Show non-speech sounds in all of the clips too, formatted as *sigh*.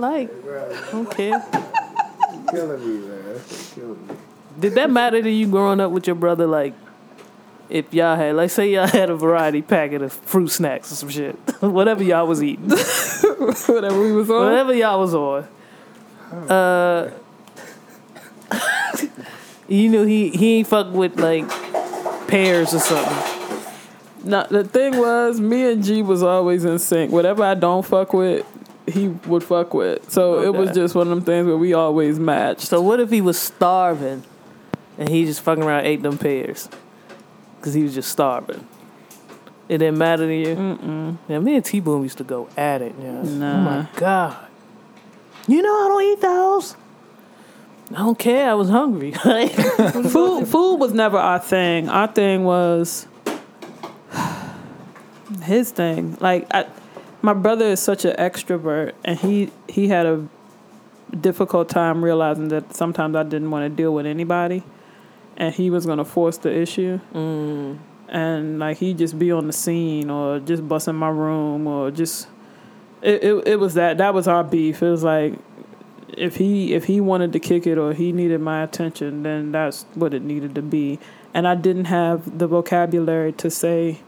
like. I don't care. killing me, man. That's killing me. Did that matter to you growing up with your brother? Like, if y'all had, like, say y'all had a variety packet of fruit snacks or some shit, *laughs* whatever y'all was eating, *laughs* Whatever we was on. whatever y'all was on. Uh, *laughs* you knew he he ain't fuck with like pears or something. No, the thing was, me and G was always in sync. Whatever I don't fuck with, he would fuck with. So it was just one of them things where we always matched. So what if he was starving, and he just fucking around ate them pears, because he was just starving. It didn't matter to you. Mm-mm. Yeah, me and T Boom used to go at it. Yeah. Nah. Oh my god. You know I don't eat those. I don't care. I was hungry. *laughs* *laughs* food, food was never our thing. Our thing was *sighs* his thing. Like I, my brother is such an extrovert, and he he had a difficult time realizing that sometimes I didn't want to deal with anybody, and he was gonna force the issue. mm, and like he'd just be on the scene or just bust in my room or just it, it it was that that was our beef. It was like if he if he wanted to kick it or he needed my attention, then that's what it needed to be. And I didn't have the vocabulary to say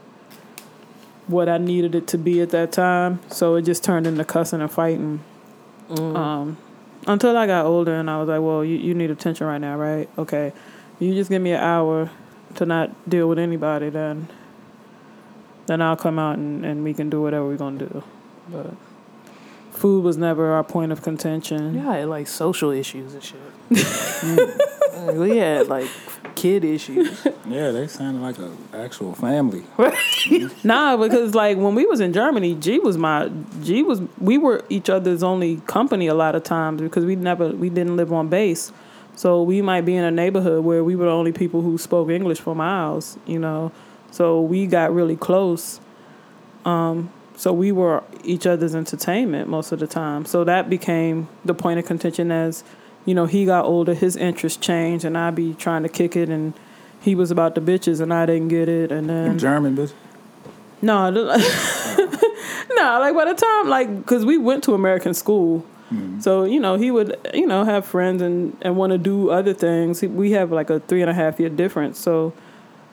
what I needed it to be at that time, so it just turned into cussing and fighting. mm. Um, until I got older and I was like, well, you, you need attention right now, right? Okay. You just give me an hour to not deal with anybody, then then I'll come out and, and we can do whatever we're going to do. But food was never our point of contention. Yeah, like social issues and shit. Mm. we had like kid issues. Yeah, they sounded like an actual family. *laughs* Nah, because like when we was in Germany, G was my G was we were each other's only company a lot of times because we never we didn't live on base. So we might be in a neighborhood where we were the only people who spoke English for miles, you know. So we got really close. Um so we were each other's entertainment most of the time. So that became the point of contention as, you know, he got older, his interests changed and I'd be trying to kick it and he was about the bitches and I didn't get it and then German bitch. no, *laughs* no. Like by the time, like, because we went to American school, mm-hmm. so you know he would, you know, have friends and and want to do other things. We have like a three and a half year difference, so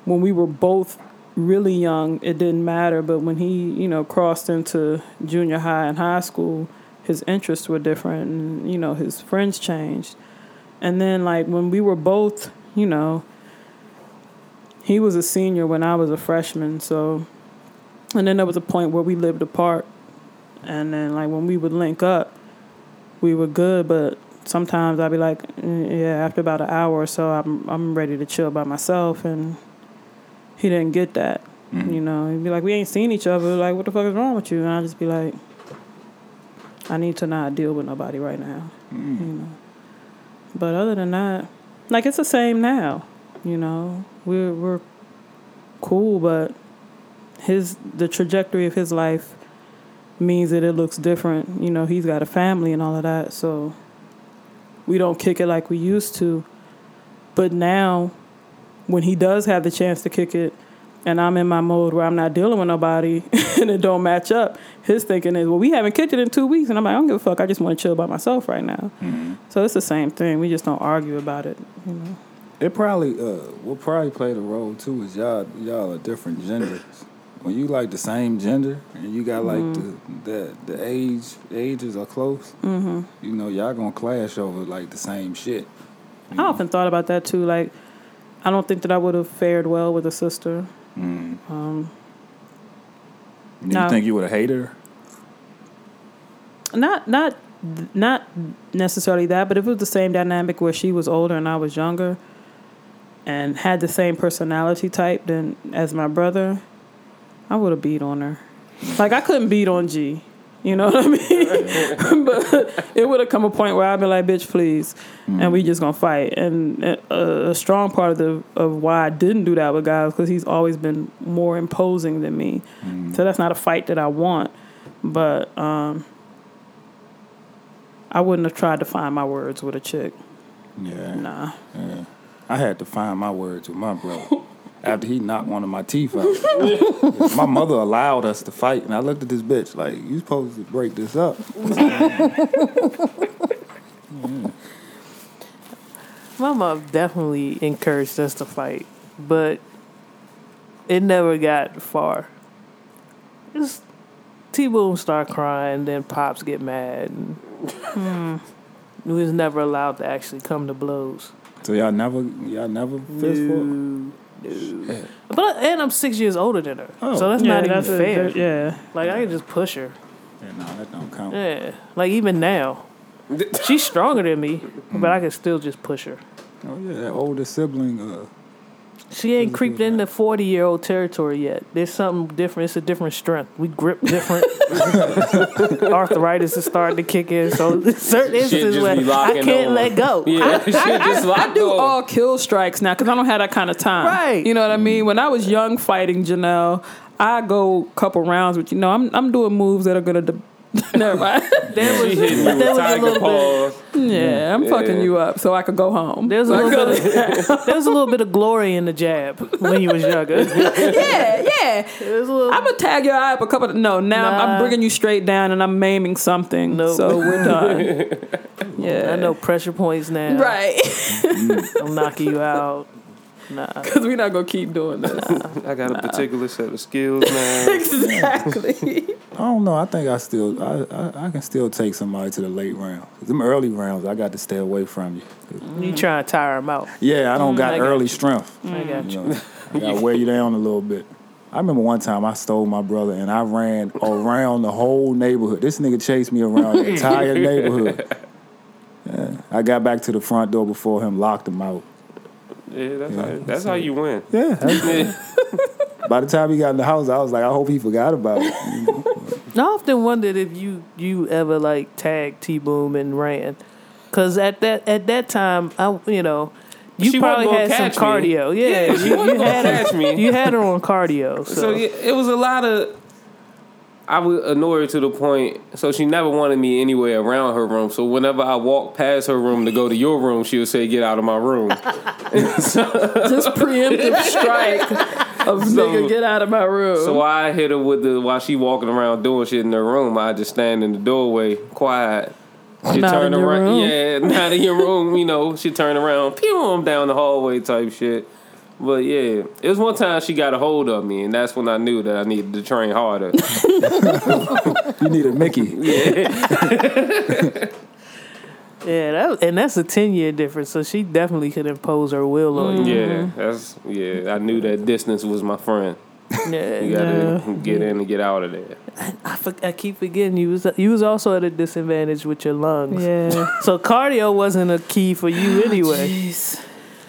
when we were both really young, it didn't matter. But when he, you know, crossed into junior high and high school, his interests were different, and you know, his friends changed. And then like when we were both, you know, he was a senior when I was a freshman, so and then there was a point where we lived apart. And then, like, when we would link up, we were good, but sometimes I'd be like, "Mm, yeah, after about an hour or so, I'm, I'm ready to chill by myself. And he didn't get that. You know, he'd be like, we ain't seen each other. Like, what the fuck is wrong with you? And I'd just be like, I need to not deal with nobody right now. Mm. You know. But other than that, like, it's the same now. You know, we're, we're cool, but his the trajectory of his life means that it looks different. You know, he's got a family and all of that, so we don't kick it like we used to. But now, when he does have the chance to kick it, and I'm in my mode where I'm not dealing with nobody *laughs* and it don't match up, his thinking is, well, we haven't kicked it in two weeks, and I'm like, I don't give a fuck. I just want to chill by myself right now. So it's the same thing. We just don't argue about it. You know. It probably uh what probably played a role too is y'all y'all are different genders. When you like the same gender and you got like the the the age ages are close, mm-hmm. you know y'all gonna clash over like the same shit. I often thought about that too. Like, I don't think that I would have fared well with a sister. Mm. Um, You No. think you would have hated her? not not not necessarily that, but if it was the same dynamic where she was older and I was younger, and had the same personality type then as my brother, I would have beat on her. Like I couldn't beat on G. You know what I mean? *laughs* but it would have come a point where I'd be like, "Bitch, please," and we just gonna fight. And uh, a, a strong part of the of why I didn't do that with guys because he's always been more imposing than me. So that's not a fight that I want. But um, I wouldn't have tried to find my words with a chick. Yeah. Nah. Yeah. I had to find my words with my brother. After he knocked one of my teeth out. *laughs* my mother allowed us to fight, and I looked at this bitch like, "You supposed to break this up?" *laughs* My mom definitely encouraged us to fight, but it never got far. It's T Boom start crying, then Pops get mad, and Hmm. we was never allowed to actually come to blows. So y'all never, y'all never fist fought. No, no. But and I'm six years older than her, Oh. so that's Yeah, not even that's a- fair. yeah. Like I can just push her. Yeah, no, that don't count. Yeah, like even now, *laughs* she's stronger than me, but I can still just push her. Oh yeah, that older sibling. Uh, She ain't creeped into forty year old territory yet. There's something different. It's a different strength. We grip different. *laughs* Arthritis is starting to kick in. So *laughs* certain instances where I can't on. let go. *laughs* Yeah, shit just I locked do on. all kill strikes now because I don't have that kind of time. Right. You know what I mean? When I was young fighting Janelle, I go a couple rounds with you know I'm I'm doing moves that are gonna. De- *laughs* Never mind. There was, She hitting you but with was a tiger little bit. paws. yeah, I'm fucking you up so I could go home. There's a little bit. Of, *laughs* there's a little bit of glory in the jab when you was younger. *laughs* yeah, yeah. There's a little. I'm gonna tag your eye up a couple. Of, no, now I'm, I'm bringing you straight down and I'm maiming something. Nope. So we're done. Yeah, I know pressure points now. Right, I'm knocking you out. Nah. *laughs* because we're not gonna keep doing this. I got a particular set of skills now. *laughs* exactly. I don't know. I think I still, I, I, I can still take somebody to the late rounds. Them early rounds, I got to stay away from you. You trying to tire him out. Yeah, I don't mm, got I got early you. strength. Mm. I got You you. know, I got to wear you down a little bit. I remember one time I stole my brother and I ran around the whole neighborhood. This nigga chased me around the entire *laughs* neighborhood. Yeah, I got back to the front door before him, locked him out. Yeah, that's, how, that's how you win. Yeah. that's- *laughs* By the time he got in the house, I was like, I hope he forgot about it. I often wondered if you you ever like tagged T Boom and ran, because at that at that time I you know. You She probably had some me. cardio, yeah. Yeah, she you, you gonna had her, me. You had her on cardio, *laughs* so, So yeah, it was a lot of. I would annoy her to the point, so she never wanted me anywhere around her room. So whenever I walked past her room to go to your room, she would say, "Get out of my room." *laughs* Just preemptive *laughs* strike *laughs* of nigga get out of my room. so I hit her with the while she walking around doing shit in her room. I just stand in the doorway, quiet. She Not turn in your around, room. yeah, not in your room. You know, she turn around, pew, I'm down the hallway type shit. But yeah, it was one time she got a hold of me, and that's when I knew that I needed to train harder. *laughs* You need a Mickey. yeah, *laughs* that, and that's a ten year difference. So she definitely could impose her will on you. Yeah, mm-hmm. that's yeah. I knew that distance was my friend. *laughs* Yeah, You gotta get in and get out of there. I, for, I keep forgetting you was you was also at a disadvantage with your lungs. yeah. So cardio wasn't a key for you anyway. Jeez.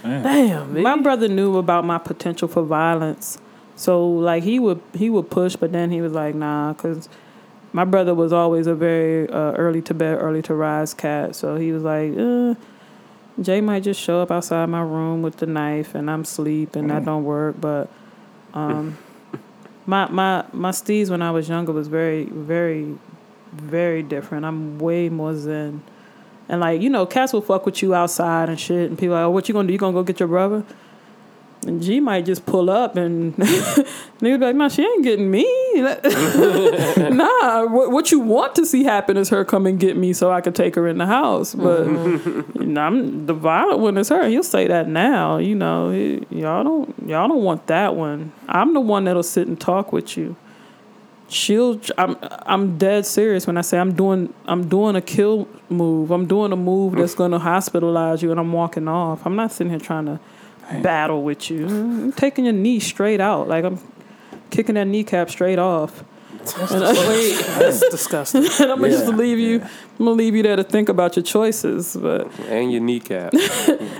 Damn, baby. My brother knew about my potential for violence, so like he would he would push, but then he was like, nah, because my brother was always a very uh, early to bed, early to rise cat. So he was like, uh, Jay might just show up outside my room with the knife, and I'm asleep, and that don't work. But um, *laughs* my my my steez when I was younger was very very very different. I'm way more zen. And like, you know, cats will fuck with you outside and shit and people are like, oh, what you gonna do? You gonna go get your brother? And G might just pull up and *laughs* niggas be like, nah, she ain't getting me. *laughs* nah, what, what you want to see happen is her come and get me so I could take her in the house. But mm-hmm. you know, I'm, the violent one is her. He'll say that now. You know, He- y'all don't y'all don't want that one. I'm the one that'll sit and talk with you. She'll. I'm. I'm dead serious when I say I'm doing. I'm doing a kill move. I'm doing a move that's going to hospitalize you, and I'm walking off. I'm not sitting here trying to battle with you. I'm taking your knee straight out, like I'm kicking that kneecap straight off. That's disgusting. and I'm gonna *laughs* just leave you. I'm gonna leave you there to think about your choices. But And your kneecap. *laughs*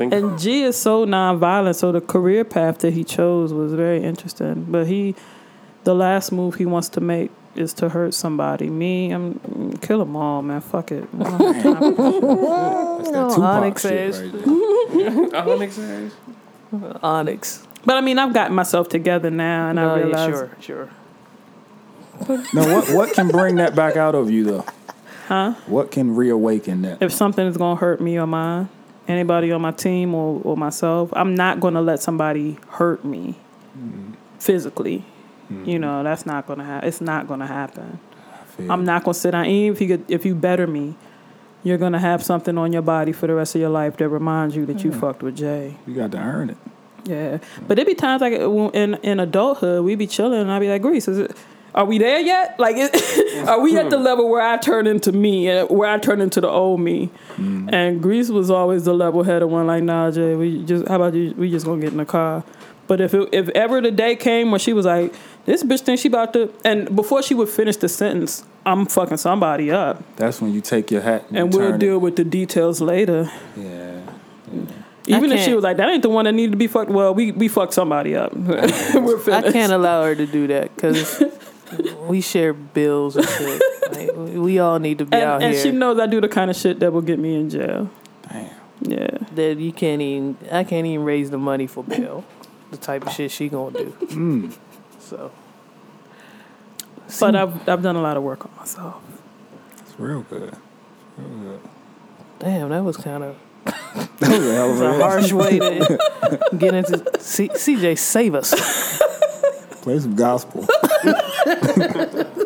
And G is so nonviolent, so the career path that he chose was very interesting. But he, the last move he wants to make is to hurt somebody. Me, I'm kill them all, man. Fuck it. I don't have time for- That's that Tupac Onyx shit says. *laughs* Onyx says. Onyx. but I mean, I've gotten myself together now, and I Oh, yeah, realize, sure, sure. Now, what what can bring that back out of you though? huh? What can reawaken that? If something is gonna hurt me or mine, anybody on my team or, or myself, I'm not gonna let somebody hurt me. Mm-hmm. physically. You mm-hmm. know, that's not gonna happen. It's not gonna happen. I'm not gonna sit down. Even if you get, if you better me, you're gonna have something on your body for the rest of your life that reminds you that you mm-hmm. fucked with Jay. You got to earn it. Yeah, but there be times like uh, in in adulthood we be chilling and I be like, Grease, is it? Are we there yet? *laughs* Like, is, are we at the level where I turn into me and where I turn into the old me? Mm-hmm. And Grease was always the level headed one. Like, nah, Jay, we just how about you? We just gonna get in the car. But if it, if ever the day came where she was like, this bitch thinks she about to, and before she would finish the sentence, I'm fucking somebody up, That's when you take your hat and, and you we'll turn deal with the details later. It. Yeah. Even if she was like, that ain't the one that needed to be fucked. Well, we we fucked somebody up. *laughs* We're I can't allow her to do that because *laughs* we share bills and shit. Like, we- we all need to be out and, and she knows I do the kind of shit that will get me in jail. Damn. Yeah. that you can't even. I can't even raise the money for bail. The type of shit she gonna do. Mm. So But I've I've done a lot of work on myself. It's real good. Real good. damn, that was kind of *laughs* That was a hell of a a harsh way to get into. C- CJ, save us. Play some gospel. *laughs*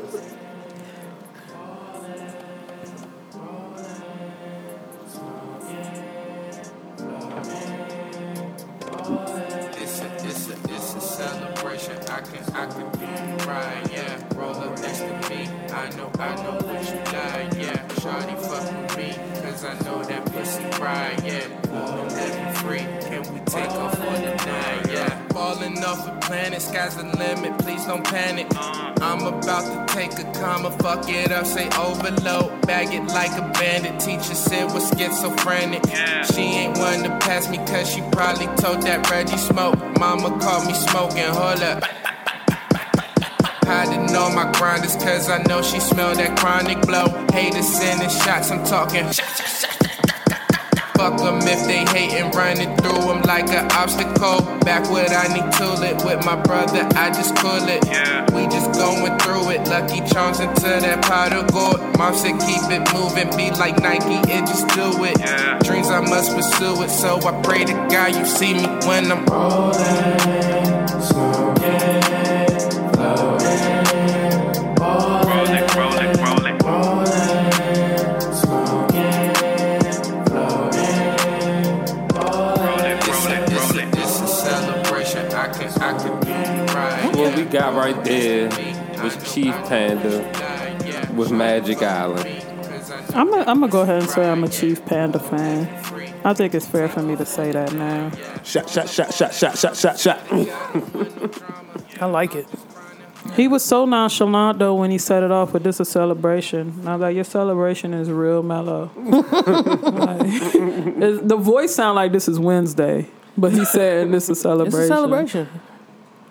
panic. I'm about to take a comma, fuck it up, say overload. Bag it like a bandit. Teacher said was schizophrenic. She ain't one to pass me, cause she probably told that Reggie smoke. Mama caught me smoking, hold up. Hiding on my grinders, cause I know she smell that chronic blow. Haters sending shots, I'm talking. Fuck them if they hating, running through them like an obstacle. Back what I need to it with my brother, I just pull it. Yeah. We just going through it. Lucky charms into that pot of gold. Mom said keep it moving, be like Nike and just do it. Yeah. Dreams I must pursue it, so I pray to God you see me when I'm rolling, got right there was Chief Panda with Magic Island. I'm gonna go ahead and say I'm a Chief Panda fan. I think it's fair for me to say that now. Shot, shot, shot, shot, shot, shot, shot, shot. I like it. He was so nonchalant though when he set it off with this a celebration. And I was like, your celebration is real mellow. *laughs* Like, *laughs* the voice sound like this is Wednesday, but he said this is It's celebration. a celebration.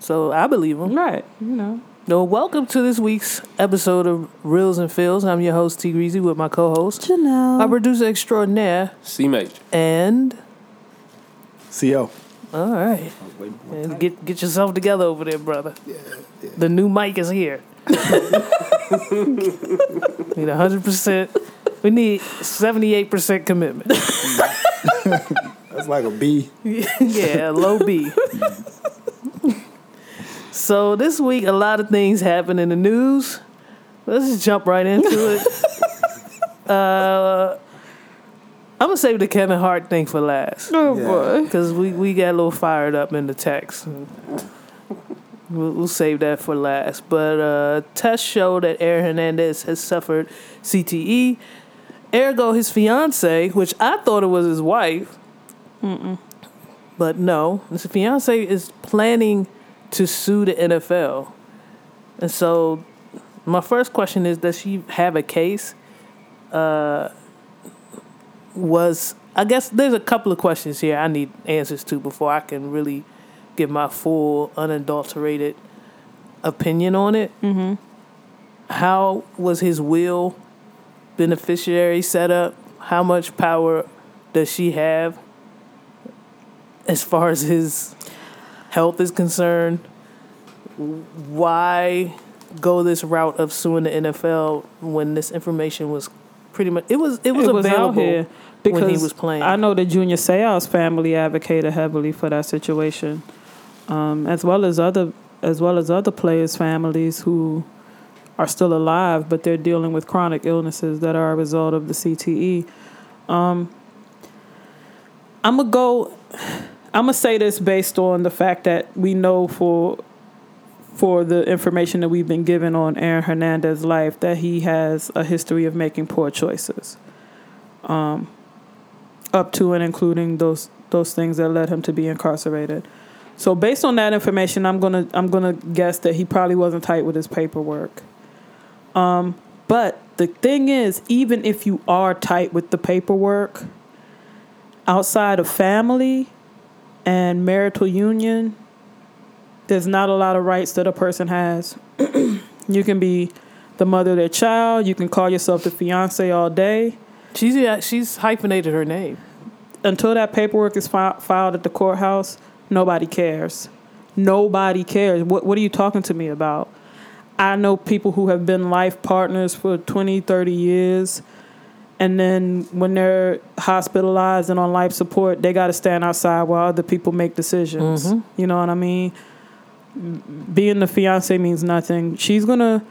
So I believe him. right? You know. No, welcome to this week's episode of Reels and Fills. I'm your host T Greasy with my co-host, Janelle. our producer extraordinaire, C Major. and CO. all right, get get yourself together over there, brother. Yeah, yeah. The new mic is here. We *laughs* need hundred percent. We need seventy-eight percent commitment. *laughs* That's like a B. *laughs* yeah, low B. Mm-hmm. So this week, a lot of things happen in the news. Let's just jump right into it. *laughs* uh, I'm gonna save the Kevin Hart thing for last Oh Yeah. boy. because we, we got a little fired up in the text. We'll, we'll save that for last. But uh, tests show that Aaron Hernandez has suffered CTE. Ergo, his fiance, which I thought it was his wife, but no, his fiance is planning to sue the NFL. And so, my first question is: Does she have a case? Uh, was I guess there's a couple of questions here I need answers to before I can really give my full, unadulterated opinion on it. Mm-hmm. How was his will beneficiary set up? How much power does she have as far as his health is concerned? Why go this route of suing the NFL when this information was pretty much it was it was, it was available out here because when he was playing. I know the Junior Seau's family advocated heavily for that situation. um, as well as other as well as other players' families who are still alive, but they're dealing with chronic illnesses that are a result of the CTE. Um, I'm gonna go. I'm gonna say this based on the fact that we know for for the information that we've been given on Aaron Hernandez's life that he has a history of making poor choices, um, up to and including those those things that led him to be incarcerated. So based on that information, I'm gonna I'm gonna guess that he probably wasn't tight with his paperwork. Um, but the thing is, even if you are tight with the paperwork, outside of family and marital union, there's not a lot of rights that a person has. *clears throat* you can be the mother of their child. You can call yourself the fiance all day. She's she's hyphenated her name. Until that paperwork is fi- filed at the courthouse, nobody cares. Nobody cares. What What are you talking to me about? I know people who have been life partners for 20, 30 years. And then when they're hospitalized and on life support, they got to stand outside while other people make decisions. Mm-hmm. You know what I mean? Being the fiance means nothing. She's going to,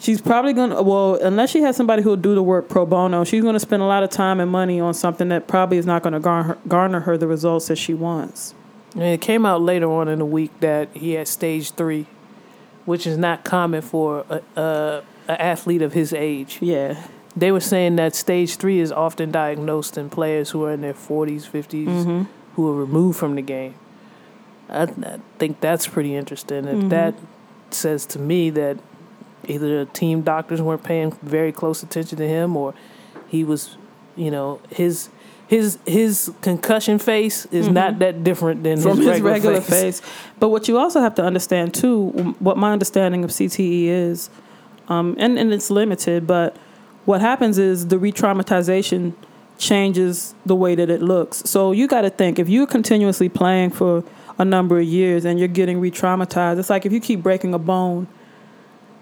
she's probably going to, well, unless she has somebody who'll do the work pro bono, she's going to spend a lot of time and money on something that probably is not going to garner, garner her the results that she wants. And it came out later on in the week that he had stage three, which is not common for a, a, a athlete of his age. Yeah. They were saying that stage three is often diagnosed in players who are in their 40s, 50s, mm-hmm. who are removed from the game. I, I think that's pretty interesting. If mm-hmm. that says to me that either the team doctors weren't paying very close attention to him or he was, you know, his his his concussion face is not mm-hmm. that different than from his his regular, regular face. face. But what you also have to understand too, what my understanding of CTE is, um, and and it's limited, but what happens is the re-traumatization changes the way that it looks. So you got to think if you're continuously playing for a number of years and you're getting re-traumatized, it's like if you keep breaking a bone.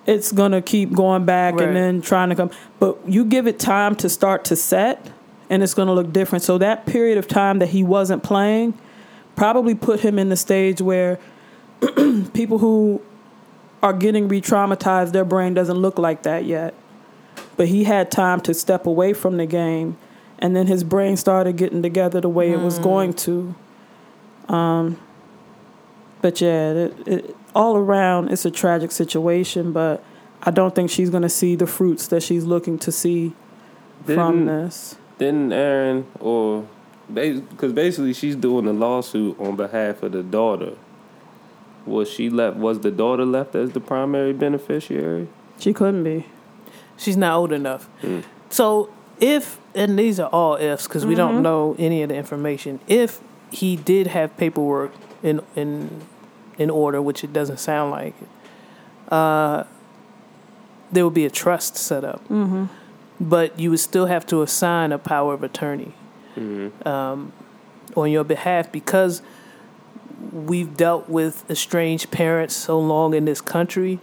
It's gonna keep going back Right. and then trying to come, but you give it time to start to set, and it's gonna look different. So that period of time that he wasn't playing, probably put him in the stage where *clears throat* people who are getting re-traumatized, their brain doesn't look like that yet. But he had time to step away from the game, and then his brain started getting together the way it was going to. Um, but yeah, it, it, all around, it's a tragic situation. But I don't think she's going to see the fruits that she's looking to see from Didn't- this. Didn't Aaron or because basically she's doing a lawsuit on behalf of the daughter. Was she left? Was the daughter left as the primary beneficiary? She couldn't be. She's not old enough. So if and these are all ifs because we don't know any of the information. If he did have paperwork in in in order, which it doesn't sound like, uh, there would be a trust set up. Mm-hmm. But you would still have to assign a power of attorney um, on your behalf because we've dealt with estranged parents so long in this country.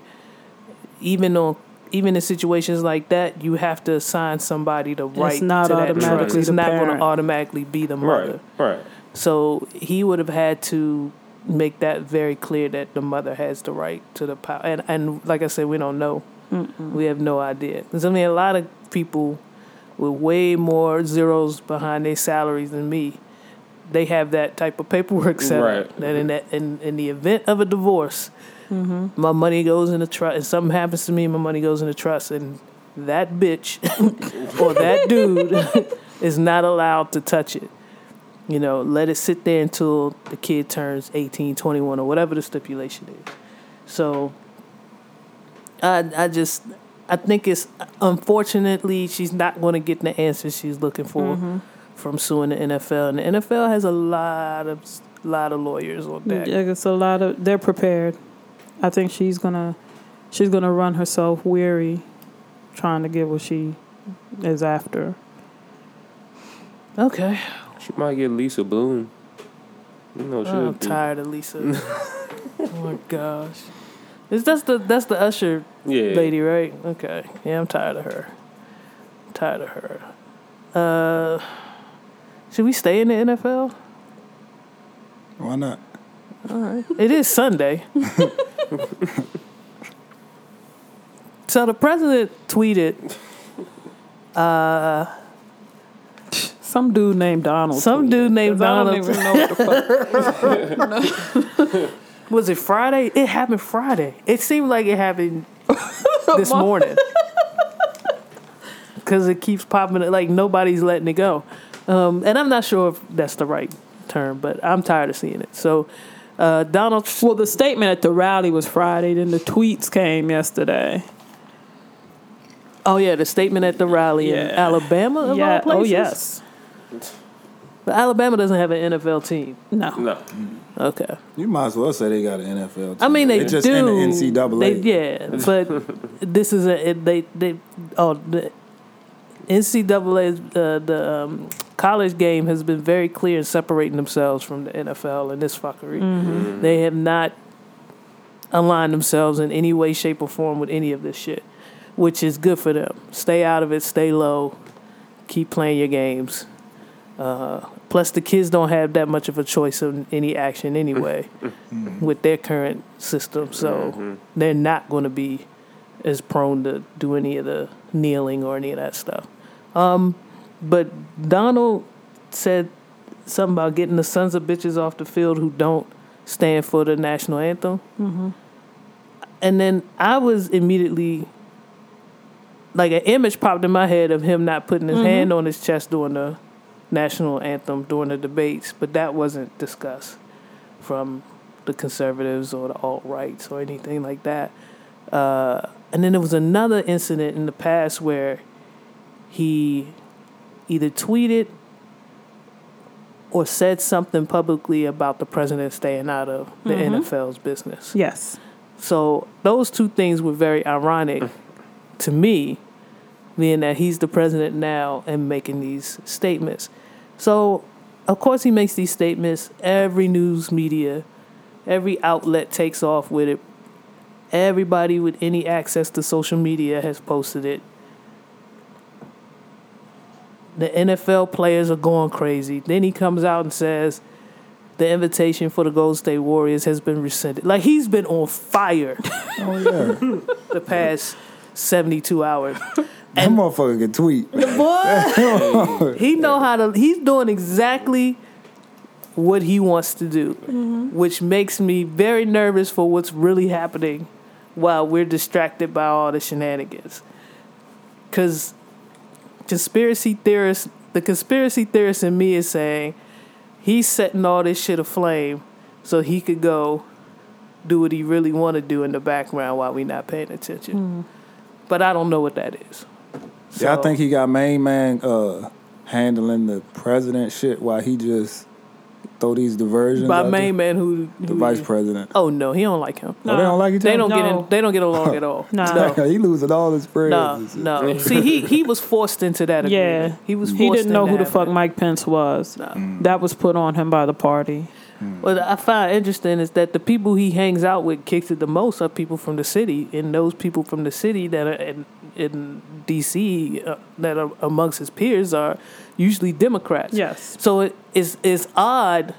Even on even in situations like that, you have to assign somebody the right not to that automatically trust. It's not going to automatically be the mother. Right, right. So he would have had to make that very clear that the mother has the right to the power. And and like I said, we don't know. We have no idea. Because I mean, a lot of people with way more zeros behind their salaries than me, they have that type of paperwork *laughs* set Right. up. That in that in, in the event of a divorce, Mm-hmm. my money goes in the trust. If something happens to me, my money goes in the trust, and that bitch *laughs* or that dude *laughs* is not allowed to touch it. You know, let it sit there until the kid turns 18, 21, or whatever the stipulation is. So, I, I just, I think it's unfortunately she's not going to get the answers she's looking for mm-hmm. from suing the NFL, and the NFL has a lot of lot of lawyers on deck. Yeah, it's a lot of. They're prepared. I think she's gonna, she's gonna run herself weary, trying to get what she is after. Okay, She might get Lisa Bloom. You know, she I'm would be- tired of Lisa. *laughs* oh my gosh, is that's the that's the Usher Yeah, lady, right? Okay. Yeah, I'm tired of her. tired of her. Uh, should we stay in the NFL? Why not? Alright. It is Sunday. *laughs* *laughs* so the president tweeted uh, Some dude named Donald. Some tweeted, dude named 'cause I Donald. don't even know what the fuck. *laughs* Was it Friday? It happened Friday. It seemed like it happened *laughs* this morning. Because it keeps popping, it like nobody's letting it go. Um, and I'm not sure if that's the right term, but I'm tired of seeing it. So, uh, Donald, Well, the statement at the rally was Friday, then the tweets came yesterday. oh yeah, the statement at the rally in Alabama, of all Yeah. places. Oh yes. But Alabama doesn't have an NFL team. No. No. Okay. You might as well say they got an NFL. Team. I mean, they They're just do. in the NCAA. They, yeah, but *laughs* this is a they they oh the NCAA uh, the um, college game has been very clear in separating themselves from the NFL and this fuckery. They have not aligned themselves in any way, shape, or form with any of this shit, which is good for them. Stay out of it. Stay low. Keep playing your games. Uh, plus, the kids don't have that much of a choice in any action anyway *laughs* with their current system, so they're not going to be as prone to do any of the kneeling or any of that stuff. Um, but Donald said something about getting the sons of bitches off the field who don't stand for the national anthem. And then I was immediately like an image popped in my head of him not putting his hand on his chest during the national anthem during the debates, but that wasn't discussed from the conservatives or the alt rights or anything like that. Uh, and then there was another incident in the past where he either tweeted or said something publicly about the president staying out of the mm-hmm. NFL's business. Yes. So those two things were very ironic mm. to me, being that he's the president now and making these statements. So, of course, he makes these statements. Every news media, every outlet takes off with it. Everybody with any access to social media has posted it. The NFL players are going crazy. Then he comes out and says, the invitation for the Golden State Warriors has been rescinded. Like he's been on fire *laughs* oh yeah, *laughs* the past 72 hours. *laughs* that motherfucker can tweet. The boy, he know how to. He's doing exactly what he wants to do, mm-hmm. which makes me very nervous for what's really happening while we're distracted by all the shenanigans. Because conspiracy theorists, the conspiracy theorist in me is saying he's setting all this shit aflame so he could go do what he really want to do in the background while we not paying attention. But I don't know what that is. Yeah, I think he got main man uh, handling the president shit while he just throw these diversions. by main there. man who, the who vice president. Oh no, he don't like him. Oh, they don't like each other. They other? don't get in, they don't get along at all. *laughs* Nah. No. *laughs* he losing all his friends. No, no. *laughs* See, he he was forced into that. Agreement. Yeah. he was. Forced He didn't know who the fuck. Mike Pence was. No. Mm. That was put on him by the party. Mm. What I find interesting is that the people he hangs out with, kicks it the most, are people from the city, and those people from the city that are in, in D.C. Uh, that are amongst his peers are usually Democrats. Yes. So it is it's odd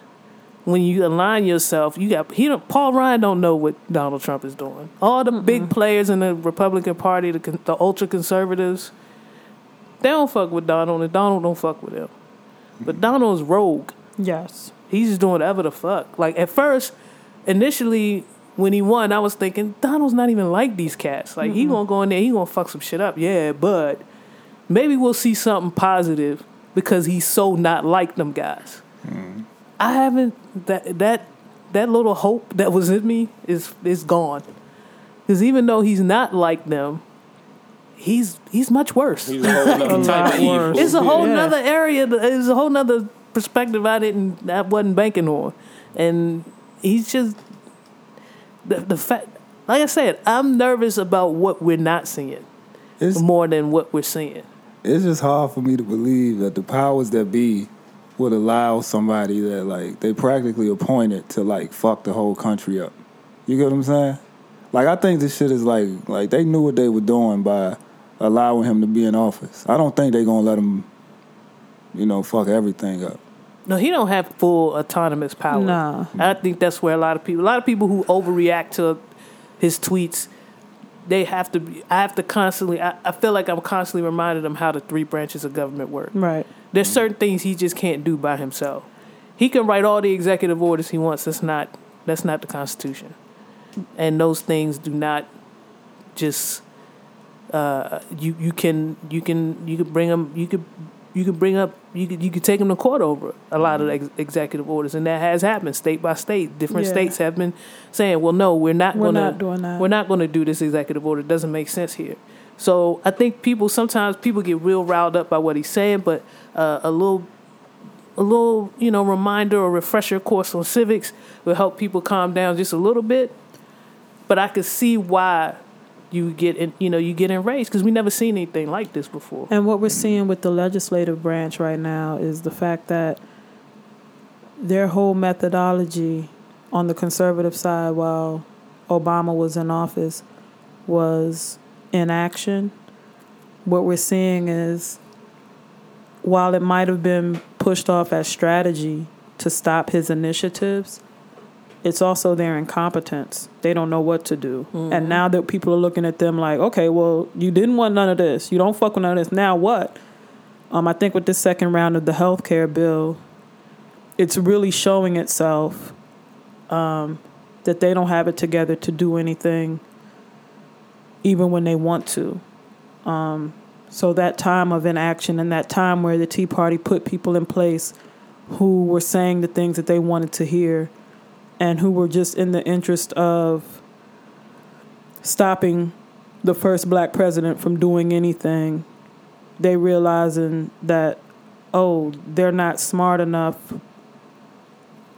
when you align yourself. You got he don't, Paul Ryan don't know what Donald Trump is doing. All the big players in the Republican Party, the the ultra conservatives, they don't fuck with Donald, and Donald don't fuck with them. But Donald's rogue. Yes. He's just doing whatever the fuck. Like at first, initially when he won, I was thinking Donald's not even like these cats. Like he gonna go in there, he gonna fuck some shit up. Yeah, but maybe we'll see something positive because he's so not like them guys. Mm-hmm. I haven't that that that little hope that was in me is is gone. Because even though he's not like them, he's he's much worse. He's a whole nother *laughs* type of evil. It's a whole Yeah. nother area. It's a whole nother perspective I didn't, I wasn't banking on, and he's just the the fact. Like I said, I'm nervous about what we're not seeing It's more than what we're seeing. it's just hard for me to believe that the powers that be would allow somebody that like they practically appointed to like fuck the whole country up. You get what I'm saying? Like I think this shit is like like they knew what they were doing by allowing him to be in office. I don't think they're gonna let him, you know, fuck everything up. No, he don't have full autonomous power. Nah. I think that's where a lot of people, a lot of people who overreact to his tweets, they have to. Be, I have to constantly. I, I feel like I'm constantly reminding them how the three branches of government work. Right. There's certain things he just can't do by himself. He can write all the executive orders he wants. That's not. That's not the Constitution, and those things do not just. Uh, you you can you can you can bring them you could you can bring up you could you could take them to court over a lot of ex- executive orders and that has happened state by state different Yeah. states have been saying well no we're not We're gonna not doing that. we're not gonna do this executive order it doesn't make sense here so I think people sometimes people get real riled up by what he's saying but uh, a little a little you know reminder or refresher course on civics will help people calm down just a little bit but I could see why you get in, you know you get enraged because we never seen anything like this before And what we're seeing with the legislative branch right now is the fact that their whole methodology on the conservative side while Obama was in office was inaction. What we're seeing is while it might have been pushed off as strategy to stop his initiatives, it's also their incompetence. They don't know what to do. And now that people are looking at them like, okay, well, you didn't want none of this. You don't fuck with none of this. Now what? Um, I think with this second round of the health care bill, it's really showing itself um, that they don't have it together to do anything, even when they want to. Um, so that time of inaction and that time where the Tea Party put people in place who were saying the things that they wanted to hear and who were just in the interest of stopping the first black president from doing anything, they realizing that, oh, they're not smart enough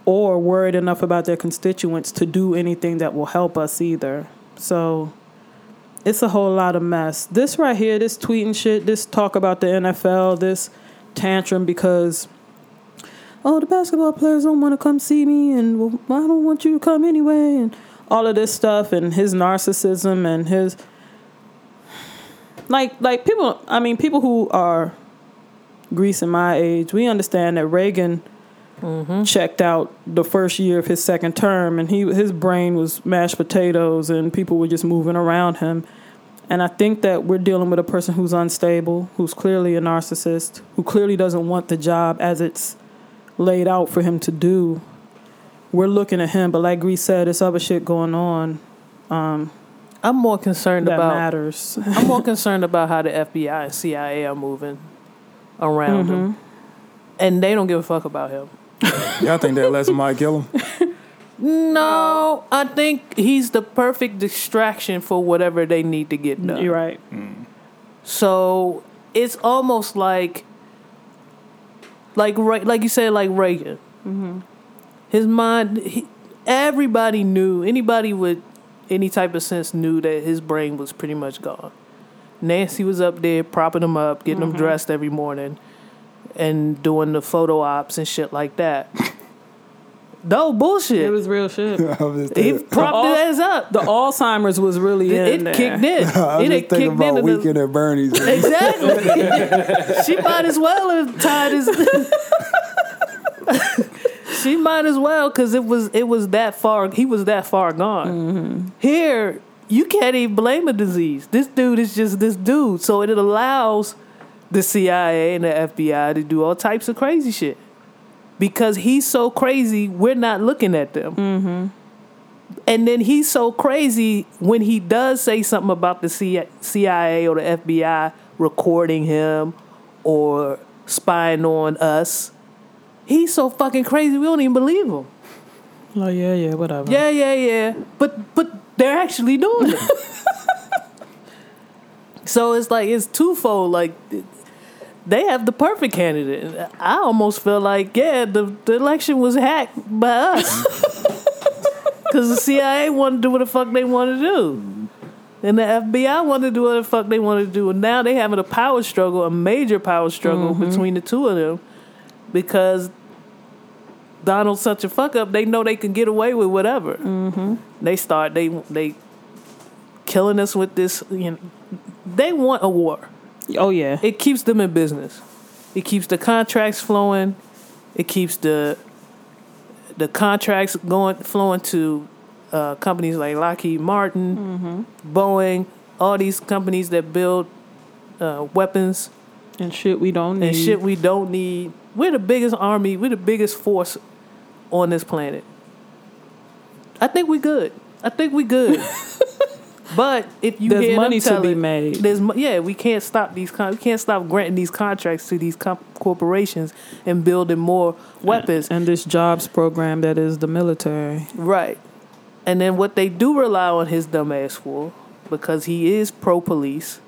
or worried enough about their constituents to do anything that will help us either. So it's a whole lot of mess. This right here, this tweeting shit, this talk about the NFL, this tantrum because oh the basketball players don't want to come see me and well, I don't want you to come anyway and all of this stuff and his narcissism and his like like people I mean people who are Grease in my age, we understand that Reagan mm-hmm. checked out the first year of his second term and he his brain was mashed potatoes and people were just moving around him. And I think that we're dealing with a person who's unstable, who's clearly a narcissist, who clearly doesn't want the job as it's laid out for him to do. We're looking at him, but like Grease said, there's other shit going on Um, I'm more concerned that about matters. *laughs* I'm more *laughs* concerned about how the FBI and CIA are moving around Mm-hmm. him, and they don't give a fuck about him. *laughs* Y'all think that lesson might kill him? No, I think he's the perfect distraction for whatever they need to get done. You're right. So it's almost like, like Re- like you said, like Reagan. Mm-hmm. His mind, he, everybody knew. Anybody with any type of sense knew that his brain was pretty much gone. Nancy was up there propping him up, getting him mm-hmm. dressed every morning, and doing the photo ops and shit like that. No bullshit. It was real shit. *laughs* I he propped all- his ass up. The Alzheimer's was really in it there. kicked in. *laughs* I was it just thinking kicked about into the- Weekend at Bernie's. Exactly. *laughs* she might as well have tied his. she might as well because it was it was that far. He was that far gone. Mm-hmm. Here, you can't even blame a disease. This dude is just this dude. So it allows the CIA and the FBI to do all types of crazy shit because he's so crazy. We're not looking at them. Mm-hmm. And then he's so crazy when he does say something about the CIA or the FBI recording him or spying on us. He's so fucking crazy we don't even believe him. Oh yeah, yeah, whatever. Yeah, yeah, yeah. But but they're actually doing it. *laughs* so it's like it's twofold. Like they have the perfect candidate. I almost feel like yeah, the, the election was hacked by us. *laughs* Because the CIA wanted to do what the fuck they wanted to do. And the FBI wanted to do what the fuck they wanted to do. And now they having a power struggle, a major power struggle between the two of them. Because Donald's such a fuck up, they know they can get away with whatever. Mm-hmm. They start, they they killing us with this. You know, they want a war. Oh yeah. It keeps them in business. It keeps the contracts flowing. It keeps the the contracts going flowing to uh, companies like Lockheed Martin, Boeing, all these companies that build uh, weapons And shit we don't need. and shit we don't need. We're the biggest army. We're the biggest force on this planet. I think we good. I think we good. *laughs* but if you There's hear them money to be made. There's yeah. We can't stop these. Con- we can't stop granting these contracts to these corporations and building more weapons. and this jobs program that is the military. Right. And then what they do rely on his dumbass for, because he is pro police,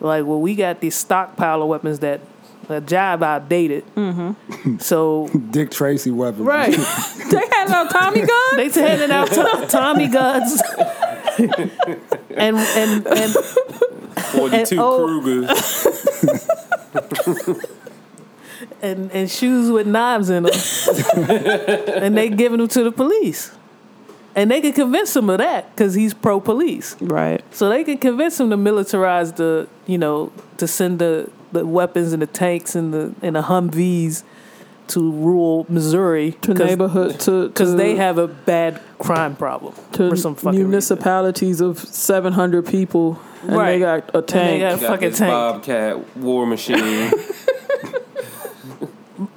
like, well, we got this stockpile of weapons that a job outdated. Mm-hmm. So, *laughs* Dick Tracy weapons. right. *laughs* they had no Tommy gun. they handing out to- Tommy guns. and, and, and, 42 oh- Krugers. *laughs* and, and shoes with knives in them. and they giving them to the police. And they can convince him of that because he's pro police. right. So they can convince him to militarize the, you know, to send the, the weapons and the tanks and the and the Humvees to rural Missouri To neighborhood to because they have a bad crime problem to for some fucking reason. municipalities of seven hundred people, and Right. they got a And they tank. got- Got Fucking this tank. Bobcat war machine. *laughs*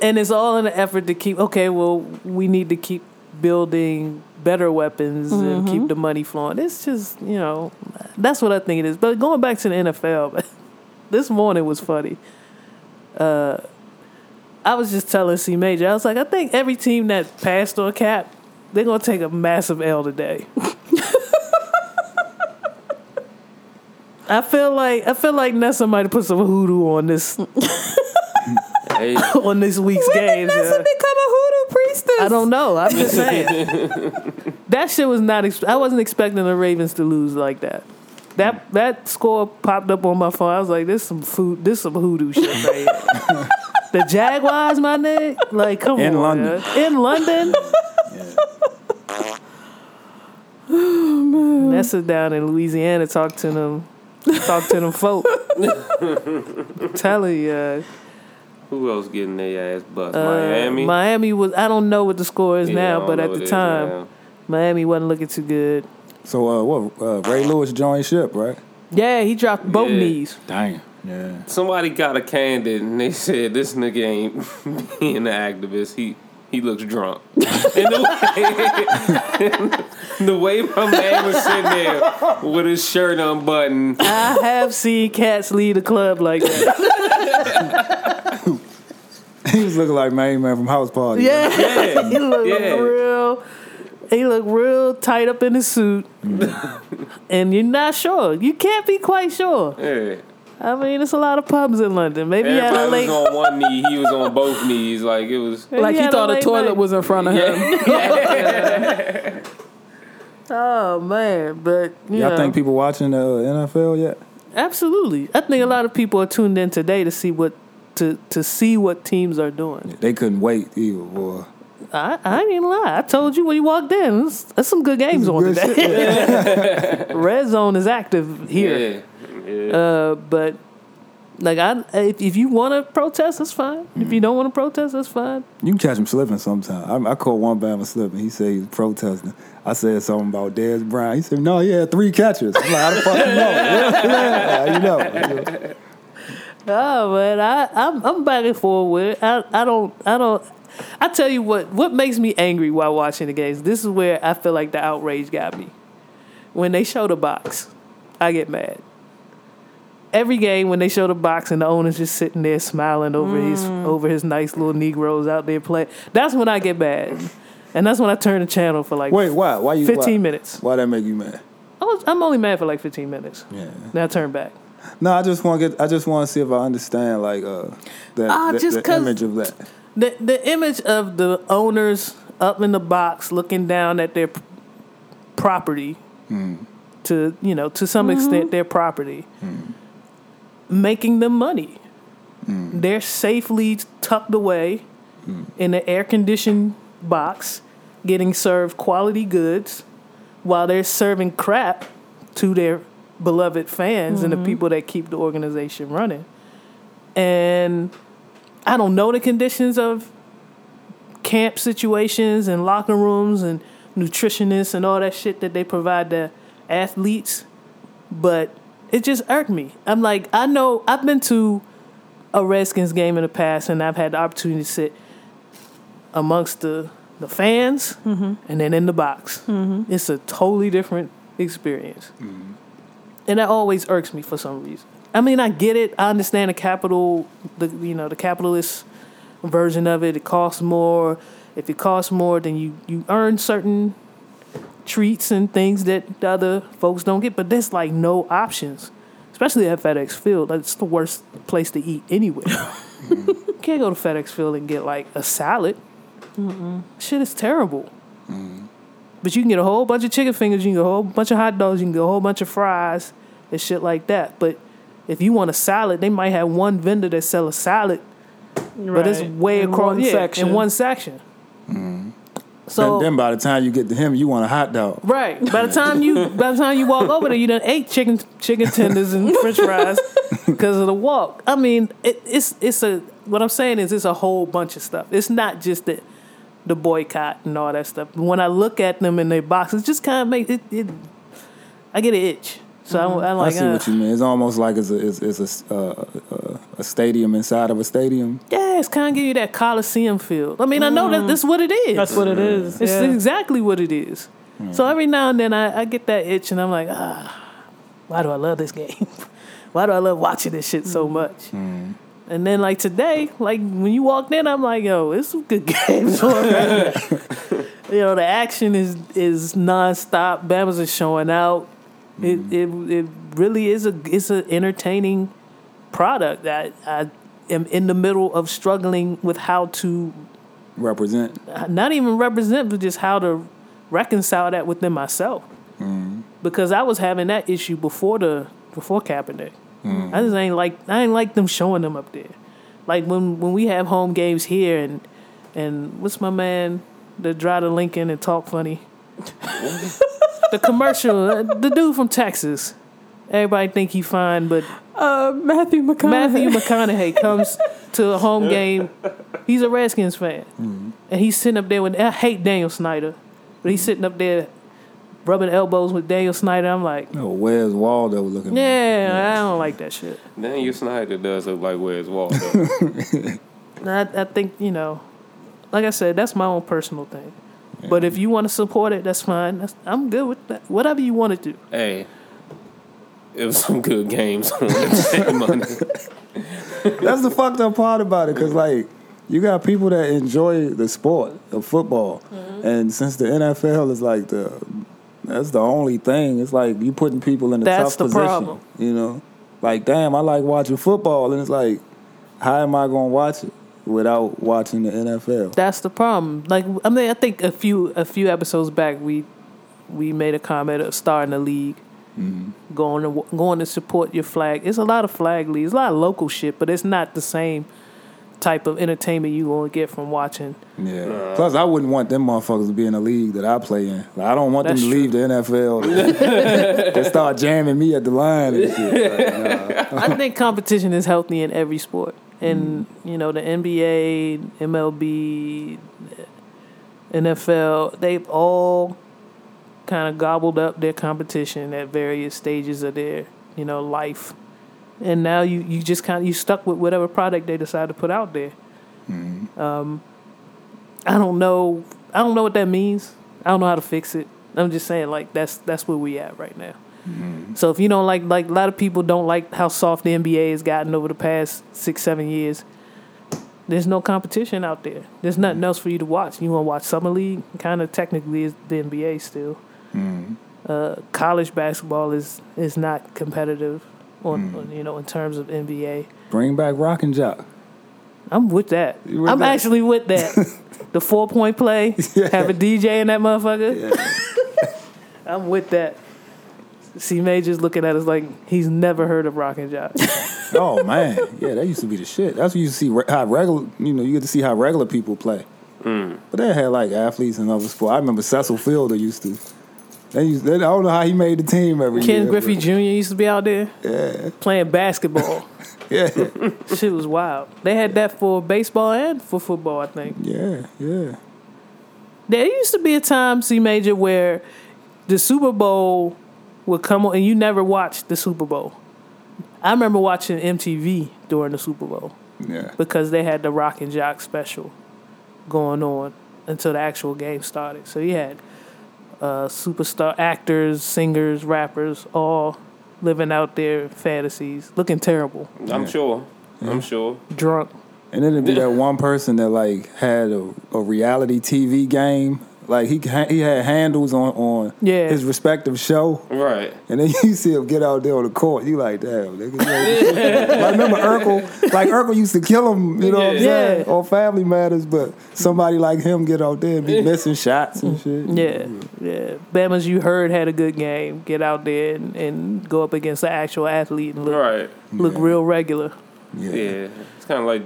and it's all in an effort to keep. Okay, well, we need to keep building better weapons and keep mm-hmm. the money flowing. It's just you know, that's what I think it is. But going back to the NFL, this morning was funny. Uh, I was just telling C Major, I was like, I think every team that passed on Kap, they're gonna take a massive L today. *laughs* I feel like I feel like Nessa might have put some hoodoo on this hey, *laughs* on this week's when did games. Nessa yeah. become a hoodoo priestess? I don't know. I'm just *laughs* saying. that shit was not. Ex- I wasn't expecting the Ravens to lose like that. That that score popped up on my phone. I was like, "This some food. This some hoodoo shit right *laughs* here." the Jaguars, my nigga. Like, come on. In on, London. man. in London. Nessa *sighs* down in Louisiana talk to them, talk to them folk. I'm *laughs* telling you. who else getting their ass bust? uh, Miami. Miami was. I don't know what the score is Yeah, now, but at the time. Miami wasn't looking too good. So uh, what? Uh, Ray Lewis joined ship, right? Yeah, he dropped both Yeah. knees. Dang. Yeah. Somebody got a candid and they said this nigga ain't *laughs* being an activist. He he looks drunk. *laughs* and the way, *laughs* the way my man was sitting there with his shirt unbuttoned, I have seen cats leave the club like that. he was looking like Main Man from House Party. Yeah, yeah, he looked Yeah. real. He looked real tight up in his suit, *laughs* and you're not sure. You can't be quite sure. yeah. I mean, it's a lot of pubs in London. Maybe he had a Everybody late. was on one *laughs* knee, he was on both knees. Like it was. maybe Like he had a thought a late toilet night. was in front of him. *laughs* Oh man, but you Y'all know, think people watching the uh, NFL yet? absolutely. I think a lot of people are tuned in today to see what to to see what teams are doing. They couldn't wait either, boy. I, I ain't gonna lie. I told you when you walked in, there's, there's some good games on Good today. *laughs* Red Zone is active here, Yeah. yeah. uh, but like I, if, if you want to protest, that's fine. If you don't want to protest, that's fine. You can catch him slipping sometime. I, I caught one Bama slipping. He said he was protesting. I said something about Dez Bryant. He said, no, he had three catches. I'm like, how the fuck you know? *laughs* How you know? *laughs* Oh man, I I'm I'm back and forth with it. I I don't I don't. I tell you what, what makes me angry while watching the games. This is where I feel like the outrage got me. When they show the box, I get mad. Every game when they show the box and the owner's just sitting there smiling over his over his nice little Negroes out there playing, that's when I get mad, and that's when I turn the channel for like Wait, why? Why you? fifteen why, minutes. Why that make you mad? I was, I'm only mad for like fifteen minutes. Yeah. Then I turn back. No, I just want to get. I just want to see if I understand like uh that the, just the 'cause- image of that. The the image of the owners up in the box looking down at their p- property hmm. to you know to some mm-hmm. extent their property. Hmm. Making them money. Hmm. They're safely tucked away in an air conditioned box getting served quality goods while they're serving crap to their beloved fans and the mm-hmm. people that keep the organization running. And I don't know the conditions of camp situations and locker rooms and nutritionists and all that shit that they provide the athletes, but it just irked me. I'm like, I know I've been to a Redskins game in the past, and I've had the opportunity to sit amongst the the fans mm-hmm. and then in the box. Mm-hmm. It's a totally different experience, mm-hmm. and that always irks me for some reason. I mean, I get it. I understand the capital, the you know the capitalist version of it. It costs more. If it costs more, then you you earn certain treats and things that the other folks don't get. But there's like no options, especially at FedEx Field. That's the worst place to eat anyway. *laughs* you can't go to FedEx Field and get like a salad. Shit is terrible. Mm-hmm. But you can get a whole bunch of chicken fingers, you can get a whole bunch of hot dogs, you can get a whole bunch of fries and shit like that. But if you want a salad, they might have one vendor that sell a salad, but it's way In across one yeah, section. in one section. Mm-hmm. So then, then by the time you get to him, you want a hot dog. Right. By the time you by the time you walk over there, you done ate chicken chicken tenders and French fries *laughs* because of the walk. I mean, it, it's it's a what I'm saying is it's a whole bunch of stuff. It's not just the the boycott and all that stuff. When I look at them in their boxes, just kind of make it, it. I get an itch. So I'm, I'm I like, see uh, what you mean. It's almost like it's a it's, it's a, uh, uh, a stadium inside of a stadium. yeah, it's kind of give you that Coliseum feel. I mean, I know that this is what it is. That's what it is. It's yeah. exactly what it is. So every now and then I, I get that itch and I'm like, ah, why do I love this game? *laughs* why do I love watching this shit so much? And then like today, like when you walked in, I'm like, yo, it's some good *laughs* games on there. *laughs* you know, the action is is nonstop. Bama's is showing out. It it it really is a it's an entertaining product that I am in the middle of struggling with how to Represent. not even represent, but just how to reconcile that within myself. Mm-hmm. Because I was having that issue before the before Kaepernick. Mm-hmm. I just ain't like I ain't like them showing them up there. Like when when we have home games here and and what's my man that drive to Lincoln and talk funny? *laughs* the commercial, uh, the dude from Texas. Everybody think he fine, but uh, Matthew McConaughey. Matthew McConaughey *laughs* comes to a home game. He's a Redskins fan, and he's sitting up there with. I hate Daniel Snyder, but he's sitting up there rubbing elbows with Daniel Snyder. I'm like, Oh, where's Waldo looking? yeah, I don't like that shit. Daniel Snyder does look like where's Waldo. *laughs* I, I think you know, like I said, that's my own personal thing. But if you want to support it, that's fine. That's, I'm good with that. Whatever you want to do. hey, it was some good games *laughs* money. *laughs* That's the fucked up part about it, because like you got people that enjoy the sport of football, mm-hmm. and since the NFL is like the that's the only thing. It's like you putting people in a That's tough the position. problem. You know, like damn, I like watching football, and it's like, how am I gonna watch it without watching the NFL? That's the problem. Like I mean, I think a few a few episodes back we we made a comment of starting a league, mm-hmm. going to going to support your flag. It's a lot of flag leagues, a lot of local shit, but it's not the same type of entertainment you gonna get from watching. Yeah. Plus, I wouldn't want them motherfuckers to be in a league that I play in. Like, I don't want them to leave the NFL. they *laughs* start jamming me at the line and shit. Like, *laughs* nah. I think competition is healthy in every sport. And you know the NBA, MLB, NFL, they've all kind of gobbled up their competition at various stages of their you know life, and now you you just kind of you stuck with whatever product they decide to put out there. Um, I don't know. I don't know what that means. I don't know how to fix it. I'm just saying like that's that's where we at right now. So if you don't like like a lot of people don't like how soft the NBA has gotten over the past six seven years. There's no competition out there. There's nothing else for you to watch. You want to watch summer league? Kind of technically is the NBA still. Uh, college basketball is is not competitive on, on you know in terms of NBA. Bring back Rock and Jock. I'm with that. With I'm that? actually with that. *laughs* the four point play, have a DJ in that motherfucker. *laughs* I'm with that. C Major's looking at us like he's never heard of Rock and Jock. *laughs* Oh man, yeah, that used to be the shit. That's what you see how regular, you know, you get to see how regular people play. Hmm. But they had like athletes and other sports. I remember Cecil Fielder used to. They used. They, I don't know how he made the team every year. Ken Griffey Jr. used to be out there Yeah, playing basketball. *laughs* Yeah, Shit was wild. They had that for baseball and for football, I think. yeah, yeah. There used to be a time, C Major, where the Super Bowl would come on and you never watched the Super Bowl. I remember watching MTV during the Super Bowl Yeah. because they had the Rock and Jock special going on until the actual game started. So you had uh, superstar actors, singers, rappers, all living out their fantasies, looking terrible, I'm sure. I'm sure. drunk. And then it'd be that one person that like had a, a reality TV game. Like he he had handles on on Yeah. his respective show, Right. and then *laughs* you see him get out there on the court. You like, damn, nigga. *laughs* like, remember Urkel? Like Urkel used to kill him, you know what I'm Yeah. saying, on Family Matters. But somebody like him get out there and be missing shots and shit. Yeah, yeah. Bama's you heard had a good game. Get out there and, and go up against the actual athlete and look Right. look Yeah. real regular. yeah. Yeah. It's kind of like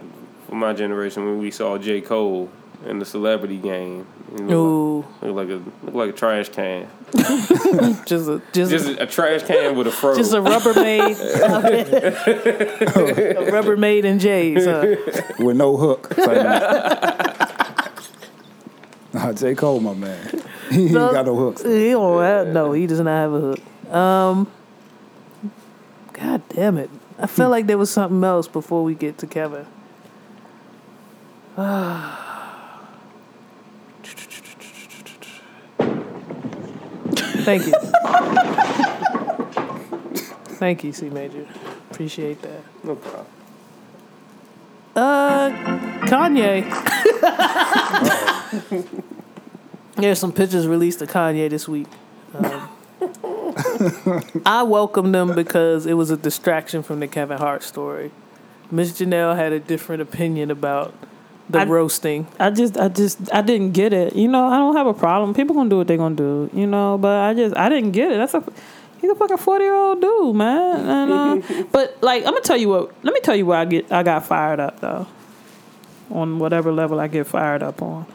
for my generation when we saw J. Cole in the celebrity game. He looked Ooh, Look like a look like a trash can. *laughs* just a just Just a, a trash can with a fro. just a Rubbermaid, *laughs* a Rubbermaid and J's. Huh? with no hook. *laughs* nah, J. Cole, my man. He ain't No. got no hooks. He don't have, no, he does not have a hook. Um, God damn it! I felt like there was something else before we get to Kevin. *sighs* Thank you. Thank you, C Major. Appreciate that. no problem. Uh, Kanye. *laughs* There's some pictures released of Kanye this week. Um, I welcomed them because it was a distraction from the Kevin Hart story. Miss Janelle had a different opinion about the I- roasting. I just, I just, I didn't get it. You know, I don't have a problem. People gonna do what they gonna do. You know, but I just, I didn't get it. That's a, he's a fucking forty year old dude, man. And uh, *laughs* but like, I'm gonna tell you what. Let me tell you where I get, I got fired up though. On whatever level I get fired up on.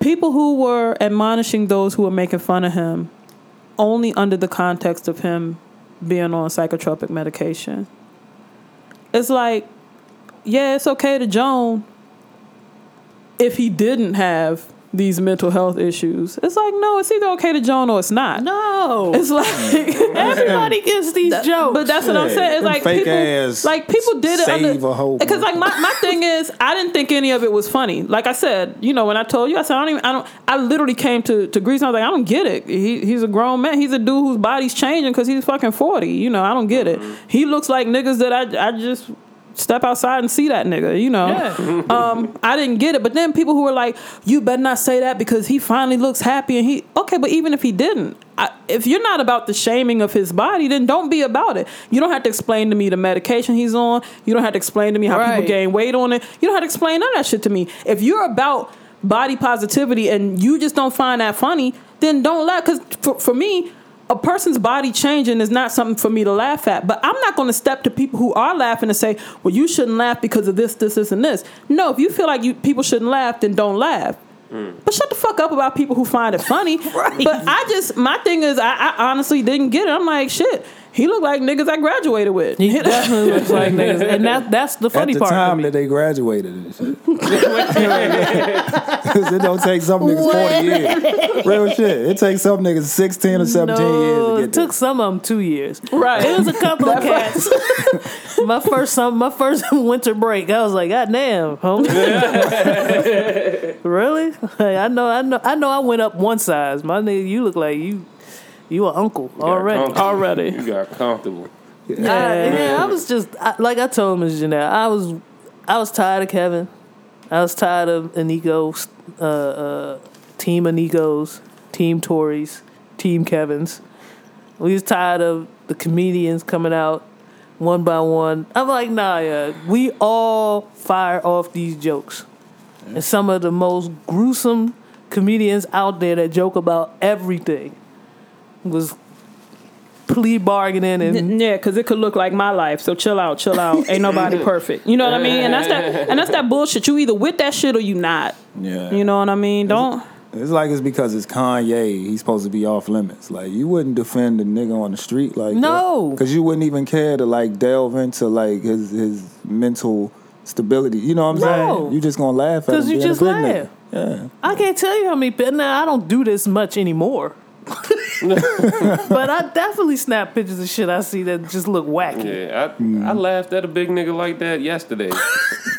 People who were admonishing those who were making fun of him, only under the context of him being on psychotropic medication. It's like, yeah, it's okay to Joan if he didn't have these mental health issues. It's like, no, it's either okay to Joan or it's not. No, It's like *laughs* everybody gets these jokes. But that's what I'm saying. It's like fake people, ass like people did it save under, because like my, my thing is I didn't think any of it was funny. Like I said, you know, when I told you, I said I don't even I don't I literally came to to Grease and I was like, I don't get it. He he's a grown man. He's a dude whose body's changing because he's fucking forty. You know, I don't get it. Mm-hmm. He looks like niggas that I I just step outside and see that nigga, you know. Yeah. *laughs* Um, I didn't get it. But then people who were like, you better not say that because he finally looks happy and he okay, but even if he didn't, I, if you're not about the shaming of his body, then don't be about it. You don't have to explain to me the medication he's on. You don't have to explain to me how Right. people gain weight on it. You don't have to explain none of that shit to me. If you're about body positivity and you just don't find that funny, then don't laugh. Because for, for me, a person's body changing is not something for me to laugh at. But I'm not going to step to people who are laughing and say, "Well, you shouldn't laugh because of this, this, this, and this." No, if you feel like you people shouldn't laugh, then don't laugh. Mm. But shut the fuck up about people who find it funny. *laughs* Right. But I just my thing is I, I honestly didn't get it. I'm like shit. He looked like niggas I graduated with. he definitely *laughs* looks like niggas, and that that's the At funny the part. for time that they graduated and shit. *laughs* 'Cause it don't take some niggas 40 years. Real shit. It takes some niggas 16 or 17 no, years to it get took some of them two years. Right. It was a couple of cats. *laughs* my first some my first winter break. I was like, God damn, homie. really? Like, I know, I know, I know. I went up one size. My nigga, you look like you, you an uncle You already. Already. You got comfortable. I, yeah, I was just I, like I told Ms. Janelle. I was, I was tired of Kevin. I was tired of Anigo, uh, uh, Team Anigos, Team Tories, Team Kevin's. We was tired of the comedians coming out one by one. I'm like, nah, yeah. We all fire off these jokes. And some of the most gruesome comedians out there that joke about everything was plea bargaining and Yeah, because it could look like my life. So chill out, chill out. Ain't nobody *laughs* perfect. You know what I mean? And that's that. And that's that bullshit. You either with that shit or you not. Yeah. You know what I mean? Don't. It's like it's because it's Kanye. He's supposed to be off limits. Like you wouldn't defend a nigga on the street like No. because you wouldn't even care to like delve into like his his mental stability. You know what I'm No. saying? You just gonna laugh at him. Because you just laugh. nigga. Yeah. I can't tell you how many. But now I don't do this much anymore. *laughs* but I definitely snap pictures of shit I see that just look wacky. Yeah, I, Mm. I laughed at a big nigga like that yesterday. *laughs*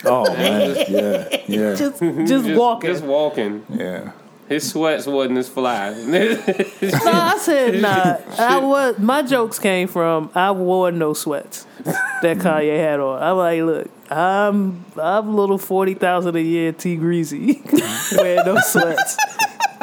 Oh man. yeah. Yeah. Just, just, walking. Just walking. yeah. His sweats wasn't as fly. *laughs* no, I said nah. I was my jokes came from I wore no sweats that Kanye had on. I'm like, look, I'm I'm a little forty thousand a year T greasy wearing no sweats.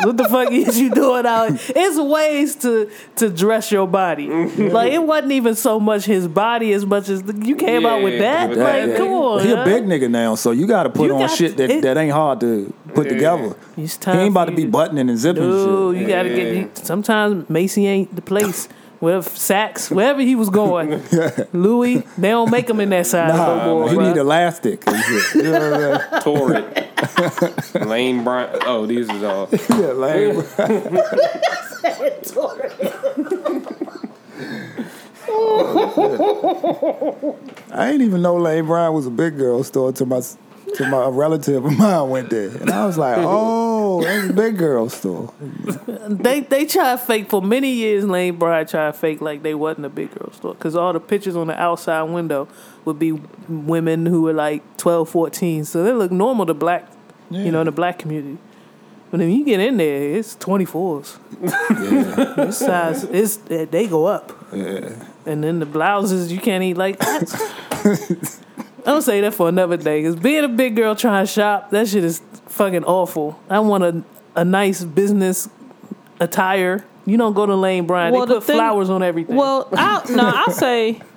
What the fuck is you doing out? It's ways to to dress your body. Mm-hmm. Like it wasn't even so much his body as much as the, you came out with that. with like, that. come on, He a big nigga now, so you got to put You on shit that, it- that ain't hard to put Yeah. together. It's He ain't about to be you buttoning and zipping No, shit. you gotta get. You, sometimes Macy ain't the place. Wherever Saks, wherever he was going, *laughs* Louis, they don't make them in that size no Nah, more. he bruh. need elastic. *laughs* You know I'm Tore it. Lane Bryant. Oh, these is all. saying? *laughs* Yeah, lame. I ain't even know Lane Bryant was a big girl store to my to my a relative of mine went there, and I was like, oh, that's a big girl store. They they try to fake for many years. Lane Bryant tried fake like they wasn't a big girl store because all the pictures on the outside window would be women who were like 12, 14. So they look normal to black, you know, in the black community. But then you get in there, it's 24s. Yeah, This size, it's they go up. yeah. And then the blouses you can't eat like that. *laughs* I don't say that for another day. Cause being a big girl trying to shop, that shit is fucking awful. I want a a nice business attire. You don't go to Lane Bryant. Well, they the put thing- flowers on everything. Well, I no, I'll say *laughs*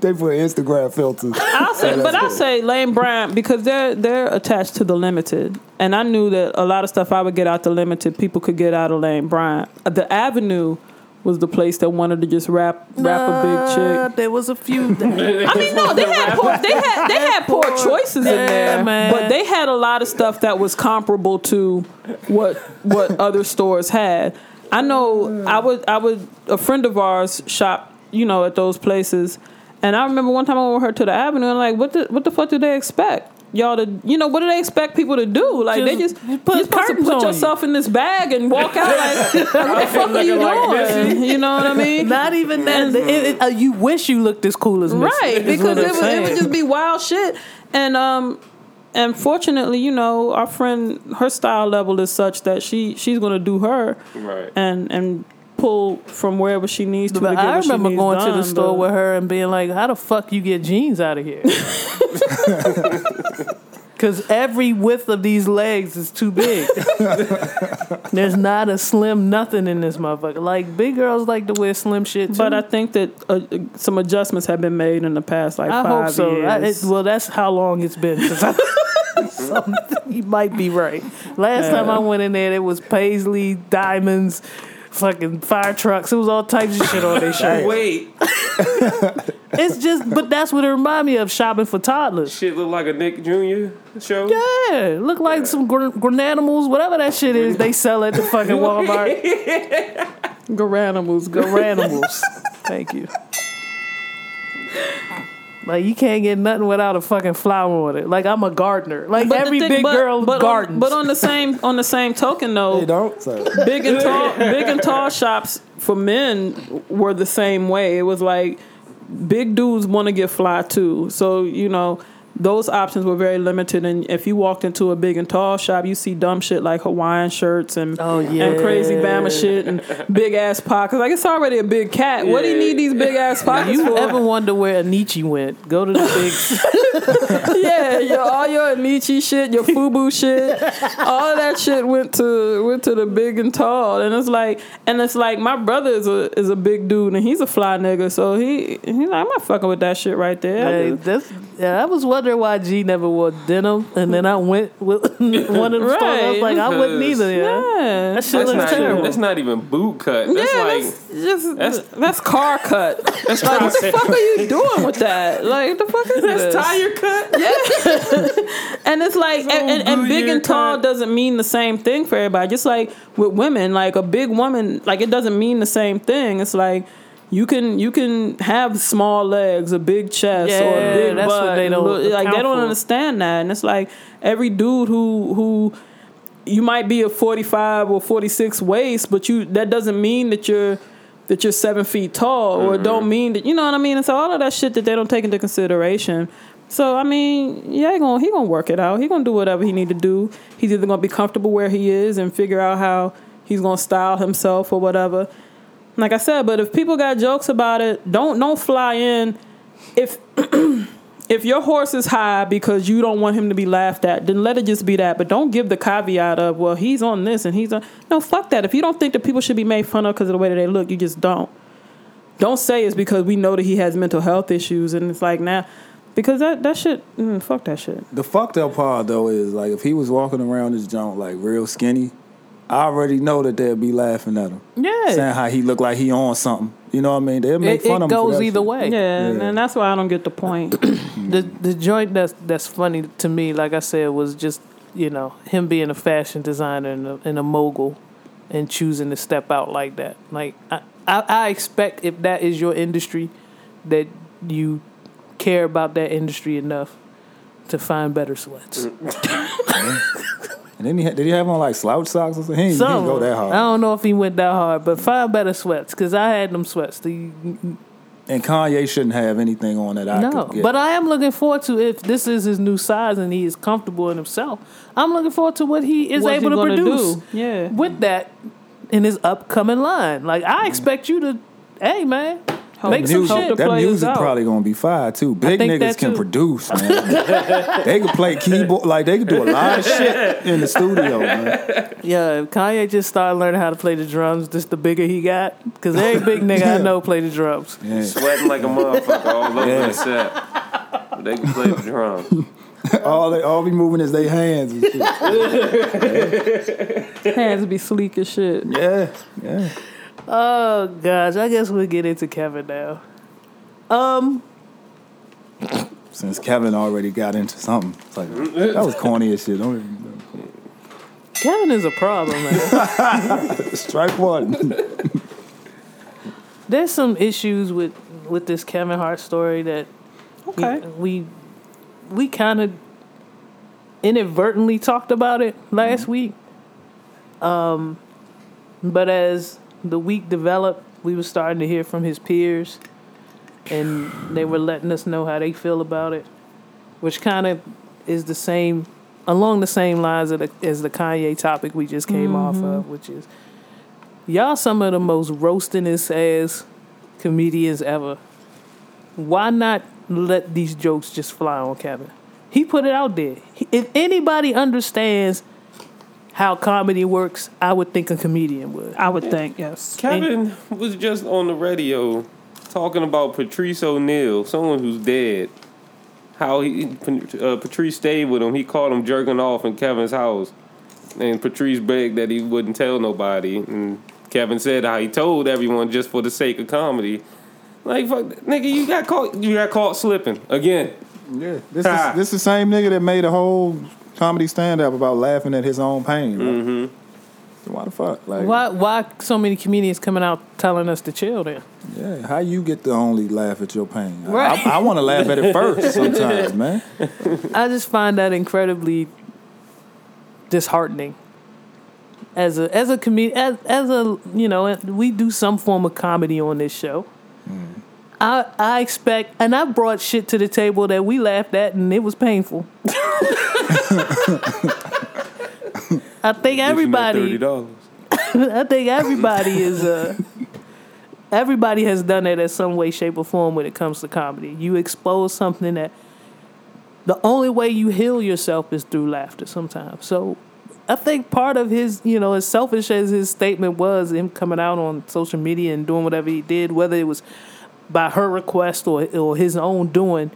They put Instagram filters. I'll say, but I'll say Lane Bryant because they're they're attached to the limited, and I knew that a lot of stuff I would get out the limited, people could get out of Lane Bryant. The Avenue was the place that wanted to just rap rap a big Nah, chick. There was a few. *laughs* That, I mean, no, they had poor, they had they had poor choices in there, man. but they had a lot of stuff that was comparable to what what *laughs* other stores had. I know I would I would a friend of ours shop, you know, at those places, and I remember one time I went with her to the Avenue and like, what the what the fuck do they expect? Y'all to you know what do they expect people to do? Like they Just just put you're supposed to put on you. yourself in this bag and walk out like, *laughs* like what the fuck are you doing? You know what I mean? Not even that. It- it- uh, you wish you looked as cool as Missy, right is because it I'm would, it would just be wild shit and um and fortunately you know our friend her style level is such that she she's gonna do her Right. and and pull from wherever she needs to, But to I remember going to the done, store with her and being like, "How the fuck you get jeans out of here?" *laughs* Because every width of these legs is too big. *laughs* There's not a slim nothing in this motherfucker. Like big girls like to wear slim shit too. but I think that uh, some adjustments have been made in the past like I five hope so. I, it, years. well, that's how long it's been. 'cause I- *laughs* so, you might be right. Last time I went in there, it was paisley, diamonds, fucking fire trucks. It was all types of shit on their *laughs* shirt. Wait, *laughs* It's just, but that's what it remind me of shopping for toddlers. shit look like a Nick Jr. show. Yeah, look like some gr- granimals, whatever that shit is. They sell at the fucking *laughs* Walmart. Garanimals, go Granimals. Thank you. Like you can't get nothing without a fucking flower on it. Like I'm a gardener. Like But every thing- big but- girl but gardens. On, but on the same on the same token though, They don't. So. big and tall *laughs* big and tall shops for men were the same way. It was like big dudes want to get fly too. So, you know, those options were very limited and if you walked into a big and tall shop, you see dumb shit like Hawaiian shirts and Oh, and crazy. Bama shit and *laughs* big ass pockets. Like it's already a big cat. What do you need these big ass *laughs* pockets you for? ever wonder where Anichi went? Go to the big. *laughs* yeah, your, all your Nietzsche shit, your Fubu shit, all of that shit went to went to the big and tall, and it's like, and it's like my brother is a is a big dude and he's a fly nigga, so he he's like, I'm not fucking with that shit right there. Hey, that's Yeah, I was wondering why G never wore denim, and then I went with *laughs* one of the stores. I was like, I wouldn't either. Yeah, Yeah. that shit That's looks not, even, terrible. that's not even boot cut. That's yeah, like that's just that's- that's, car cut. *laughs* That's like, what the fuck are you doing with that? Like, the fuck is this? tire cut. *laughs* Yeah, and it's like, and, and, and big and tall cut. doesn't mean the same thing for everybody. Just like with women, like a big woman, like it doesn't mean the same thing. It's like you can you can have small legs, a big chest, or a big that's what butt. they don't like they don't understand that, and it's like every dude who who you might be a forty five or forty six waist, but you that doesn't mean that you're that you're seven feet tall, or don't mm-hmm. mean that you know what I mean. And so all of that shit that they don't take into consideration. So I mean, yeah, he gonna he gonna work it out. He gonna do whatever he need to do. He's either gonna be comfortable where he is and figure out how he's gonna style himself or whatever. Like I said, but if people got jokes about it, don't don't fly in. If *clears throat* if your horse is high because you don't want him to be laughed at, then let it just be that. But don't give the caveat of, well, he's on this and he's on. No, fuck that. If you don't think that people should be made fun of because of the way that they look, you just don't. Don't say it's because we know that he has mental health issues and it's like now, because that that shit, mm, fuck that shit. The fucked up part though is like if he was walking around this joint like real skinny, I already know that they'll be laughing at him, yeah, saying how he looked like he on something. You know what I mean? They'll make it, fun it of him. for goes either shit. way. Yeah, and- Yeah. and that's why I don't get the point. *coughs* The the joint that's that's funny to me, like I said, was just you know him being a fashion designer and a, and a mogul, and choosing to step out like that. Like I, I I expect if that is your industry, that you care about that industry enough to find better sweats. *laughs* And then he had, did he have on like slouch socks or something? He, didn't- he Some didn't go that hard. I don't know if he went that hard, but five better sweats because I had them sweats. The, And Kanye shouldn't have anything on that I no, could get. but I am looking forward to if this is his new size and he is comfortable in himself. I'm looking forward to what he is What's able to gonna produce do? Yeah. with that in his upcoming line. Like I mm-hmm. expect you to, hey man, make some music, shit. that music out. probably gonna be fire too. Big niggas that can too. produce, man. *laughs* they can play keyboard, like they can do a lot of shit in the studio, man. *laughs* Yeah, if Kanye just started learning how to play the drums, just the bigger he got. Because every big nigga I *laughs* know play the drums. Yeah. Sweating like a motherfucker all over Yeah. the set. They can play the drums. all they all be moving is their hands and shit. Hands be sleek as shit. Yeah, yeah. Oh gosh, I guess we'll get into Kevin now. Um, Since Kevin already got into something, it's like that was corny as shit. Don't even, Kevin is a problem, man. *laughs* strike one. There's some issues with with this Kevin Hart story that Okay. we we kind of inadvertently talked about it last week. Um, but as the week developed, we were starting to hear from his peers, and they were letting us know how they feel about it, which kind of is the same along the same lines of the, as the Kanye topic we just came off mm-hmm. of, which is y'all some of the most roastingest ass comedians ever. Why not let these jokes just fly on Kevin? He put it out there. He- If anybody understands how comedy works, I would think a comedian would. I would think, yes. Kevin was just on the radio talking about Patrice O'Neal, someone who's dead. How he uh, Patrice stayed with him. He caught him jerking off in Kevin's house, and Patrice begged that he wouldn't tell nobody. And Kevin said how he told everyone just for the sake of comedy. Like, fuck, nigga, you got caught. You got caught slipping again. Yeah, this Ha. is this the same nigga that made a whole comedy stand up about laughing at his own pain. Right? Mm-hmm. Why the fuck? Like, Why why so many comedians coming out telling us to chill then? yeah, how you get to only laugh at your pain? I- Right. I, I want to laugh at it first *laughs* sometimes, man. I just find that incredibly disheartening. As a as a comedian, as as a you know, we do some form of comedy on this show. I I expect, and I brought shit to the table that we laughed at, and it was painful. I think everybody. *laughs* I think everybody is uh everybody has done it in some way, shape, or form when it comes to comedy. You expose something that the only way you heal yourself is through laughter sometimes. So I think part of his, you know, as selfish as his statement was, him coming out on social media and doing whatever he did, whether it was by her request or or his own doing,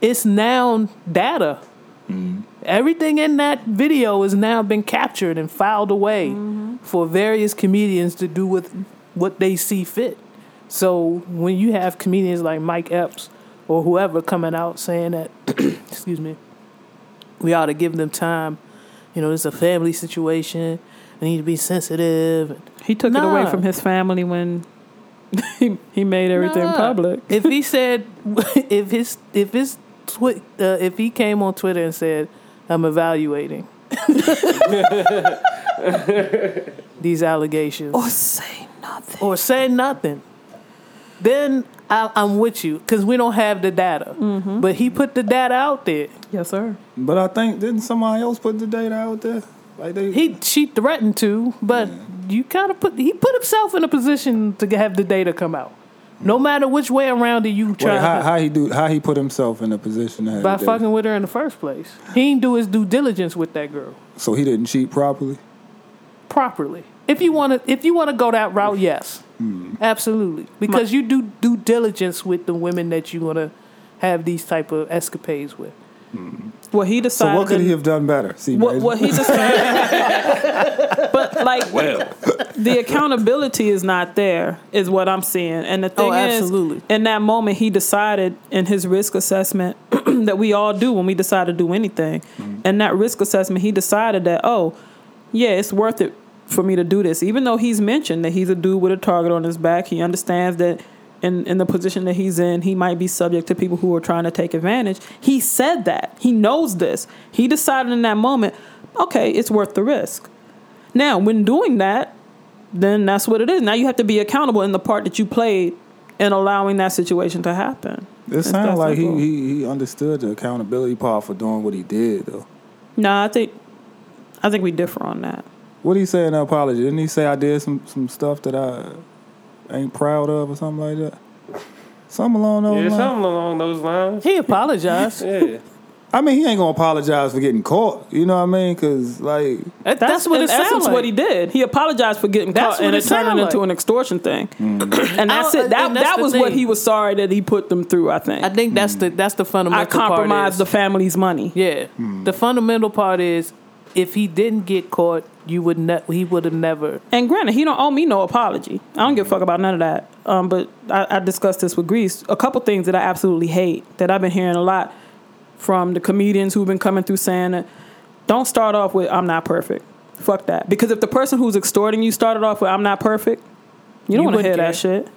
it's now data. Mm-hmm. Everything in that video has now been captured and filed away mm-hmm. for various comedians to do with what they see fit. So when you have comedians like Mike Epps or whoever coming out saying that, *clears throat* excuse me, we ought to give them time. You know, it's a family situation. They need to be sensitive. He took it away from his family when *laughs* he, he made everything Nah. public. if he said, *laughs* if his, if his, twi- uh, if he came on Twitter and said, "I'm evaluating *laughs* these allegations," Or say nothing. or say nothing, then I, I'm with you because we don't have the data. Mm-hmm. But he put the data out there. Yes, sir. But I think didn't somebody else put the data out there? Like they He she threatened to, but you kind of put he put himself in a position to have the data come out. No matter which way around it you Wait, try how, how he do how he put himself in a position to have by fucking with her in the first place. He didn't do his due diligence with that girl So he didn't cheat properly. properly. If you want to, if you want to go that route, yes, hmm. absolutely, because you do due diligence with the women that you want to have these type of escapades with. Well, he decided. So decided. what could he have done better? See, What, what he decided, *laughs* but like Well, the accountability is not there, is what I'm seeing. And the oh, thing Oh, absolutely. is, in that moment, he decided in his risk assessment *clears throat* that we all do when we decide to do anything. Mm-hmm. And that risk assessment, he decided that, oh, yeah, it's worth it for me to do this. Even though he's mentioned that he's a dude with a target on his back, he understands that in, in the position that he's in, he might be subject to people who are trying to take advantage. He said that. He knows this. He decided in that moment, okay, it's worth the risk. Now, when doing that, then that's what it is. Now you have to be accountable in the part that you played in allowing that situation to happen. it sounds like he, he he understood the accountability part for doing what he did though. No, I think I think we differ on that. What did he say in the apology? Didn't he say I did some some stuff that I ain't proud of or something like that? Something along those yeah, lines. something along those lines. He apologized. Yeah. I mean, he ain't gonna apologize for getting caught. You know what I mean? Because like, That- that's, what in it sounds essence like. what he did. He apologized for getting That's caught and what it it turned sound into an extortion thing. Hmm. *clears throat* and that's oh, it. That that's that the was what he was sorry that he put them through. I think. I think that's the that's the fundamental. I compromised the part is, family's money. Yeah, hmm. the fundamental part is if he didn't get caught, you would ne- he would have never. And granted, he don't owe me no apology. I don't give a fuck about none of that. Um, but I, I discussed this with Grease. A couple things that I absolutely hate that I've been hearing a lot from the comedians who've been coming through saying that don't start off with "I'm not perfect." Fuck that. Because if the person who's extorting you started off with "I'm not perfect," you don't want to hear wouldn't that shit.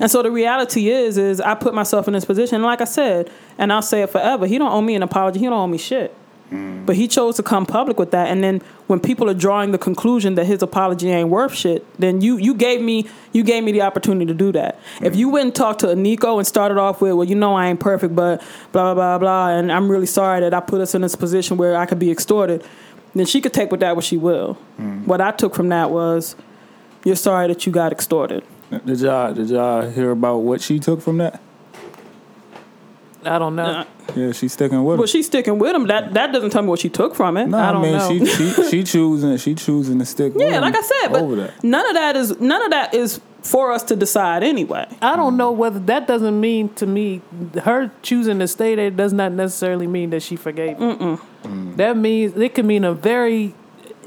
And so the reality is, is I put myself in this position. And like I said, and I'll say it forever. He don't owe me an apology. He don't owe me shit. But he chose to come public with that, and then when people are drawing the conclusion that his apology ain't worth shit, then you you gave me you gave me the opportunity to do that. If you went and talked to Nico and started off with, well, you know I ain't perfect, but blah blah blah blah, and I'm really sorry that I put us in this position where I could be extorted, then she could take with that what she will. Mm. What I took from that was, you're sorry that you got extorted. did y'all did y'all hear about what she took from that? I don't know. Uh, Yeah, she's sticking with him. Well, she's sticking with him. That that doesn't tell me what she took from it. no, I I, don't mean know. she she *laughs* she choosing she choosing to stick. with Yeah, him like I said, but none of that is none of that is for us to decide anyway. I don't know whether that doesn't mean to me her choosing to stay there does not necessarily mean that she forgave. him. That means it could mean a very,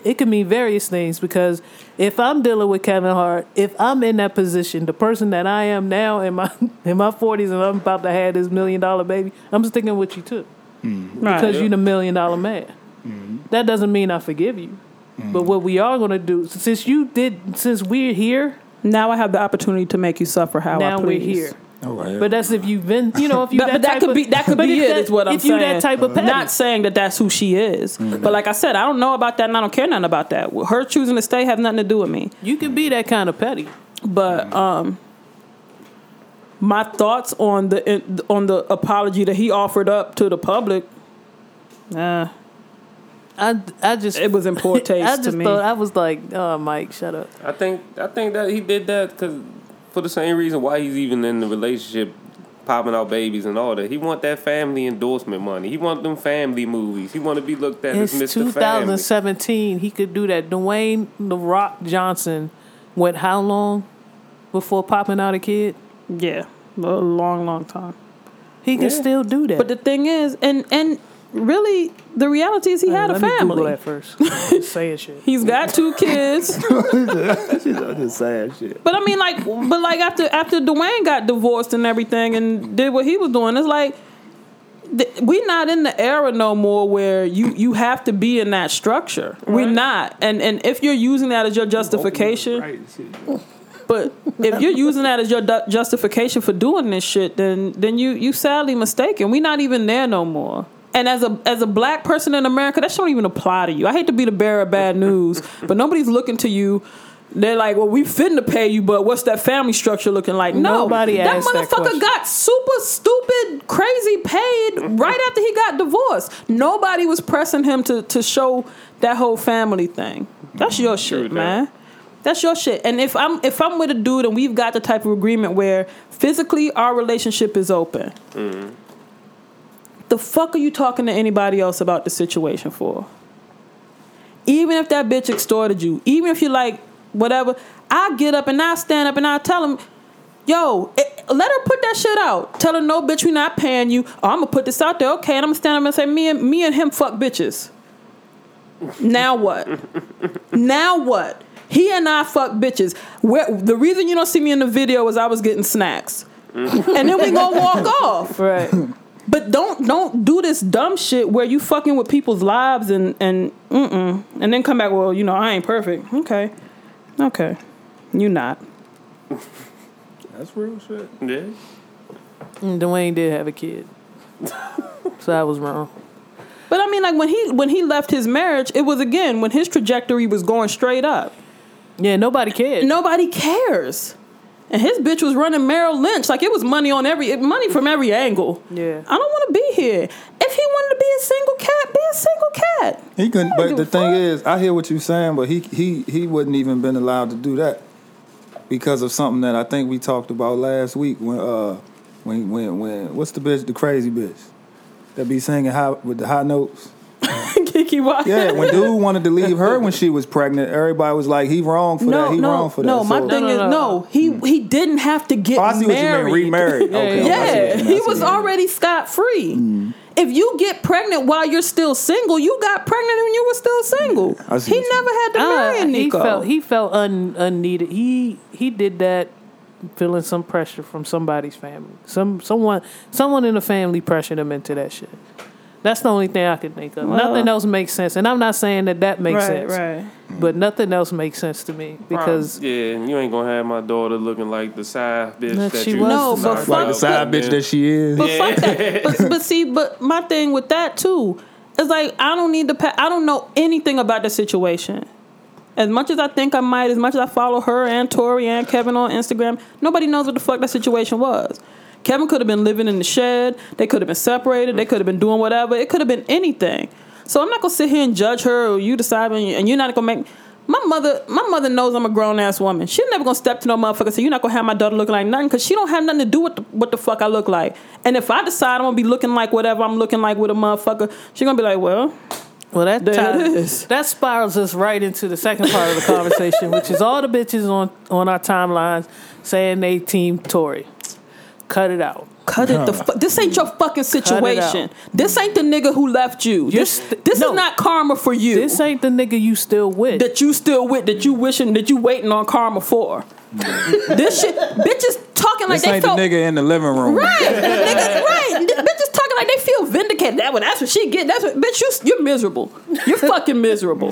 it could mean various things because if I'm dealing with Kevin Hart, if I'm in that position, the person that I am now in my *laughs* in my forties and I'm about to have this million dollar baby, I'm sticking with you too mm-hmm. Right. because you're the million dollar man. Mm-hmm. That doesn't mean I forgive you. Mm-hmm. But what we are gonna do, since you did, since we're here, now I have the opportunity to make you suffer how I now we're please. here. All right. But that's if you've been, you know, if you But, that, but that could of- be that could be if it. that- Is what I'm if saying. If you that type of petty. Not saying that that's who she is, but like I said, I don't know about that, and I don't care nothing about that. Her choosing to stay have nothing to do with me. you can be that kind of petty. But um, my thoughts on the on the apology that he offered up to the public, uh, I, I just it was in poor *laughs* taste I to just me. thought I was like, oh, Mike, shut up. I think I think that he did that because for the same reason why he's even in the relationship, popping out babies and all that. He want that family endorsement money. He want them family movies. He want to be looked at It's as Mr. Family. 2017. He could do that. Dwayne the Rock Johnson went how long before popping out a kid? yeah, a long, long time. He can still do that. But the thing is, and and really, the reality is he had a Let me Google family. that first. Just saying *laughs* shit. He's got two kids. *laughs* She's just saying shit. But I mean, like, but like after after Dwayne got divorced and everything and did what he was doing, it's like th- we not in the era no more where you you have to be in that structure. We're not, and and if you're using that as your justification, Right, but if you're using that as your du- justification for doing this shit, then then you you sadly mistaken. We're not even there no more. And as a as a black person in America, that shouldn't even apply to you. I hate to be the bearer of bad news, *laughs* but nobody's looking to you. They're like, well, we finna pay you, but what's that family structure looking like? No, Nobody that asked that motherfucker question. got super stupid, crazy paid right after he got divorced. Nobody was pressing him to to show that whole family thing. That's your shit, that. man. That's your shit. And if I'm if I'm with a dude and we've got the type of agreement where physically our relationship is open, mm-hmm. The fuck are you talking to anybody else about the situation for? Even if that bitch extorted you, even if you like whatever, I get up and I stand up and I tell him, yo, eh, let her put that shit out. Tell her no, bitch, we not paying you. Oh, I'm gonna put this out there, okay? And I'm gonna stand up and say, me and me and him fuck bitches. Now what? *laughs* now what? He and I fuck bitches. Where the reason you don't see me in the video is I was getting snacks, and then we gonna walk *laughs* off. Right. But don't don't do this dumb shit where you fucking with people's lives and and mm and then come back. Well, you know I ain't perfect. Okay, okay, you not. That's real shit. Yeah. And Dwayne did have a kid. *laughs* so I was wrong. But I mean, like when he when he left his marriage, it was again when his trajectory was going straight up. Yeah, nobody cared. Nobody cares. And his bitch was running Merrill Lynch like it was money on every money from every angle. Yeah. I don't want to be here. If he wanted to be a single cat, be a single cat. He couldn't. But the a thing fuck. is, I hear what you're saying, but he he he wouldn't even been allowed to do that because of something that I think we talked about last week when uh when when when what's the bitch the crazy bitch that be singing high with the high notes. *laughs* Keke Wyatt. Yeah, when dude wanted to leave her when she was pregnant, everybody was like, "He wrong for no, that. He no, wrong for that." no. My So- thing No, no, is, no. no, he he didn't have to get Oh, I see what you married. mean. Remarried. Yeah, okay, yeah, I Yeah, you mean. I he was what you mean. already scot free. Mm. If you get pregnant while you're still single, you got pregnant when you were still single. I He never had to Uh, marry he felt he felt un, unneeded. He he did that feeling some pressure from somebody's family. Some someone someone in the family pressured him into that shit. That's the only thing I could think of. Well- nothing else makes sense, and I'm not saying that that makes right, sense, right. but nothing else makes sense to me because yeah, and you ain't gonna have my daughter looking like the side bitch That that, she you was No, but fuck like the side bitch that she is. But fuck that. But, but see, but my thing with that too is like I don't need to. Pa- I don't know anything about the situation. As much as I think I might, as much as I follow her and Torrei and Kevin on Instagram, nobody knows what the fuck that situation was. Kevin could have been living in the shed. They could have been separated. They could have been doing whatever. It could have been anything. So I'm not gonna sit here and judge her or you decide, and you- and you're not gonna make. My mother, my mother knows I'm a grown ass woman. She's never gonna step to no motherfucker and say you're not gonna have my daughter looking like nothing because she don't have nothing to do with the, what the fuck I look like. And if I decide I'm gonna be looking like whatever I'm looking like with a motherfucker, she's gonna be like, well, well that There it ties- is. *laughs* that spirals us right into the second part of the conversation, which is all the bitches on on our timelines saying they team Torrei. Cut it out. cut it the fuck. This ain't your fucking situation. This ain't the nigga who left you. This, st- this no. is not karma for you. This ain't the nigga you still with. that you still with, that you wishing, that you waiting on karma for. this shit, bitches talking like This they ain't the felt nigga in the living room. right, nigga, right. Bitches talking like they feel vindicated. That, well, that's what she get. That's what, bitch. You, you're miserable. You're *laughs* fucking miserable.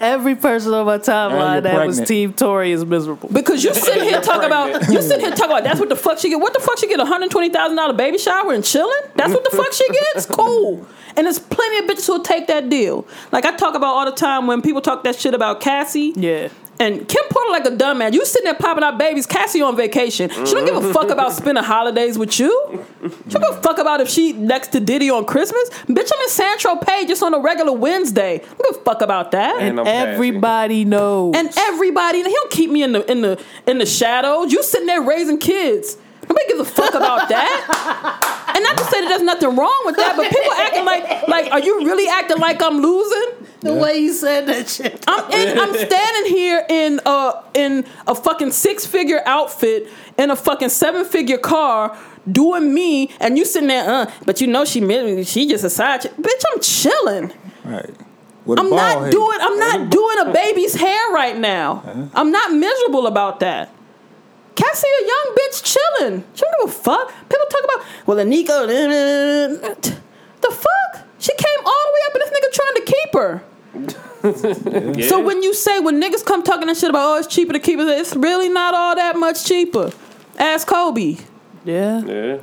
Every person on my timeline you're that was. Team Torrei is miserable. Because you sitting here talking about you sitting here talking about that's what the fuck she get. What the fuck she get? A hundred twenty thousand dollar baby shower and chilling? That's what the fuck she gets? *laughs* Cool. And there's plenty of bitches who'll take that deal. Like I talk about all the time when people talk that shit about Cassie. Yeah. And Kim Porter like a dumbass. You sitting there popping out babies. Cassie on vacation. She don't give a fuck about mm-hmm. spending holidays with you. She don't give a fuck about if she next to Diddy on Christmas. Bitch, I'm in San Tropez just on a regular Wednesday. I don't give a fuck about that. And I'm Everybody knows. And everybody, he don't keep me in the in the in the shadows. You sitting there raising kids. Nobody gives a fuck about that. and not to say that there's nothing wrong with that, but people acting like like, are you really acting like I'm losing? The way you said that shit. I'm in, I'm standing here in a in a fucking six figure outfit in a fucking seven figure car doing me, and you sitting there, uh, but you know she married- she just a side chick. Bitch, I'm chilling. Right. With a I'm not head. doing I'm not doing a baby's hair right now. I'm not miserable about that. Cassie, a young bitch chilling. She don't give a fuck. People talk about well, Eniko. Uh, the fuck? She came all the way up, and this nigga trying to keep her. Yeah. *laughs* So when you say when niggas come talking that shit about oh it's cheaper to keep it, it's really not all that much cheaper. Ask Kobe, Yeah. yeah.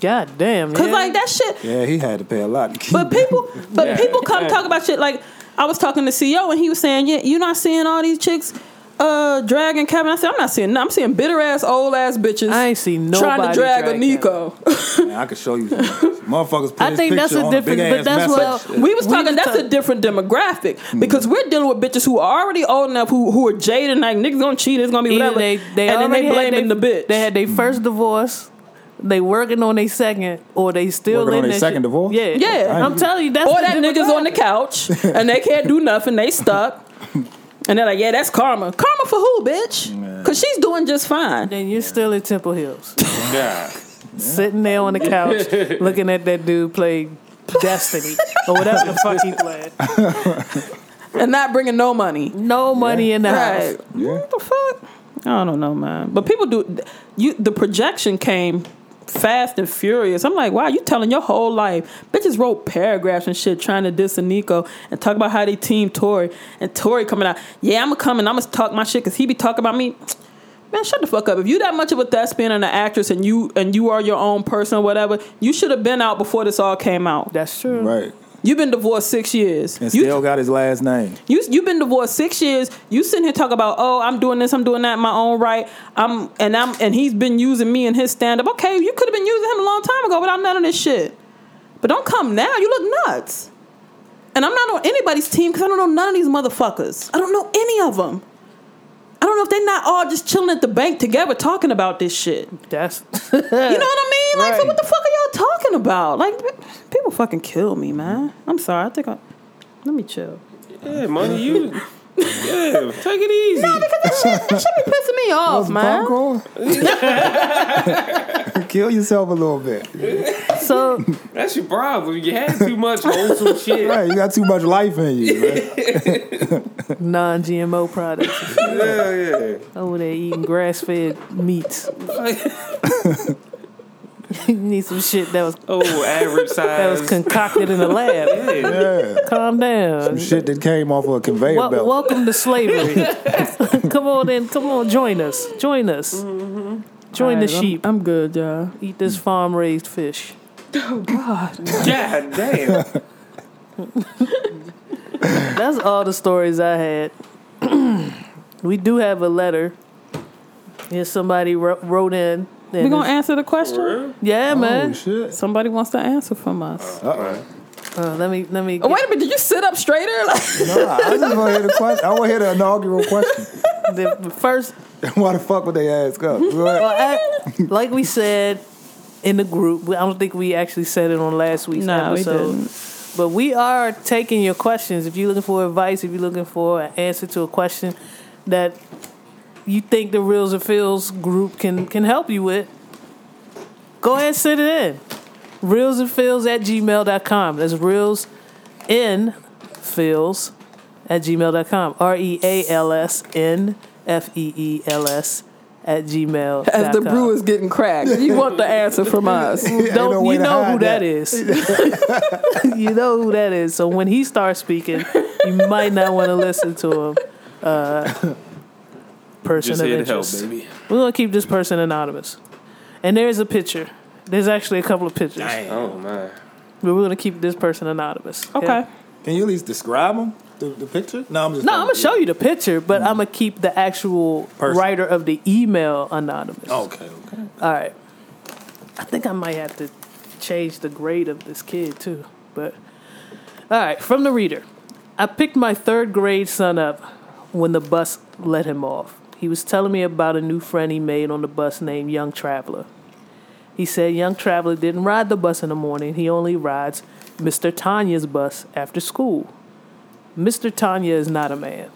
God damn. cause yeah. like that shit. Yeah, he had to pay a lot to keep But people, but Yeah. people come talk about shit like I was talking to CEO and he was saying, yeah, you're not seeing all these chicks uh dragging Kevin. I said I'm not seeing. No, I'm seeing bitter ass old ass bitches. I ain't seen nobody trying to drag, a drag Nico. *laughs* Man, I could show you some *laughs* motherfuckers I think that's a different- big but that's message. what- we was talking. was That's talk- a different demographic Hmm. because we're dealing with bitches who are already old enough, who who are jaded, like niggas gonna cheat, it's gonna be Either whatever, they, they and then they already had blaming they, the bitch. They had their first divorce. They working on their second, or they still Working in on their second shit. divorce? Yeah, Yeah. I'm telling you, that's or the that niggas on the couch and they can't do nothing, they stuck. And they're like, yeah, that's karma. Karma for who, bitch? Because she's doing just fine. And you're still in Temple Hills, *laughs* Yeah. sitting there on the couch, looking at that dude play Destiny or whatever the fuck he *laughs* played. And not bringing no money. No money in the Right. house. Yeah. What the fuck? I don't know, man. But people do. You the projection came fast and furious. I'm like, wow, you telling your whole life. Bitches wrote paragraphs and shit trying to diss Eniko and talk about how they team Torrei and Torrei coming out. Yeah, I'm gonna come and I'm gonna talk my shit because he be talking about me. Man, shut the fuck up. If you that much of a thespian and an actress and you and you are your own person or whatever, you should have been out before this all came out. That's true. Right. You've been divorced six years. And You- still got his last name. you you've been divorced six years. You sitting here talking about oh I'm doing this I'm doing that in my own right. I'm and I'm and he's been using me in his stand up. Okay, you could have been using him a long time ago without none of this shit. But don't come now. You look nuts. And I'm not on anybody's team because I don't know none of these motherfuckers. I don't know any of them. I don't know if they're not all just chilling at the bank together talking about this shit. That's You know what I mean? Like, so what the fuck are y'all talking about? Like, people fucking kill me, man. I'm sorry. I think I. Let me chill. Yeah, money, you. Yeah, take it easy. No, because That shit be pissing me off, man. *laughs* Kill yourself a little bit. so. That's your problem. You had too much wholesome *laughs* shit. Right, you got too much life in you. Right? *laughs* non-GMO products Yeah, yeah. over there eating grass-fed meats. *laughs* you need some shit that was Oh, average size *laughs* that was concocted in a lab. yeah. Yeah. Calm down. Some shit that came off of a conveyor Wel- belt. welcome to slavery. *laughs* come on in. Come on, join us. Join us. Mm-hmm. Join the Alright, I'm- sheep. I'm, good, y'all. Eat this farm-raised fish. Oh God God damn. That's all the stories I had. *clears throat* we do have a letter. Here's somebody wrote, wrote in. We and gonna answer the question. Yeah, Oh, man. shit. Somebody wants to answer from us. Uh-oh. Uh, let me let me. Oh, wait a minute. Did you sit up straighter? *laughs* Like, No, I just want to hear the question. I want to hear the inaugural question. the, *laughs* the first *laughs* Why the fuck would they ask up? Well, I, like we said in the group, I don't think we actually said it on last week's Nah, we episode. didn't. But we are taking your questions. If you're looking for advice, if you're looking for an answer to a question that you think the Reals and Feels group can can help you with, go ahead and send it in. Reals and Feels at gmail.com. That's Reals in Feels at gmail.com. R E A L S N F E E L S at gmail. as the brew is getting cracked, you want the answer from *laughs* us. Don't way you know hide who that is? *laughs* *laughs* you know who that is. So when he starts speaking, you might not want to listen to him. Uh, person Just of here to help, baby. We're gonna keep this person anonymous. And there's a picture. There's actually a couple of pictures, Oh, man. but we're gonna keep this person anonymous. Okay. Can you at least describe them? The, the picture? No, I'm just. No, I'm gonna show you the picture, but mm. I'm gonna keep the actual Person. writer of the email anonymous. Okay, okay. All right. I think I might have to change the grade of this kid too. But all right, from the reader. I picked my third grade son up when the bus let him off. He was telling me about a new friend he made on the bus named Young Traveler. He said Young Traveler didn't ride the bus in the morning, he only rides Mr. Tanya's bus after school. Mr. Tanya is not a man.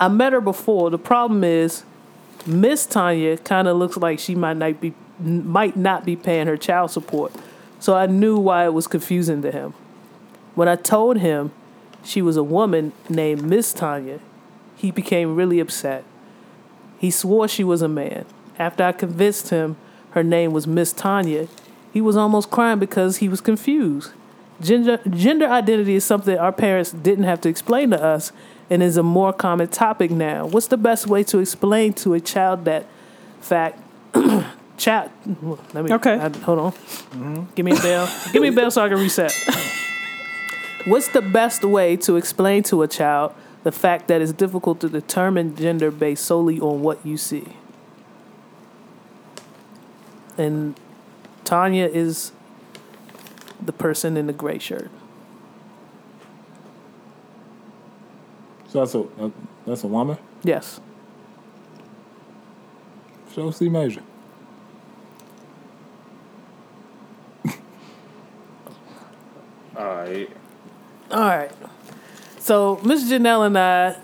I met her before. The problem is, Miss Tanya kind of looks like she might not be might not be paying her child support. So I knew why it was confusing to him. When I told him she was a woman named Miss Tanya, he became really upset. He swore she was a man. After I convinced him her name was Miss Tanya, he was almost crying because he was confused. Gender, gender identity is something our parents didn't have to explain to us and is a more common topic now. What's the best way to explain to a child that fact? *clears throat* Chat. Let me. Okay. I- hold on. Give me a bell. Give me a bell so I can reset. *laughs* What's the best way to explain to a child the fact that it's difficult to determine gender based solely on what you see? And Tanya is the person in the gray shirt. So that's a uh, that's a woman. Yes. Show C major. All right. All right. So Miss Janelle and I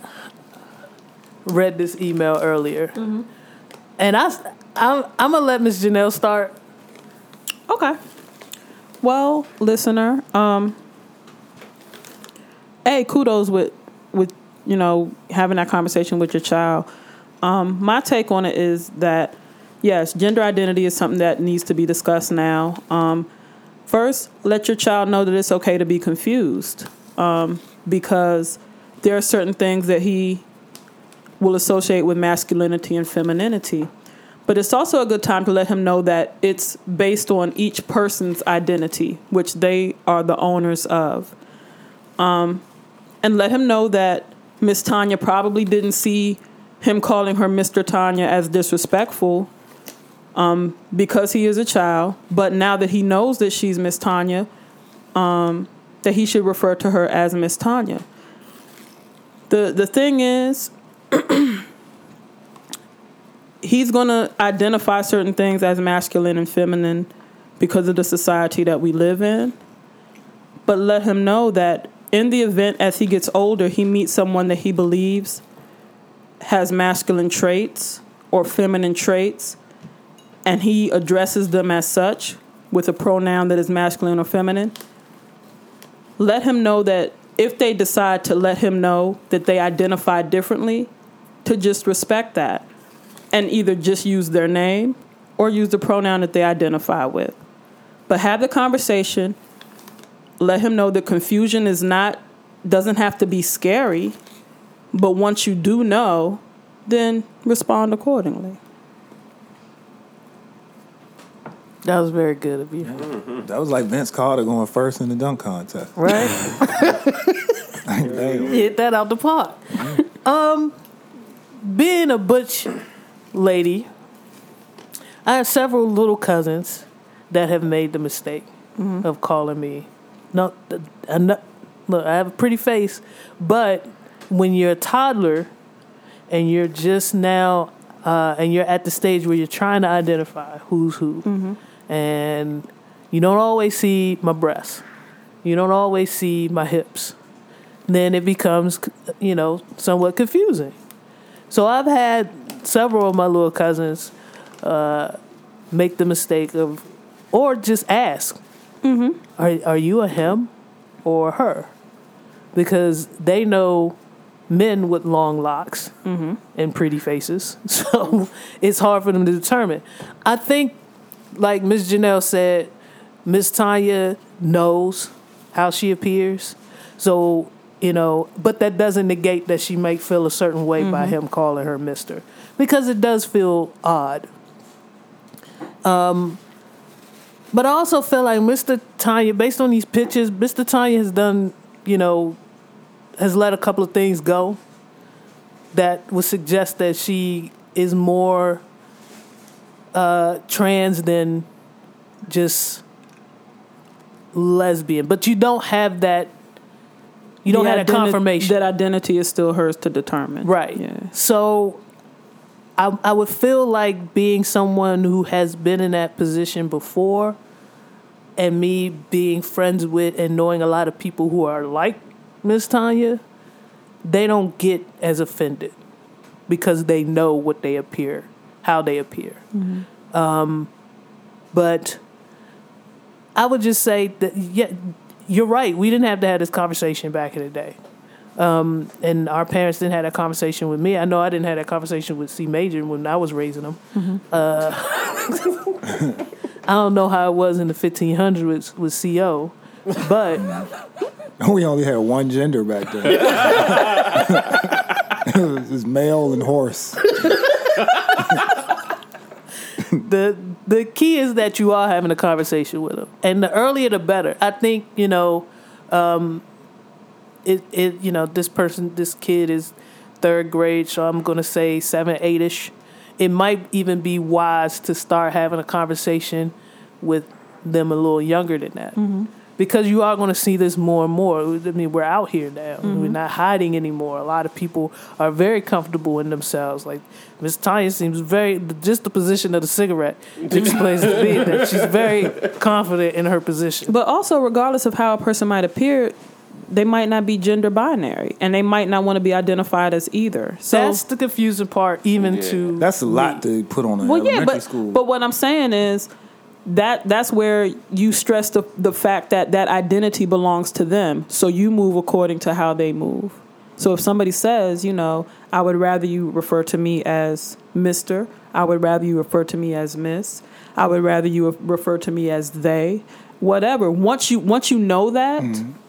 read this email earlier, and I, I'm, I'm gonna let Miss Janelle start. Okay. Well, listener, um, hey, kudos with with you know having that conversation with your child. Um, my take on it is that yes, gender identity is something that needs to be discussed now. Um, first, let your child know that it's okay to be confused, um, because there are certain things that he will associate with masculinity and femininity. But it's also a good time to let him know that it's based on each person's identity, which they are the owners of. Um, and let him know that Miss Tanya probably didn't see him calling her Mr. Tanya as disrespectful um, because he is a child. But now that he knows that she's Miss Tanya, um, that he should refer to her as Miss Tanya. The the thing is, *clears throat* he's going to identify certain things as masculine and feminine because of the society that we live in. But let him know that in the event as he gets older, he meets someone that he believes has masculine traits or feminine traits, and he addresses them as such with a pronoun that is masculine or feminine. Let him know that if they decide to let him know that they identify differently, to just respect that and either just use their name or use the pronoun that they identify with. But have the conversation. Let him know that confusion is not doesn't have to be scary, but once you do know, then respond accordingly. That was very good of you, *laughs* That was like Vince Carter going first in the dunk contest. right? *laughs* *laughs* Damn. Hit that out the park. Um, being a butch lady, I have several little cousins that have made the mistake of calling me. No, I'm not, look, I have a pretty face, but when you're a toddler and you're just now, uh, and you're at the stage where you're trying to identify who's who, and you don't always see my breasts, you don't always see my hips then it becomes, you know, somewhat confusing. So I've had several of my little cousins uh, make the mistake of, or just ask, are, are you a him or her? Because they know men with long locks and pretty faces. *laughs* So it's hard for them to determine. I think, like Miss Janelle said, Miss Tanya knows how she appears. So, you know, but that doesn't negate that she might feel a certain way by him calling her Mister. Because it does feel odd. Um but I also feel like Mr. Tanya, based on these pictures, Mr. Tanya has done, you know, has let a couple of things go that would suggest that she is more uh, trans than just lesbian. But you don't have that. You don't The have that identi- confirmation, That identity is still hers to determine. right? Yeah. So, I I would feel like being someone who has been in that position before, and me being friends with and knowing a lot of people who are like Miss Tanya, they don't get as offended because they know what they appear, how they appear. Um, but I would just say that yeah, you're right. We didn't have to have this conversation back in the day. Um, and our parents didn't have that conversation with me. I know I didn't have that conversation with C Major when I was raising them. Uh, *laughs* I don't know how it was in the 1500s with CO, but *laughs* We only had one gender back then. *laughs* it was male and horse. The the key is that you are having a conversation with them, and the earlier the better. I think you know, um, it it you know this person this kid is third grade, so I'm gonna say seven eight ish. It might even be wise to start having a conversation with them a little younger than that. Because you are going to see this more and more. I mean, we're out here now. We're mm-hmm. not hiding anymore. A lot of people are very comfortable in themselves. Like Miss Tanya seems very just the position of the cigarette *laughs* explains to me that she's very confident in her position. But also, regardless of how a person might appear, they might not be gender binary, and they might not want to be identified as either. So That's the confusing part, even Yeah. to That's a me. lot to put on an well, yeah, elementary but school. but what I'm saying is that that's where you stress the the fact that that identity belongs to them. So you move according to how they move. So if somebody says, you know, I would rather you refer to me as Mister, I would rather you refer to me as Miss, I would rather you refer to me as they, whatever. Once you once you know that,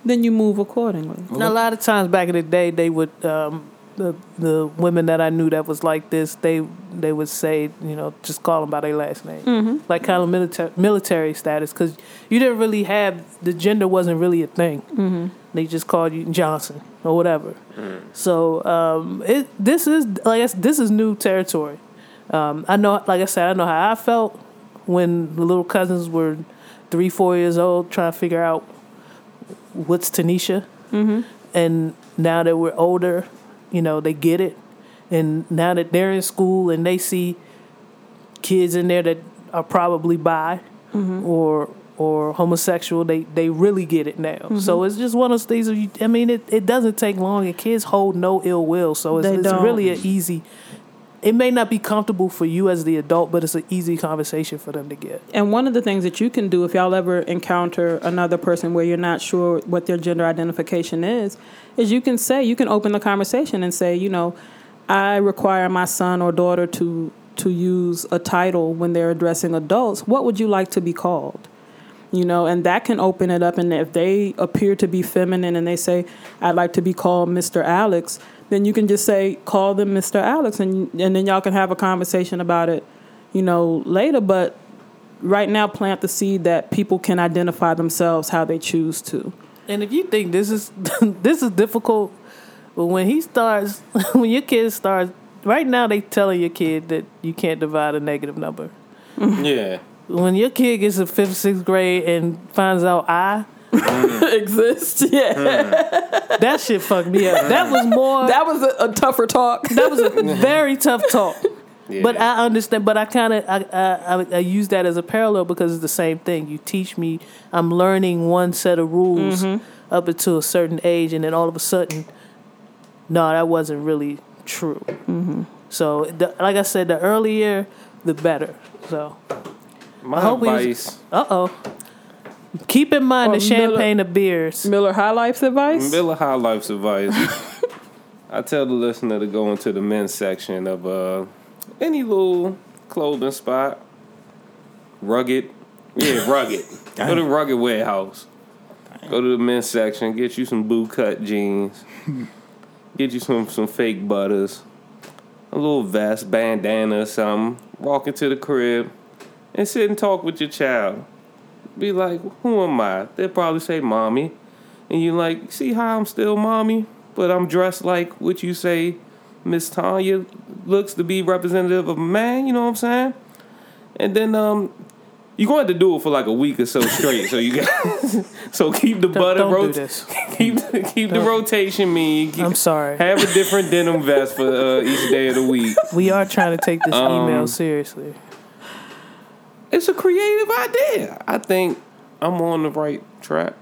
then you move accordingly. Now, a lot of times back in the day, they would um, the the women that I knew that was like this. They they would say, you know, just call them by their last name, like kind of military military status, because you didn't really have the gender wasn't really a thing. They just called you Johnson or whatever. So um, it this is like this is new territory. Um, I know, like I said, I know how I felt when the little cousins were three, four years old, trying to figure out what's Tanisha and now that we're older, you know, they get it. And now that they're in school and they see kids in there that are probably bi mm-hmm. or or homosexual, they they really get it now. So mm-hmm. it's just one of those things. You, I mean, it, it doesn't take long, and kids hold no ill will. So it's, it's really an easy. It may not be comfortable for you as the adult, but it's an easy conversation for them to get. And one of the things that you can do if y'all ever encounter another person where you're not sure what their gender identification is, is you can say, you can open the conversation and say, you know, I require my son or daughter to to use a title when they're addressing adults. What would you like to be called? You know, and that can open it up. And if they appear to be feminine and they say, I'd like to be called Mr. Alex, then you can just say, call them Mr. Alex. And, and then y'all can have a conversation about it, you know, later. But right now, plant the seed that people can identify themselves how they choose to. And if you think this is *laughs* this is difficult, but when he starts, *laughs* when your kid starts, right now they telling your kid that you can't divide a negative number. *laughs* Yeah. When your kid gets to fifth, sixth grade and finds out I, Mm. *laughs* Exist, yeah. Mm. that shit fucked me up. That was more. *laughs* That was a, a tougher talk. *laughs* that was a very tough talk. yeah. But I understand. But I kind of I, I I I use that as a parallel because it's the same thing. You teach me. I'm learning one set of rules mm-hmm. up until a certain age, and then all of a sudden, no, that wasn't really true. Mm-hmm. So, the, like I said, the earlier, the better. So, my hope we- advice. uh oh. Keep in mind Oh, the champagne of beers. Miller High Life's advice. Miller High Life's advice. *laughs* I tell the listener to go into the men's section of uh, any little clothing spot. Rugged. Yeah, *laughs* rugged. go to the Rugged Warehouse. Go to the men's section, get you some boot cut jeans. *laughs* get you some, some fake butters. A little vest, bandana or something. Walk into the crib and sit and talk with your child. Be like, who am I? They'll probably say mommy. And you're like, see how I'm still mommy, but I'm dressed like what you say Miss Tanya looks to be representative of a man, you know what I'm saying? And then um you're going to do it for like a week or so straight. so you got *laughs* so keep the Don't, butter don't do rot- this. keep *laughs* keep the rotation mean. Keep, I'm sorry. have a different denim vest for uh, each day of the week. We are trying to take this Um, email seriously. It's a creative idea. I think I'm on the right track.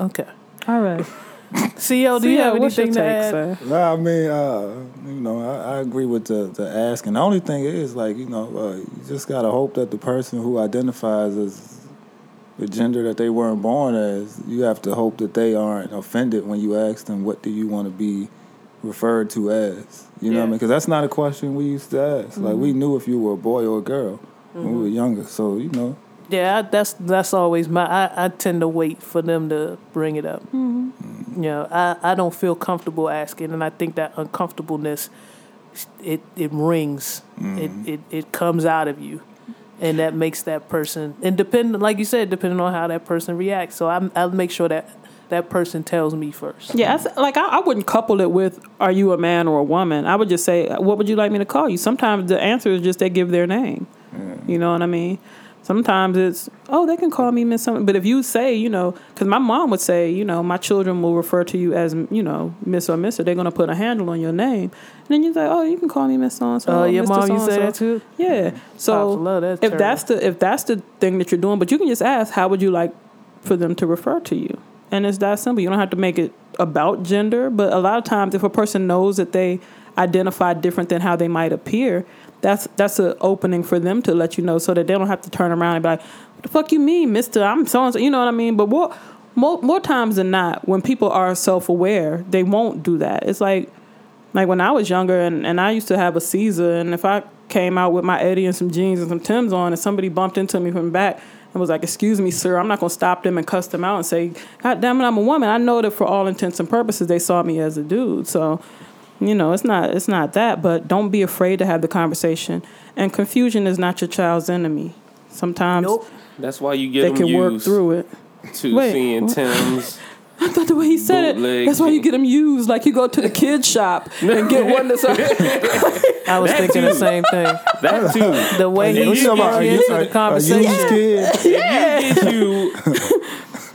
Okay. All right. *laughs* Co, do So, you yeah, have what's your anything to take, add? sir? Nah, I mean, uh, you know, I, I agree with the, the asking. The only thing is, like, you know, uh, you just gotta hope that the person who identifies as the gender that they weren't born as, you have to hope that they aren't offended when you ask them, "What do you want to be referred to as?" You know what I mean? Because that's not a question we used to ask. Like, we knew if you were a boy or a girl when we were mm-hmm. younger. So, you know, Yeah, I, that's that's always my. I, I tend to wait for them to bring it up. Mm-hmm. You know, I, I don't feel comfortable asking, and I think that uncomfortableness, it it rings, it, mm-hmm. it it comes out of you, and that makes that person and depending, like you said, depending on how that person reacts. So I I'll make sure that that person tells me first. Yeah, I like I, I wouldn't couple it with "Are you a man or a woman?" I would just say, "What would you like me to call you?" Sometimes the answer is just they give their name. Mm. You know what I mean? Sometimes it's, "Oh, they can call me Miss something," but if you say, you know, because my mom would say, you know, my children will refer to you as, you know, Miss or Mister. They're gonna put a handle on your name, and then you say, "Oh, you can call me Miss So and So." Oh, your mom, you say that too. Yeah. Mm. So love that if that's the if that's the thing that you're doing, but you can just ask, how would you like for them to refer to you? And it's that simple. You don't have to make it about gender, but a lot of times if a person knows that they identify different than how they might appear, that's that's an opening for them to let you know so that they don't have to turn around and be like, What the fuck you mean, Mister? I'm so and so you know what I mean? But more more more times than not, when people are self aware, they won't do that. It's like like when I was younger and, and I used to have a Caesar and if I came out with my Eddie and some jeans and some Tims on and somebody bumped into me from back and was like, Excuse me, sir, I'm not gonna stop them and cuss them out and say, God damn it, I'm a woman. I know that for all intents and purposes they saw me as a dude. So, you know, it's not it's not that, but don't be afraid to have the conversation. And confusion is not your child's enemy. Sometimes Nope. That's why you get them. they them can work used through it. to Wait, seeing? Tim's. *laughs* I thought the way he said it, that's why you get them used. Like you go to the kid shop and get one that's *laughs* I was That thinking too. the same thing. That too. The way he What you talking about? into the a conversation. used kid? Get you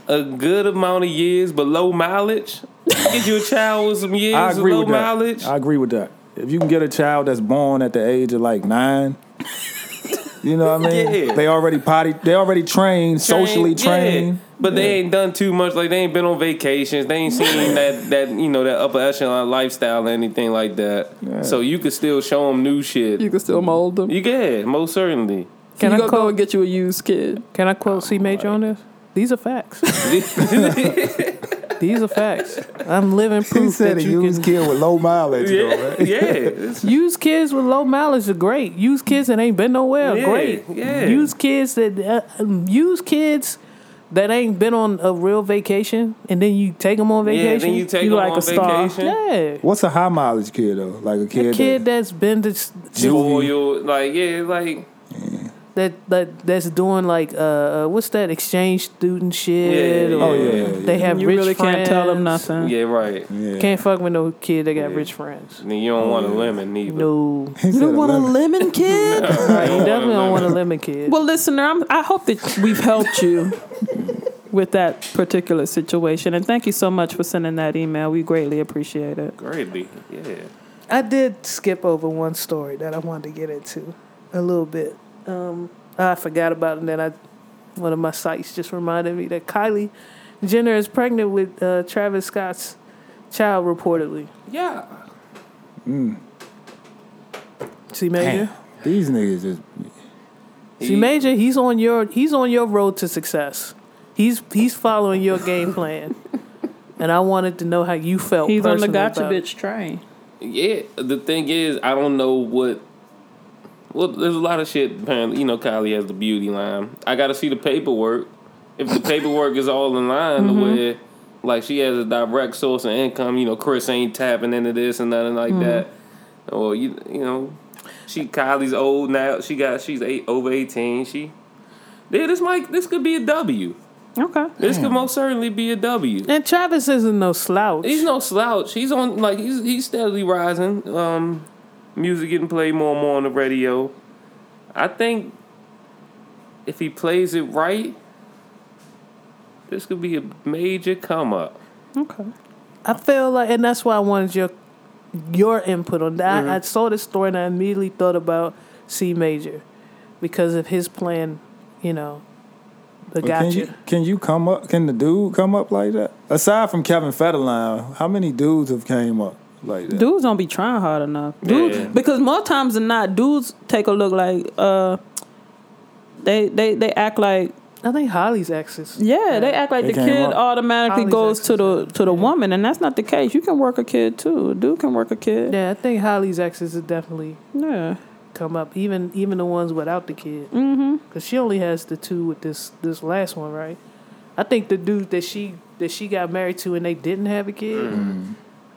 a good amount of years, but low mileage. Get you a child with some years I of agree low with that. mileage. I agree with that. If you can get a child that's born at the age of like nine, *laughs* you know what I mean? Yeah. They already potty. They already trained, socially Trained, yeah. trained. But they ain't done too much. Like they ain't been on vacations. They ain't seen *laughs* that that you know that upper echelon lifestyle or anything like that. Yeah. So you could still show them new shit. you can still mold them. You can most certainly. Can you I go, go and get you a used kid. Can I quote C Major on this? These are facts. These are facts. I'm living proof. He proof said that a you used can. kid with low mileage. though, yeah, right? yeah. *laughs* It's- Used kids with low mileage are great. Use kids that ain't been nowhere are Yeah, great. yeah. Used kids that uh, used kids that ain't been on a real vacation, and then you take them on vacation. Yeah, vacation. then you take You them like on a star. vacation. yeah, What's a high mileage kid though? Like a kid. a kid that, that's been to s- like yeah, like that that that's doing like uh, uh what's that exchange student shit? Yeah, or Oh, yeah, yeah, yeah. They have you rich really can't tell them nothing. yeah, right. yeah. Can't fuck with no kid that got Yeah. rich friends. And then you don't want a lemon neither. No, *laughs* You don't want a lemon. lemon kid? right, you definitely don't want a lemon kid. well, listener, I'm, I hope that we've helped you with that particular situation. And thank you so much for sending that email. We greatly appreciate it. Greatly, yeah. I did skip over one story that I wanted to get into a little bit. Um, I forgot about it, and then I, one of my sites just reminded me that Kylie Jenner is pregnant with uh, Travis Scott's child, reportedly. Yeah. See, Major. These niggas just. See, Major. He's on your he's on your road to success. He's he's following your game plan, *laughs* and I wanted to know how you felt. About that. He's on the gotcha bitch train. Yeah, the thing is, I don't know what. Well, there's a lot of shit. Apparently, you know, Kylie has the beauty line. I got to see the paperwork. If the *laughs* paperwork is all in line, Mm-hmm. the way, like she has a direct source of income. You know, Kris ain't tapping into this and nothing like Mm-hmm. that. Or you, you know, she Kylie's old now. She got she's eight over eighteen. She, yeah, this might this could be a W. Okay. This could most certainly be a W. And Travis isn't no slouch. He's no slouch. He's on like he's he's steadily rising. Um, music getting played more and more on the radio. I think if he plays it right, this could be a major come up. Okay. I feel like, and that's why I wanted your your input on that. Mm-hmm. I, I saw this story and I immediately thought about C Major because of his plan. You know, But But got can you. you can you come up? Can the dude come up like that? Aside from Kevin Federline, how many dudes have came up like that? Dudes don't be trying hard enough. Dudes, Yeah. because more times than not, dudes take a look like uh, they they they act like I think Halle's exes. yeah, they act like They the kid up. automatically Halle's goes to the to the yeah. woman, and that's not the case. You can work a kid too. A dude can work a kid. Yeah, I think Halle's exes is definitely Yeah. come up. Even even the ones without the kid, Mm-hmm. because she only has the two with this this last one, right? I think the dude that she that she got married to and they didn't have a kid.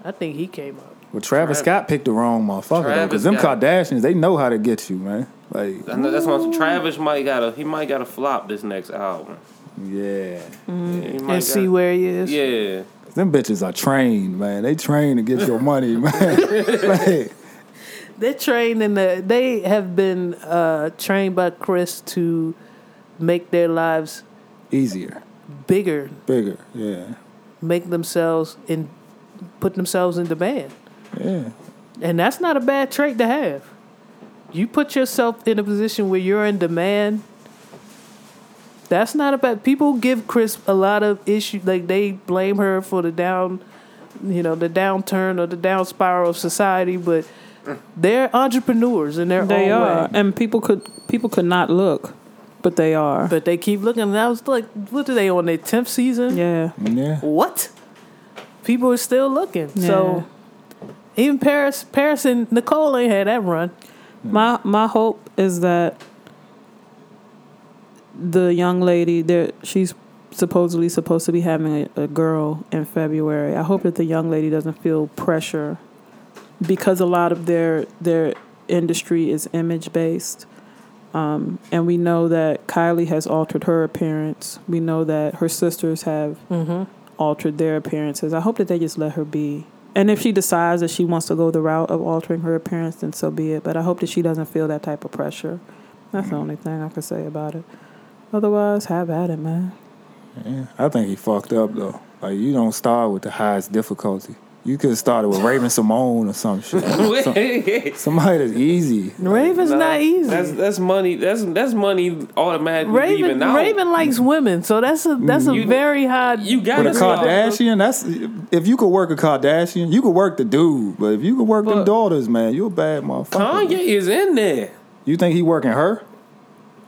I think he came up. Well, Travis Travis- Scott picked the wrong motherfucker though, because them got- Kardashians they know how to get you, man. Like, I know that's why Travis might got to he might got to flop this next album. yeah, Yeah, he might And see gotta- where he is. Yeah, them bitches are trained, man. They trained to get your money, *laughs* man. like, They're trained in the. They have been uh, trained by Kris to make their lives easier, bigger, bigger, yeah, make themselves in, put themselves in demand, yeah. and that's not a bad trait to have. You put yourself in a position where you're in demand. That's not a bad. People give Kris a lot of issue. Like they blame her for the down, you know, the downturn or the down spiral of society, but. They're entrepreneurs in their They own are, way. and people could people could not look, but they are. But they keep looking. And I was like, what are they on their tenth season? yeah. Yeah. What? People are still looking. So even Paris, Paris and Nicole ain't had that run. My my hope is that the young lady there she's supposedly supposed to be having a, a girl in February. I hope that the young lady doesn't feel pressure because a lot of their their industry is image based. Um, and we know that Kylie has altered her appearance. We know that her sisters have altered their appearances. I hope that they just let her be. And if she decides that she wants to go the route of altering her appearance, then so be it. But I hope that she doesn't feel that type of pressure. That's the mm-hmm. only thing I can say about it. Otherwise, have at it, man. Yeah, I think he fucked up though. Like you don't start with the highest difficulty. You could have started with Raven-Symoné or some shit. *laughs* Some- somebody that's easy. Raven's Nah, not easy. That's that's money. That's that's money automatically Raven, leaving out. Raven likes women, so that's a that's a You- very high. you gotta a. Kardashian, that's if you could work a Kardashian, you could work the dude. But if you could work them But- daughters, man, you a bad motherfucker. Kanye is in there. You think he working her?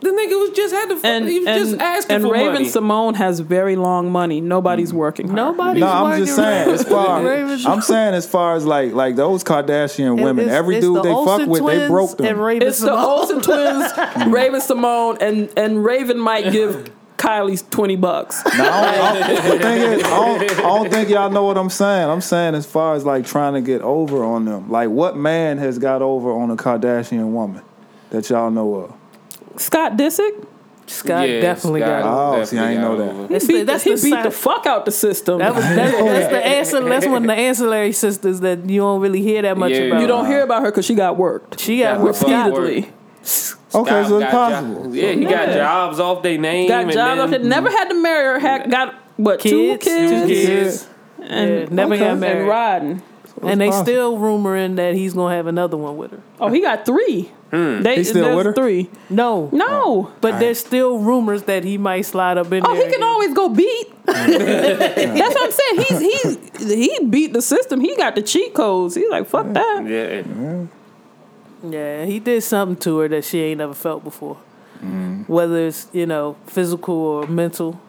The nigga was just had to. And he was and, just asking and for Raven money. Simone has very long money. Nobody's mm. working. Her. Nobody's No, I'm just saying as far *laughs* I'm saying as far as like like those Kardashian women, It's- every it's dude the they fuck with, they broke them. And Raven It's the Olsen twins, *laughs* mm. Raven-Symoné, and and Raven might give Kylie's twenty bucks. No, I don't, I don't- the thing is, I don't, I don't think y'all know what I'm saying. I'm saying as far as like trying to get over on them. Like what man has got over on a Kardashian woman that y'all know of? Scott Disick, Scott Yeah, definitely Scott got it. Oh, see, I didn't know that. got over. That's he the, beat, that's he the beat side- the fuck out the system. That was that's, *laughs* that's the answer. That's one of the ancillary sisters that you don't really hear that much Yeah. about. you don't hear about her because she got worked She got Got with Scott. repeatedly. Okay, Scott so it's possible. jo- yeah, he got jobs off their name. Got jobs. off it. Never had to marry her. Had got what two Kids, kids, two kids. and Yeah, never got and married. riding. and they possible. still rumoring that he's gonna have another one with her. Oh, he got three. They, He still there's with her? Three. No, No. but there's still rumors that he might slide up in there. Oh, he can again. always go beat. *laughs* That's what I'm saying. He's he's he beat the system. He got the cheat codes. He's like, fuck that. Yeah, Yeah, he did something to her that she ain't never felt before. Whether it's you know physical or mental,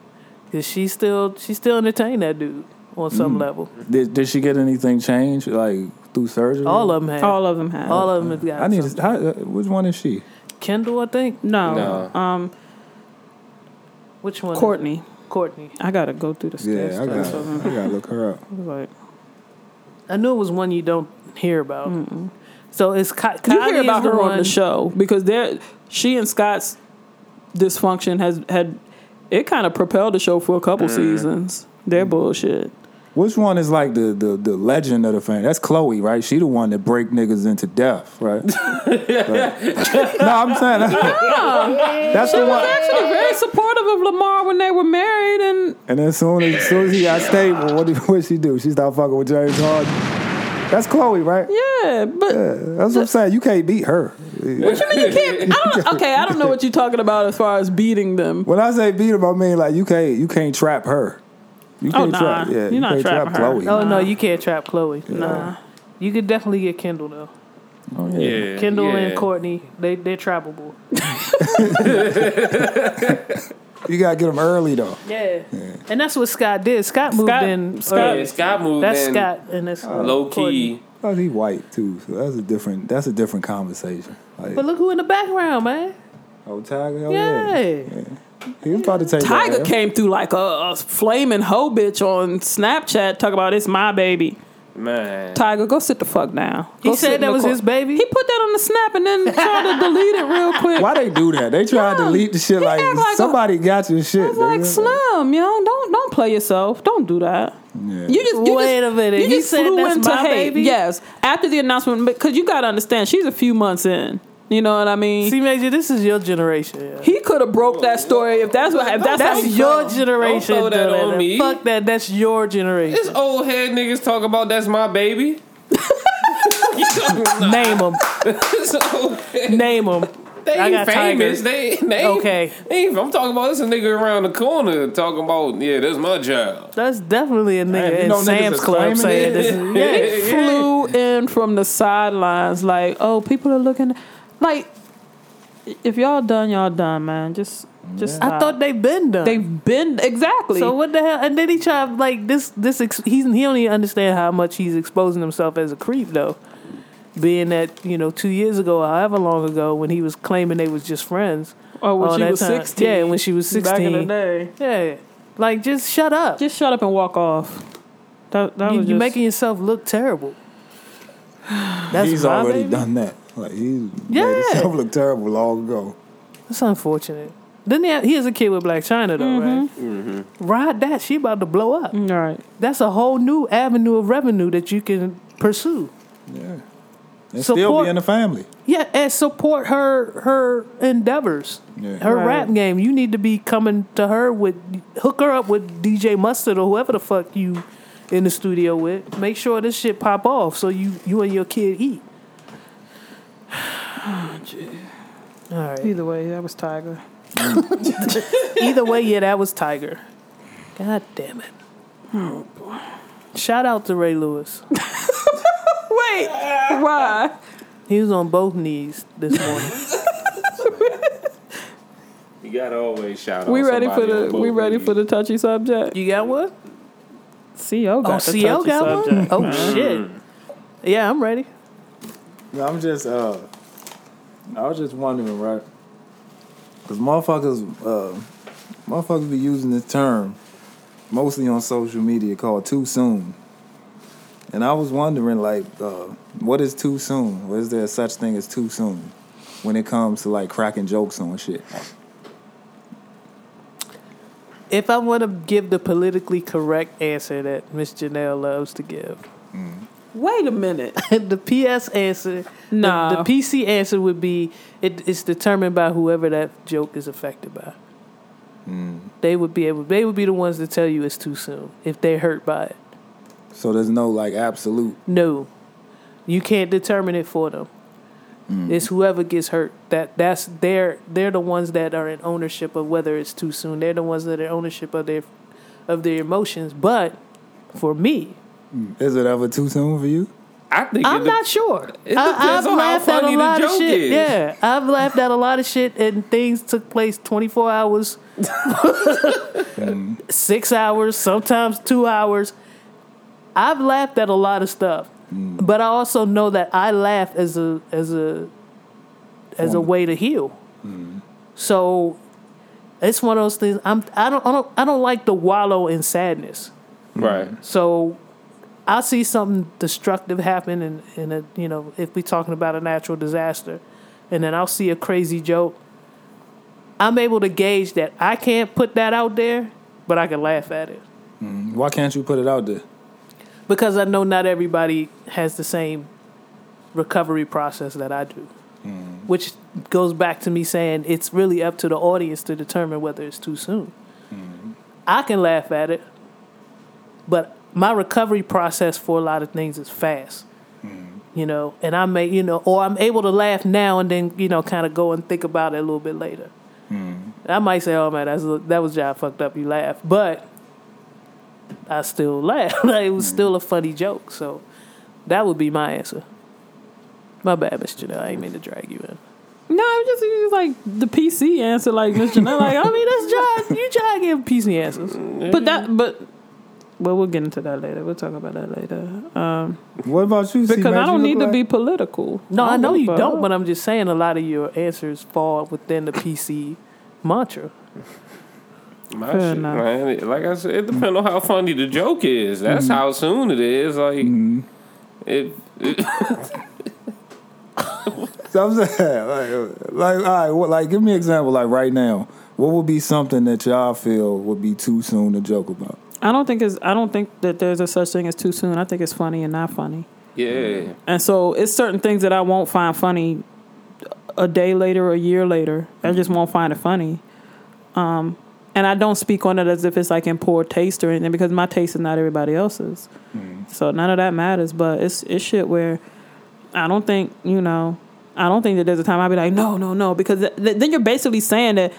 because she still she still entertained that dude on some Mm. level. Did, did she get anything changed like through surgery? All of them have. All, All of them have. All of them have got. I need. To, how, uh, which one is she? Kendall, I think. no, No. um, Which one? Kourtney. Kourtney. I gotta go through the Yeah. I got. so, I gotta look her up. *laughs* like, I knew it was one you don't hear about. So it's Ki- Kylie you hear about the her on the show because there, she and Scott's dysfunction has had it kind of propelled the show for a couple seasons. Their bullshit. Which one is like the, the, the legend of the family? That's Khloé, right? She the one that break niggas into death, right? *laughs* Right. No, I'm saying *laughs* that's the one. She was actually, very supportive of Lamar when they were married, and And then soon as, soon as he got stable, what did what she do? She stopped fucking with James Harden. That's Khloé, right? yeah, Yeah, but Yeah, that's what I'm saying. You can't beat her. what you mean you can't? I don't. Okay, I don't know what you're talking about as far as beating them. When I say beat them, I mean like you can't you can't trap her. You Oh, can't nah. trap. Yeah, You're you not can't trap her. Khloé. Oh no, you can't trap Khloé. Nah. You could definitely get Kendall though. Oh, Yeah, Kendall yeah. and Kourtney, they they're trappable. *laughs* You gotta get them early though. Yeah. And that's what Scott did. Scott moved Scott- in. Scott- Yeah, Scott moved that's in Scott and that's oh, low key. Oh, he white too, so that's a different that's a different conversation. Like, But look who in the background, man. oh, Tyga, oh, Yeah. Yeah. He was about to take Tyga that came through like a, a flaming hoe bitch on Snapchat. Talk about it's my baby. Man, Tyga, go sit the fuck down. He Go sit said that was cor- his baby. He put that on the snap and then tried to delete it real quick. Why they do that? They try to delete the shit He like, act like a- somebody got your shit. I was like, nigga. Slim, you know, don't don't play yourself. Don't do that. Yeah. You just you Wait just, a minute. You He just said flew that's into my hate. baby? Yes, after the announcement, because you got to understand, she's a few months in. You know what I mean? See, Major, this is your generation. Yeah. he could have broke that story if that's what if that's, That's he your felt. generation. Don't throw that though, on me. Fuck that. That's your generation. this old head niggas talk about that's my baby. *laughs* Name them. this Name them. They I got famous. Tyga. They, they ain't- Okay. they ain't- I'm talking about this a nigga around the corner talking about yeah, that's my child. That's definitely a nigga Man, you in know niggas Sam's Club claiming saying it. this. *laughs* Is, yeah. flew in from the sidelines like, oh, people are looking like if y'all done, y'all done, man. Just just I thought they've been done. they've been exactly. So what the hell? And then he tried like this. This ex- he's he don't even understand how much he's exposing himself as a creep though. Being that you know two years ago, or however long ago, when he was claiming they was just friends. oh, when she was time. sixteen. Yeah, when she was sixteen. Back in the day. Yeah, like just shut up. Just shut up and walk off. That, that you, was you're just, making yourself look terrible. *sighs* That's He's my already baby? done that. Like he Yeah. made himself look terrible long ago. That's unfortunate. Then he, he has a kid with Blac Chyna though, Mm-hmm. right? Ride that. She about to blow up. All right. That's a whole new avenue of revenue that you can pursue. Yeah. And still Support- be in the family. Yeah, and support her her endeavors. Yeah. Her Right. rap game. You need to be coming to her with hook her up with DJ Mustard or whoever the fuck you in the studio with. Make sure this shit pop off so you you and your kid eat. All right. Either way, that was Tyga. *laughs* Either way, yeah, that was Tyga. God damn it. Oh, Shout out to Ray Lewis. *laughs* Wait, why? He was on both knees this morning. *laughs* You gotta always shout out. We out ready for the we ready knees. for the touchy subject? You got one? Co got Oh, the CO touchy got subject. one? Oh shit. Mm. Yeah, I'm ready. No, I'm just uh I was just wondering, right? Cause motherfuckers uh motherfuckers be using this term mostly on social media called too soon. And I was wondering like uh what is too soon? Or is there such thing as too soon when it comes to like cracking jokes on shit? If I want to give the politically correct answer that Miss Janelle loves to give, Wait a minute. *laughs* the PS answer, the- Nah. the, PC answer would be it, it's determined by whoever that joke is affected by. Hmm. They would be able. They would be the ones to tell you it's too soon if they're hurt by it. So there's no like absolute No, you can't determine it for them. Hmm. It's whoever gets hurt. That that's they're they're the ones that are in ownership of whether it's too soon. They're the ones that are in ownership of their of their emotions. But for me, is it ever too soon for you? I think I'm it not sure. it I, depends I've on how laughed at a lot of shit. is. Yeah, I've laughed at a lot of shit, and things took place 24 hours, mm. *laughs* six hours, sometimes two hours. I've laughed at a lot of stuff, mm. but I also know that I laugh as a as a as a way to heal. Mm. So it's one of those things. I'm I don't I don't I don't like to wallow in sadness. right. So I see something destructive happen in, in a you know, if we're talking about a natural disaster, and then I'll see a crazy joke. I'm able to gauge that I can't put that out there, but I can laugh at it. Mm-hmm. Why can't you put it out there? Because I know not everybody has the same recovery process that I do. Mm-hmm. Which goes back to me saying it's really up to the audience to determine whether it's too soon. Mm-hmm. I can laugh at it, but my recovery process for a lot of things is fast. you know, and I may, you know, or I'm able to laugh now and then, you know, kind of go and think about it a little bit later. Hmm. I might say, "Oh man, that's that was job fucked up." You laugh, but I still laugh. *laughs* it was still a hmm. funny joke. So that would be my answer. My bad, Miss Janelle. I ain't mean to drag you in. No, it was just it was like the PC answer, like Mr. Janelle. Like, I mean, that's *laughs* try you try to give PC answers, but that, but well, we'll get into that later. We'll talk about that later. Um, What about you? because C-Mac? I don't need look to be political. No, I know you don't, but I'm just saying a lot of your answers fall within the PC mantra. My Fair shit, enough. man. Like I said, it depends on how funny the joke is. That's how soon it is. Like, it, it So *laughs* *laughs* I'm saying, like, like, all right, what, like, give me an example. Like right now, what would be something that y'all feel would be too soon to joke about? I don't think it's. I don't think that there's a such thing as too soon. I think it's funny and not funny. yeah. And so it's certain things that I won't find funny a day later or a year later. I just won't find it funny. Um, and I don't speak on it as if it's like in poor taste or anything because my taste is not everybody else's. So none of that matters. But it's it's shit where I don't think you know. I don't think that there's a time I'd be like, no, no, no, because th- th- then you're basically saying that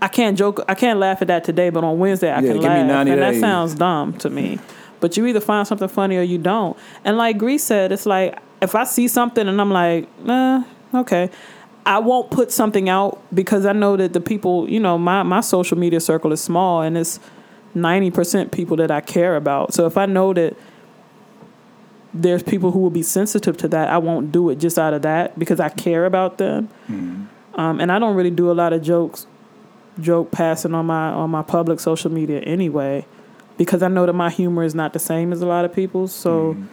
I can't joke, I can't laugh at that today, but on Wednesday I Yeah, can laugh, 90 and that sounds dumb to me. But you either find something funny or you don't. And like Grease said, it's like if I see something and I'm like, nah, okay. I won't put something out because I know that the people, you know, my, my social media circle is small and it's 90% people that I care about. So if I know that there's people who will be sensitive to that, I won't do it just out of that because I care about them. Um, and I don't really do a lot of jokes, joke passing on my on my public social media anyway, because I know that my humor is not the same as a lot of people's. So, mm.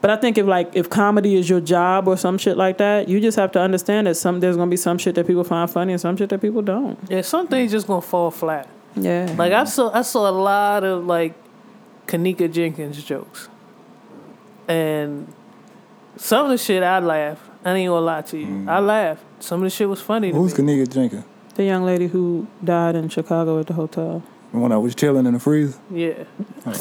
but I think if like if comedy is your job or some shit like that, you just have to understand that some there's gonna be some shit that people find funny and some shit that people don't. Yeah, some things just gonna fall flat. Yeah, Like I saw, I saw a lot of like Kenneka Jenkins jokes, and some of the shit I laugh. I ain't gonna lie to you, mm. I laughed. Some of the shit was funny to Who's me. Kenneka Jenkins? The young lady who died in Chicago at the hotel. One that was chilling in the freezer. Yeah, *laughs*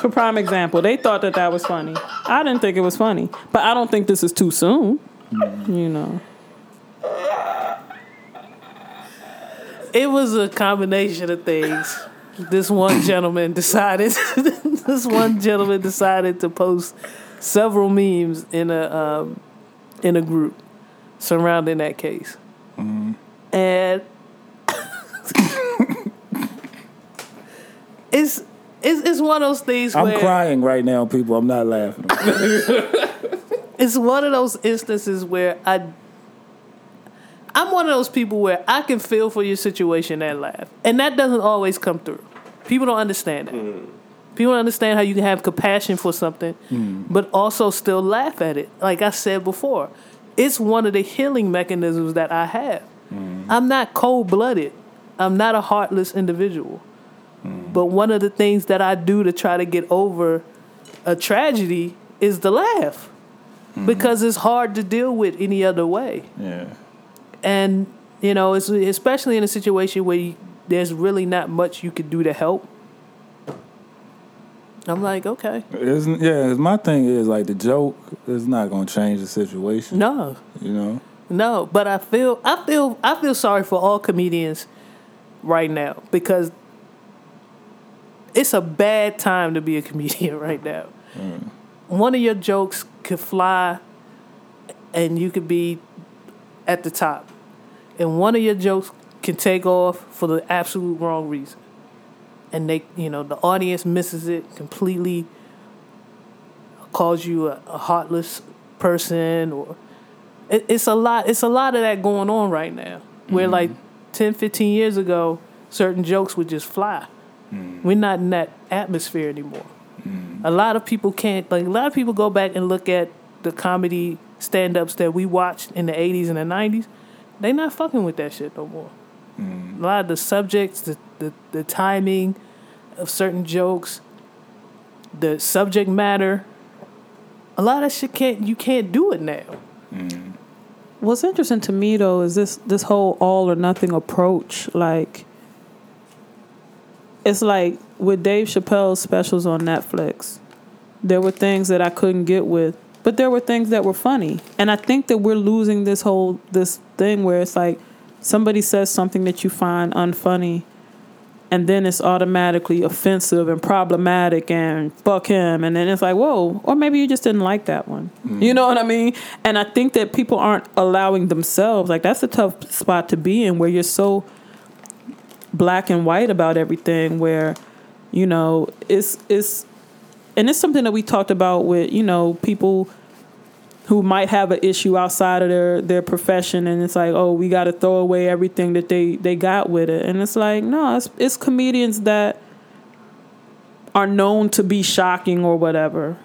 For prime example, they thought that that was funny. I didn't think it was funny, but I don't think this is too soon. You know. it was a combination of things. This one gentleman decided. *laughs* this one gentleman decided to post several memes in a um, in a group surrounding that case, mm-hmm. and *laughs* it's. It's, it's one of those things I'm where crying right now, people. I'm not laughing. *laughs* it's one of those instances where I I'm one of those people where I can feel for your situation and laugh. And that doesn't always come through. People don't understand that. Mm-hmm. People don't understand how you can have compassion for something mm. but also still laugh at it. Like I said before, it's one of the healing mechanisms that I have. Mm. I'm not cold-blooded. I'm not a heartless individual. Mm. But one of the things that I do to try to get over a tragedy is the laugh because it's hard to deal with any other way. yeah. And you know, it's especially in a situation where you, there's really not much you could do to help. I'm like, okay, Isn't yeah, my thing is like the joke is not gonna change the situation. no, You know? no. But I feel, I feel, I feel sorry for all comedians right now because it's a bad time to be a comedian *laughs* right now. Mm. One of your jokes could fly, and you could be at the top, and one of your jokes can take off for the absolute wrong reason, and they, you know, the audience misses it completely, calls you a, a heartless person, or it, it's a lot. It's a lot of that going on right now. Where like mm-hmm. 10, 15 years ago, certain jokes would just fly. Mm. We're not in that atmosphere anymore. Mm. A lot of people can't like a lot of people go back and look at the comedy stand ups that we watched in the 80s and the 90s. They not fucking with that shit no more. A lot of the subjects, the, the, the timing of certain jokes, the subject matter, a lot of shit can't you can't do it now. What's interesting to me though is this this whole all or nothing approach. Like, it's like with Dave Chappelle's specials on Netflix, there were things that I couldn't get with, but there were things that were funny. And I think that we're losing this whole this thing where it's like somebody says something that you find unfunny and then it's automatically offensive and problematic and fuck him. And then it's like whoa or maybe you just didn't like that one. Mm. You know what i mean? And i think that people aren't allowing themselves like that's a tough spot to be in where you're so black and white about everything where you know it's it's and it's something that we talked about with you know people who might have an issue outside of their their profession and it's like oh we got to throw away everything that they they got with it. And it's like no it's it's comedians that are known to be shocking or whatever.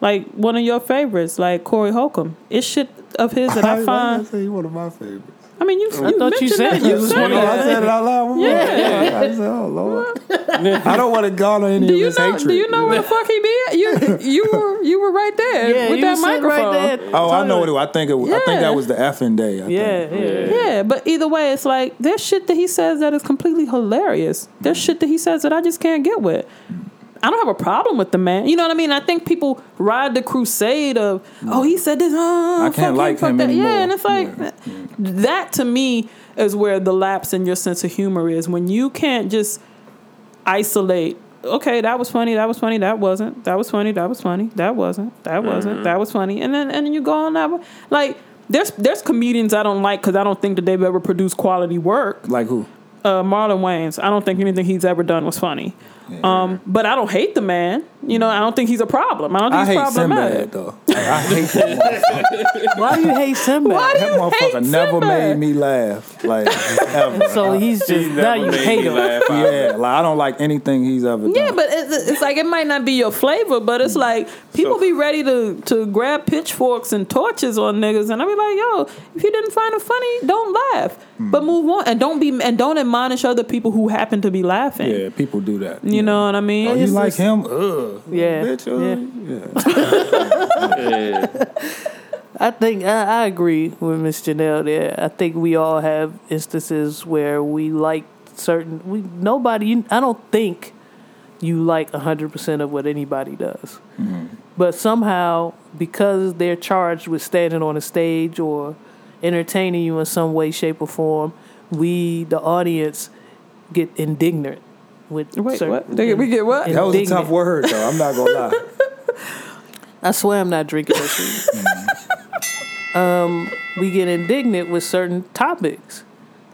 Like one of your favorites like Corey Holcomb. It's shit of his that I I find say you one of my favorites. I mean you, you oh, thought you mentioned said that you you was said one of it. I said it out loud. Yeah. I said, oh Lord. *laughs* I don't want to garner any do of you his know hatred. do you know where the fuck he be at? you *laughs* you were you were right there Yeah, with you that microphone right there. Oh, I know what it was. I think it. Was, I think that was the effing day. I Yeah, think. yeah. Yeah, but either way, it's like there's shit that he says that is completely hilarious. There's shit that he says that I just can't get with. I don't have a problem with the man. You know what I mean? I think people ride the crusade of, oh, he said this. Oh, I can't like him that. anymore. Yeah, and it's like Yeah. that to me is where the lapse in your sense of humor is. When you can't just isolate. Okay, that was funny. That was funny. That wasn't. That was funny. That was funny. That wasn't. That wasn't. That was funny. And then and then you go on that. one. Like there's there's comedians I don't like because I don't think that they've ever produced quality work. Like who? Uh, Marlon Wayans. I don't think anything he's ever done was funny. Um, but I don't hate the man. You know, I don't think he's a problem. I don't think I he's hate problematic. Sinbad though. I hate that *laughs* motherfucker. Why do you hate Sinbad? Why do That motherfucker hate never Sinbad? made me laugh. Like ever. *laughs* So he's just He's now you hate him. laugh. yeah, like I don't like anything he's ever done. Yeah, but it's, it's like it might not be your flavor, but it's mm-hmm. like people So- be ready to to grab pitchforks and torches on niggas, and I be like, yo, if you didn't find it funny, don't laugh, mm-hmm. but move on, and don't be and don't admonish other people who happen to be laughing. yeah, people do that. You know what I mean? Oh, you It's like just- him? Ugh. Yeah, Bitch, uh, yeah. yeah. Yeah. *laughs* I think I, I agree with Miss Janelle there. I think we all have instances where we like certain. We nobody. You, I don't think you like hundred percent of what anybody does, but somehow because they're charged with standing on a stage or entertaining you in some way, shape, or form, we the audience get indignant with Wait, certain, what? They- we get what? That was a tough word though. I'm not gonna lie. *laughs* I swear I'm not drinking that shit. Mm-hmm. um, we get indignant with certain topics.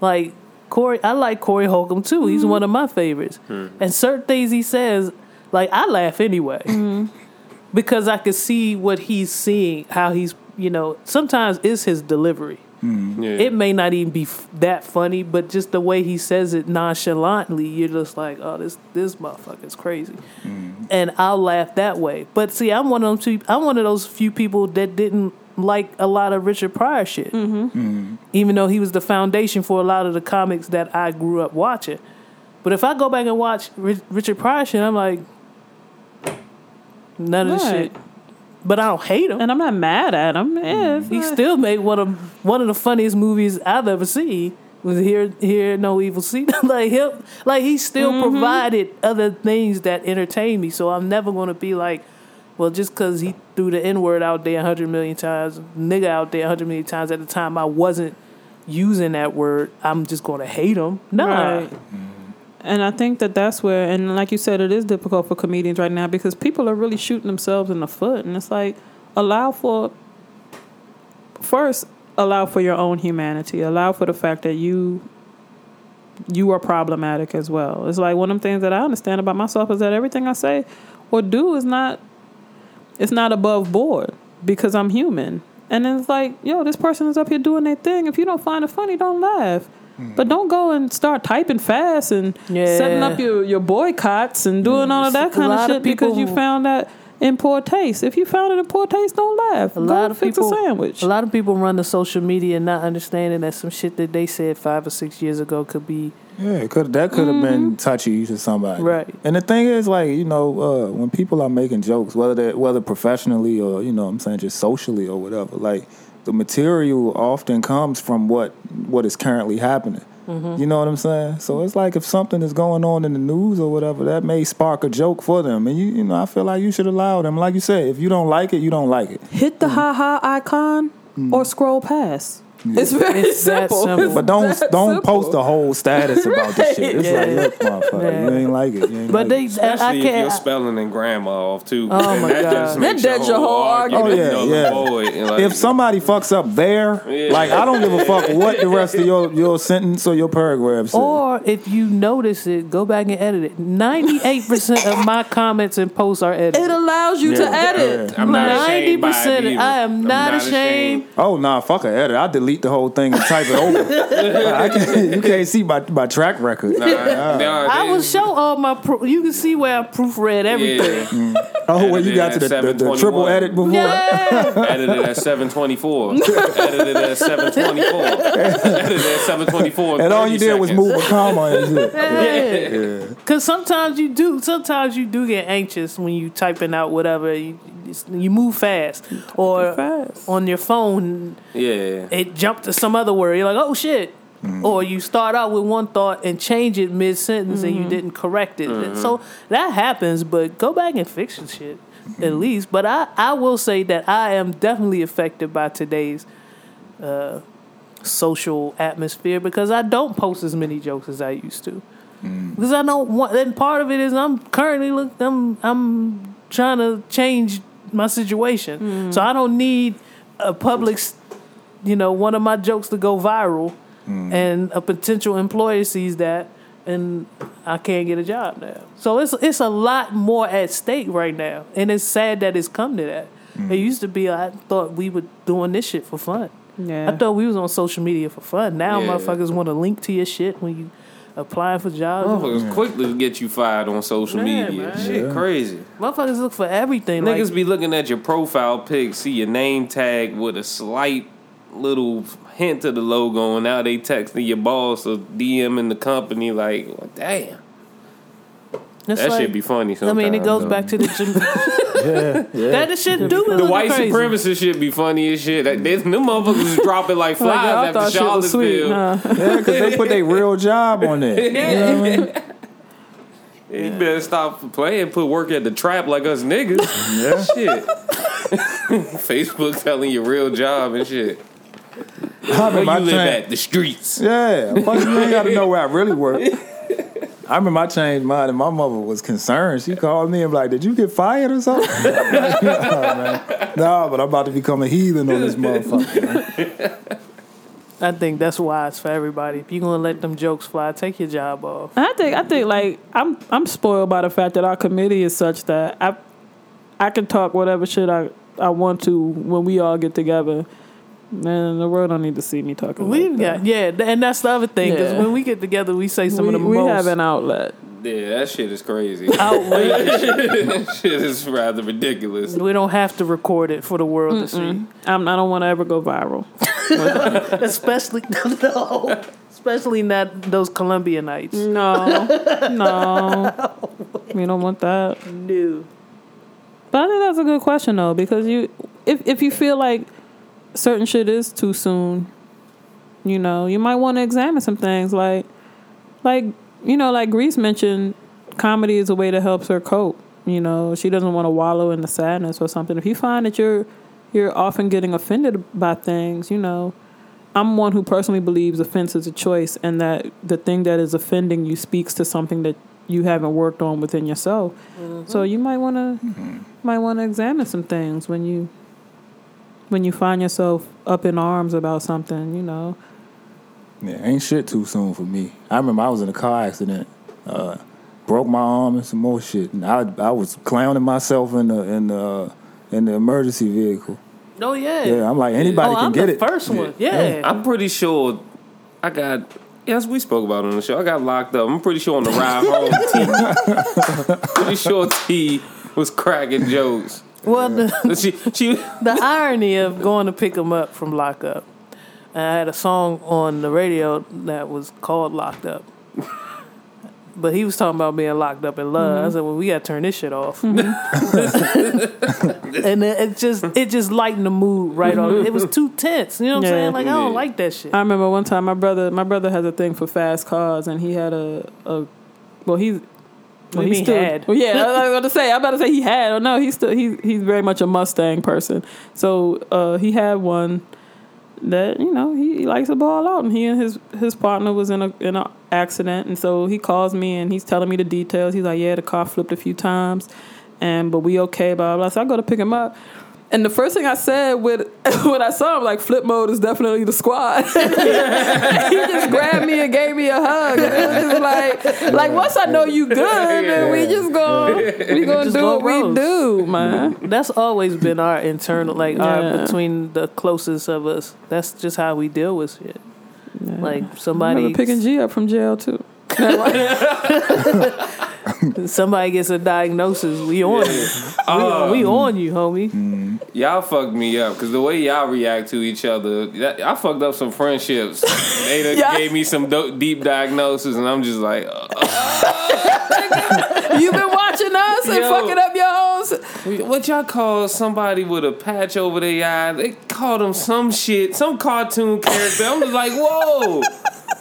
Like Corey, I like Corey Holcomb too. He's mm-hmm. one of my favorites. Mm-hmm. And certain things he says, like I laugh anyway. Because I can see what he's seeing, how he's, you know, sometimes it's his delivery. Yeah. It may not even be f- that funny, but just the way he says it nonchalantly, you're just like, oh, this this motherfucker's crazy, mm-hmm. and I'll laugh that way. But see, I'm one of them. Two, I'm one of those few people that didn't like a lot of Richard Pryor shit, mm-hmm. Mm-hmm. even though he was the foundation for a lot of the comics that I grew up watching. But if I go back and watch Ri- Richard Pryor shit, I'm like, none of this shit. But I don't hate him. And I'm not mad at him. Yeah, it's He not- still made one of one of the funniest movies I've ever seen. Was here, here, no evil see. *laughs* like him, like he still Mm-hmm. provided other things that entertain me. So I'm never gonna be like, well, just because he threw the N word out there a hundred million times, nigga out there a hundred million times at the time I wasn't using that word. I'm just gonna hate him. Nah, Right. And I think that that's where, and like you said, it is difficult for comedians right now because people are really shooting themselves in the foot. And it's like, allow for, first, allow for your own humanity. Allow for the fact that you, you are problematic as well. It's like one of the things that I understand about myself is that everything I say or do is not, it's not above board because I'm human. And it's like, yo, this person is up here doing their thing. If you don't find it funny, don't laugh. But don't go and start typing fast and Yeah. setting up your, your boycotts and doing all of that kind of lot of shit because you found that in poor taste. If you found it in poor taste, don't laugh. A go lot of fix people, a sandwich. a lot of people run the social media not understanding that some shit that they said five or six years ago could be Yeah, could that could have been touchy to somebody, Right. And the thing is, like you know, uh, when people are making jokes, whether they whether professionally or you know, what I'm saying just socially or whatever, like the material often comes from what what is currently happening. Mm-hmm. You know what I'm saying? So it's like if something is going on in the news or whatever, that may spark a joke for them, and you you know I feel like you should allow them. Like you said, if you don't like it, you don't like it. Hit the ha ha icon or scroll past. It's very It's that simple. simple. It's But don't that don't simple. post a whole status about this shit. It's like, look, motherfucker, you ain't like it. You ain't But like it. they, I, I Especially if you're spelling and grammar off too. Oh, And my *laughs* that God. just That dead your whole argument Oh, yeah, null and yeah. like, if somebody fucks up there, Yeah. like I don't give a fuck what the rest of your, your sentence or your paragraph says. Or if you notice it, go back and edit it. Ninety-eight percent of my comments and posts are edited. It allows you to edit. I'm not ashamed by it 90%. I am I'm not ashamed. Oh nah, fuck a edit. I delete the whole thing and type it over. *laughs* I can't, you can't see my, my track record. *laughs* Nah, nah, I will show all my. Pro- you can see where I proofread everything. Yeah, Oh, well, you got to the, the, the triple edit before. Yeah. *laughs* edited at 724. edited at 724. edited at 724. And all you did was move a comma and shit. Yeah. Cause sometimes you do. Sometimes you do get anxious when you typing out whatever. You, you move fast, or Fast. on your phone Yeah. it jumped to some other word. You're like, oh shit. Mm-hmm. Or you start out with one thought and change it mid sentence and you mm-hmm. didn't correct it. And So that happens, but go back and fix your shit at least. But I, I will say that I am definitely affected by today's uh, social atmosphere because I don't post as many jokes as I used to. Mm. Because I don't want, and part of it is I'm currently look, I'm I'm trying to change my situation, mm. so I don't need a public, s- you know, one of my jokes to go viral, mm. and a potential employer sees that, and I can't get a job now. So it's it's a lot more at stake right now, and it's sad that it's come to that. Mm. It used to be I thought we were doing this shit for fun. Yeah. I thought we was on social media for fun. Now Yeah. motherfuckers want to link to your shit when you applying for jobs. Motherfuckers quickly get you fired on social Yeah, media. man. Shit Yeah. crazy. Motherfuckers look for everything. Niggas like, be looking at your profile pic, see your name tag with a slight little hint of the logo, and now they texting your boss or DMing the company like, well, damn. it's that like- should be funny I mean, it goes though. back to the gym. Yeah, *laughs* *laughs* yeah. that the shit do be The looking white crazy. supremacist shit be funny as shit. Like, they, them motherfuckers is dropping like *laughs* Like, flies I after thought shit was sweet. Charlottesville. Nah. Yeah, because they put their real job on there. You know what I mean? Yeah, You better stop playing, put work at the trap like us niggas. Yeah. shit. Facebook telling your real job and shit. I Where you I live changed- at? The streets. Yeah, *laughs* fuck you ain't got to know where I really work. I remember I changed mine, and my mother was concerned. She called me and was like, "Did you get fired or something?" *laughs* no, man. no, but I'm about to become a heathen on this motherfucker. man. I think that's wise for everybody. If you're gonna let them jokes fly, take your job off. I think I think like I'm I'm spoiled by the fact that our committee is such that I I can talk whatever shit I I want to when we all get together. Man, the world don't need to see me talking. We've like got yeah, and that's the other thing. Because Yeah. when we get together, we say some we, of the movies we most have an outlet. Yeah, that shit is crazy. *laughs* outrageous. *laughs* that shit is rather ridiculous. we don't have to record it for the world to see. I'm, I don't want to ever go viral. *laughs* Especially no, especially not those Columbia nights. No, no, we don't want that. No. But I think that's a good question though, because you, if if you feel like certain shit is too soon, you know, you might want to examine some things. Like, like you know, like Grease mentioned, comedy is a way to help her cope. You know, she doesn't want to wallow in the sadness or something. If you find that you're you're often getting offended by things, you know, I'm one who personally believes offense is a choice, and that the thing that is offending you speaks to something that you haven't worked on within yourself. Mm-hmm. So you might want to mm-hmm. might want to examine some things when you when you find yourself up in arms about something. You know, Yeah, ain't shit too soon for me. I remember I was in a car accident, uh, broke my arm and some more shit, and I I was clowning myself in the in the uh, in the emergency vehicle. Oh yeah. Yeah, I'm like anybody oh, can I'm get the it. first one. Yeah. I'm pretty sure I got. Yes, we spoke about it on the show. I got locked up. I'm pretty sure on the ride home, T. *laughs* pretty sure T was cracking jokes. Well, the, *laughs* She, she, *laughs* the irony of going to pick him up from lockup. I had a song on the radio that was called "Locked Up." But he was talking about being locked up in love. I mm-hmm. said, "Well, we got to turn this shit off." Mm-hmm. *laughs* and it, it just it just lightened the mood right off. It was mm-hmm. too tense. You know what I'm saying? Like I don't Yeah. like that shit. I remember one time my brother my brother has a thing for fast cars and he had a, a well he's What do you he's mean still, had? Well, yeah, I was about to say. I'm about to say he had. Oh no, he's still he's he's very much a Mustang person. So uh, he had one that you know he, he likes to ball out, and he and his his partner was in a in a accident, and so he calls me and he's telling me the details. He's like, yeah, the car flipped a few times, and but we okay, blah blah. blah. So I go to pick him up. And the first thing I said with *laughs* when I saw him, like flip mode is definitely the squad. *laughs* he just grabbed me and gave me a hug. And it was just like, like once I know you good, then we just gonna we gonna Just do go what we do, man. That's always been our internal, like our Yeah. between the closest of us. That's just how we deal with shit. Like I somebody remember picking G up from jail too. *laughs* *laughs* somebody gets a diagnosis, we on you. Oh. We, we on you, homie. Y'all fucked me up because the way y'all react to each other, that, I fucked up some friendships. *laughs* they done Yeah. gave me some deep diagnosis, and I'm just like, uh, *laughs* you been watching us and Yo. fucking up your hoes. what y'all call somebody with a patch over their eye? They called them some shit, some cartoon character. I'm just like, whoa,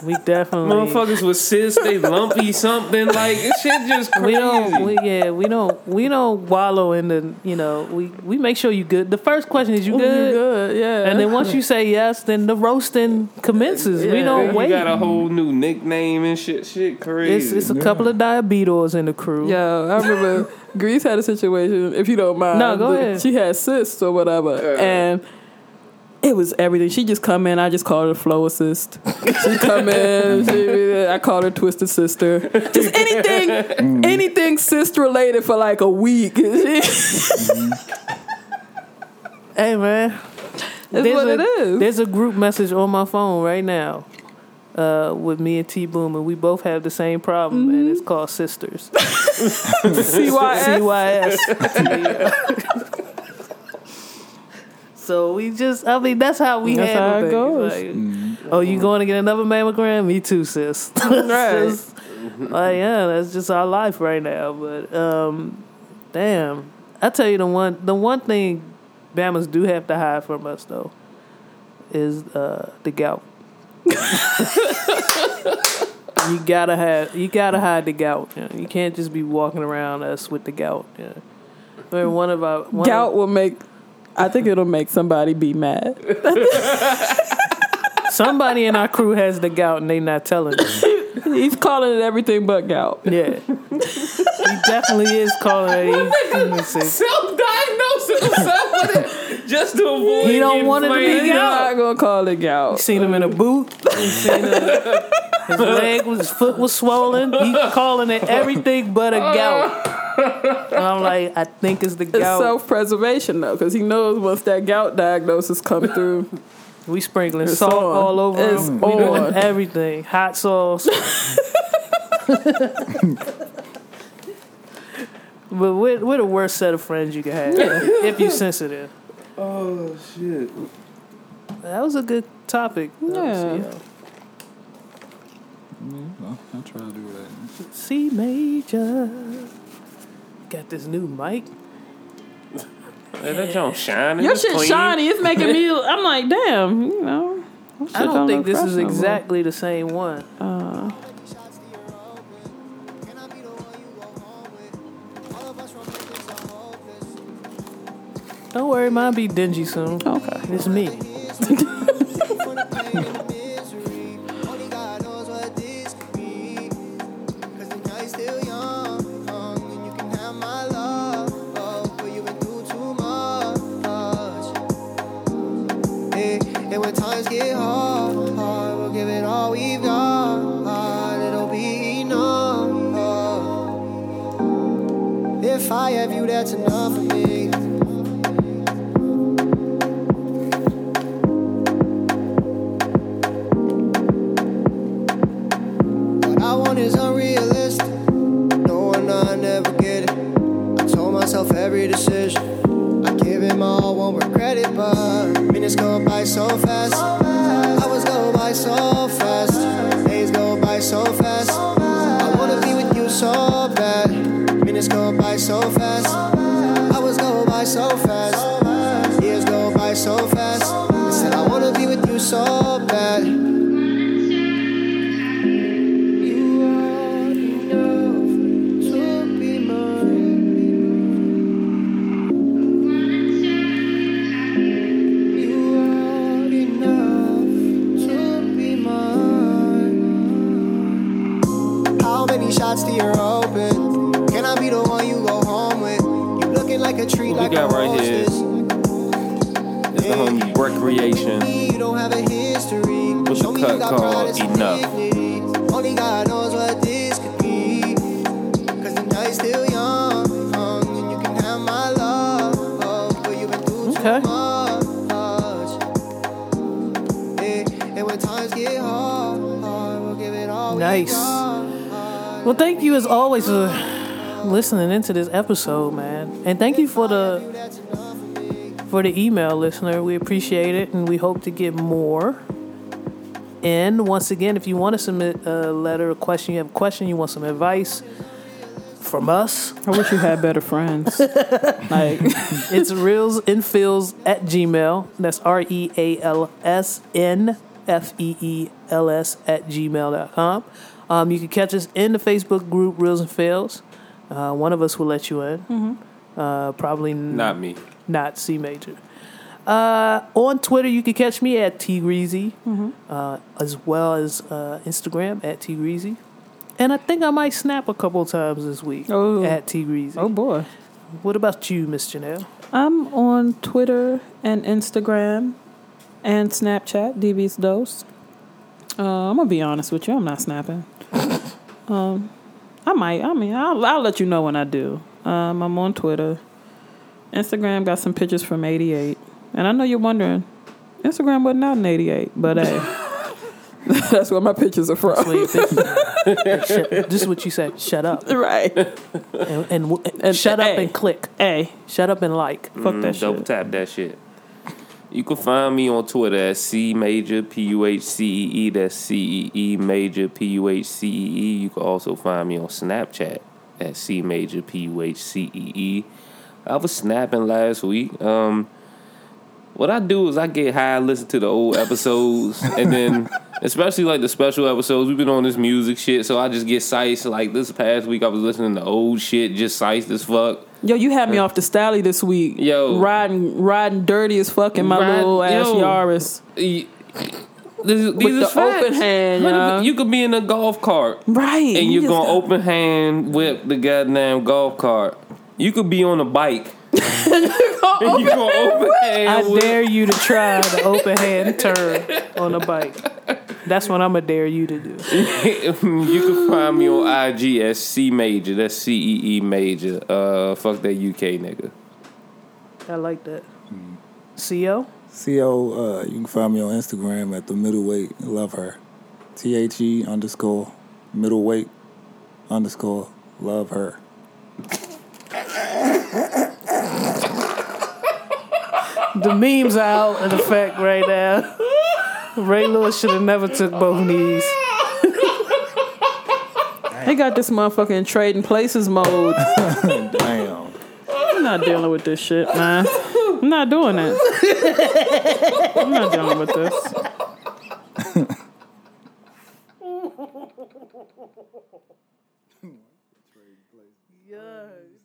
We definitely motherfuckers with cysts, they lumpy *laughs* something. Like this shit just crazy. we don't we, yeah we don't we don't wallow in the you know we we make sure you good. The first question is you good. You good, good, yeah. and then once you say yes, then the roasting commences. We don't you wait. got a whole new nickname and shit. Shit It's crazy. it's a couple of diabetes in the crew. Yeah, I remember *laughs* Grease had a situation, if you don't mind. No, go ahead. She had cysts or whatever. And it was everything. She just come in, I just called her flow assist. She come in, she, I called her twisted sister. Just anything, anything cyst related for like a week. Hey man, That's what a, it is. There's a group message on my phone right now uh, with me and T Boom, and we both have the same problem, and Mm-hmm. it's called sisters. *laughs* *laughs* CYS. CYS. *laughs* so we just, I mean, that's how we That's handle how it things. goes. Like, Oh, you going to get another mammogram? Me too, sis. *laughs* Right. Just- like, yeah, that's just our life right now. But um, damn, I tell you the one, the one thing Bama's do have to hide from us though is uh, the gout. *laughs* you gotta have, you gotta hide the gout. You, know? you can't just be walking around us with the gout. You know? I mean, one of our one Gout Of, will make, I think it'll make somebody be mad. *laughs* somebody in our crew has the gout and they not telling us. He's calling it everything but gout. Yeah, he definitely is calling it. He, let self-diagnosing himself with it just to avoid. He don't want it to be flamed. You're gout. not gonna call it gout. Seen him in a boot. You seen him, his leg was, his foot was swollen. He's calling it everything but a gout. And I'm like, I think it's the It's gout. self preservation though, because he knows once that gout diagnosis come *laughs* through, we sprinkling It's salt on. all over It's him. We doing everything. Hot sauce. *laughs* but we're, we're the worst set of friends you can have if you're sensitive. Oh shit! That was a good topic. Yeah. Well, I'll try to do that. C major. Got this new mic. Hey, that junk shining. your shit clean. shiny. It's making me. *laughs* I'm like, damn, you know. I don't think this is fresh no more. exactly the same one. Uh, Don't worry, mine be dingy soon. okay. It's me. And when times get hard, hard, we'll give it all we've got. It'll be enough. If I have you, that's enough myself every decision. I give it my all, won't regret it, but minutes go by so fast. Hours go by so many shots do you open? Can I be the one you go home with? You looking like a tree, What we like got a right here? hostess. It's the homie Recreation. You don't have a history. What's Show me cut you got called? pride Enough. dignity. Only God knows what this could be. Cause the night's still young, and you can have my love. But you've been through Okay. too much. Yeah, and when times get hard, we'll give it all Nice. Well, thank you as always for listening into this episode, man, and thank you for the for the email listener. We appreciate it, and we hope to get more. And once again, if you want to submit a letter, a question, you have a question, you want some advice from us, I wish you had better friends. *laughs* like, it's reals and feels at gmail. That's R E A L S N F E E L S at gmail.com. Um, you can catch us in the Facebook group Reals and Feels. Uh, one of us will let you in. Uh, probably n- Not me. not C major. Uh, on Twitter, you can catch me at T Greasy, uh, as well as uh, Instagram at T Greasy. And I think I might snap a couple times this week Oh. at T Greasy. oh boy. What about you, Miss Janelle? I'm on Twitter and Instagram and Snapchat, DB's Dose. Uh, I'm gonna be honest with you, I'm not snapping. Um, I might. I mean, I'll, I'll let you know when I do. Um, I'm on Twitter. Instagram got some pictures from '88, and I know you're wondering, Instagram wasn't out in '88, but hey, *laughs* that's where my pictures are from. That's where your pictures. Shut- *laughs* this is what you said. Shut up. right? And, and, w- And- shut up hey. and click. Hey, Shut up and like. fuck that Mm, Double shit. tap that shit. You can find me on Twitter at C Major P U H C E E. That's C E E Major P U H C E E. You can also find me on Snapchat at C Major P U H C E E. I was snapping last week. Um, what I do is I get high, listen to the old episodes, and then especially like the special episodes. We've been on this music shit, so I just get sized. Like this past week, I was listening to old shit, just sized as fuck. Yo, you had me off the stally this week. Yo. riding, riding dirty as fuck in my Ride- little ass yo. Yaris. Y- These, these With is the facts. open hand. You could be in a golf cart Right, and you you're just gonna got- open hand whip the goddamn golf cart. You could be on a bike. And you gonna *laughs* open hand *laughs* I dare you to try the open hand turn on a bike. That's what I'm going to dare you to do. *laughs* you can find me on IG as C Major. That's C E E Major. Uh, fuck that UK nigga. I like that. CO? Co, uh, you can find me on Instagram at the middleweight. Love her. T H E underscore middleweight underscore love her. The memes out in effect right now. Ray Lewis should have never took both knees. They got this motherfucker in trading places mode. Damn. I'm not dealing with this shit, man. I'm not doing it. I'm not dealing with this. Yeah, that shit is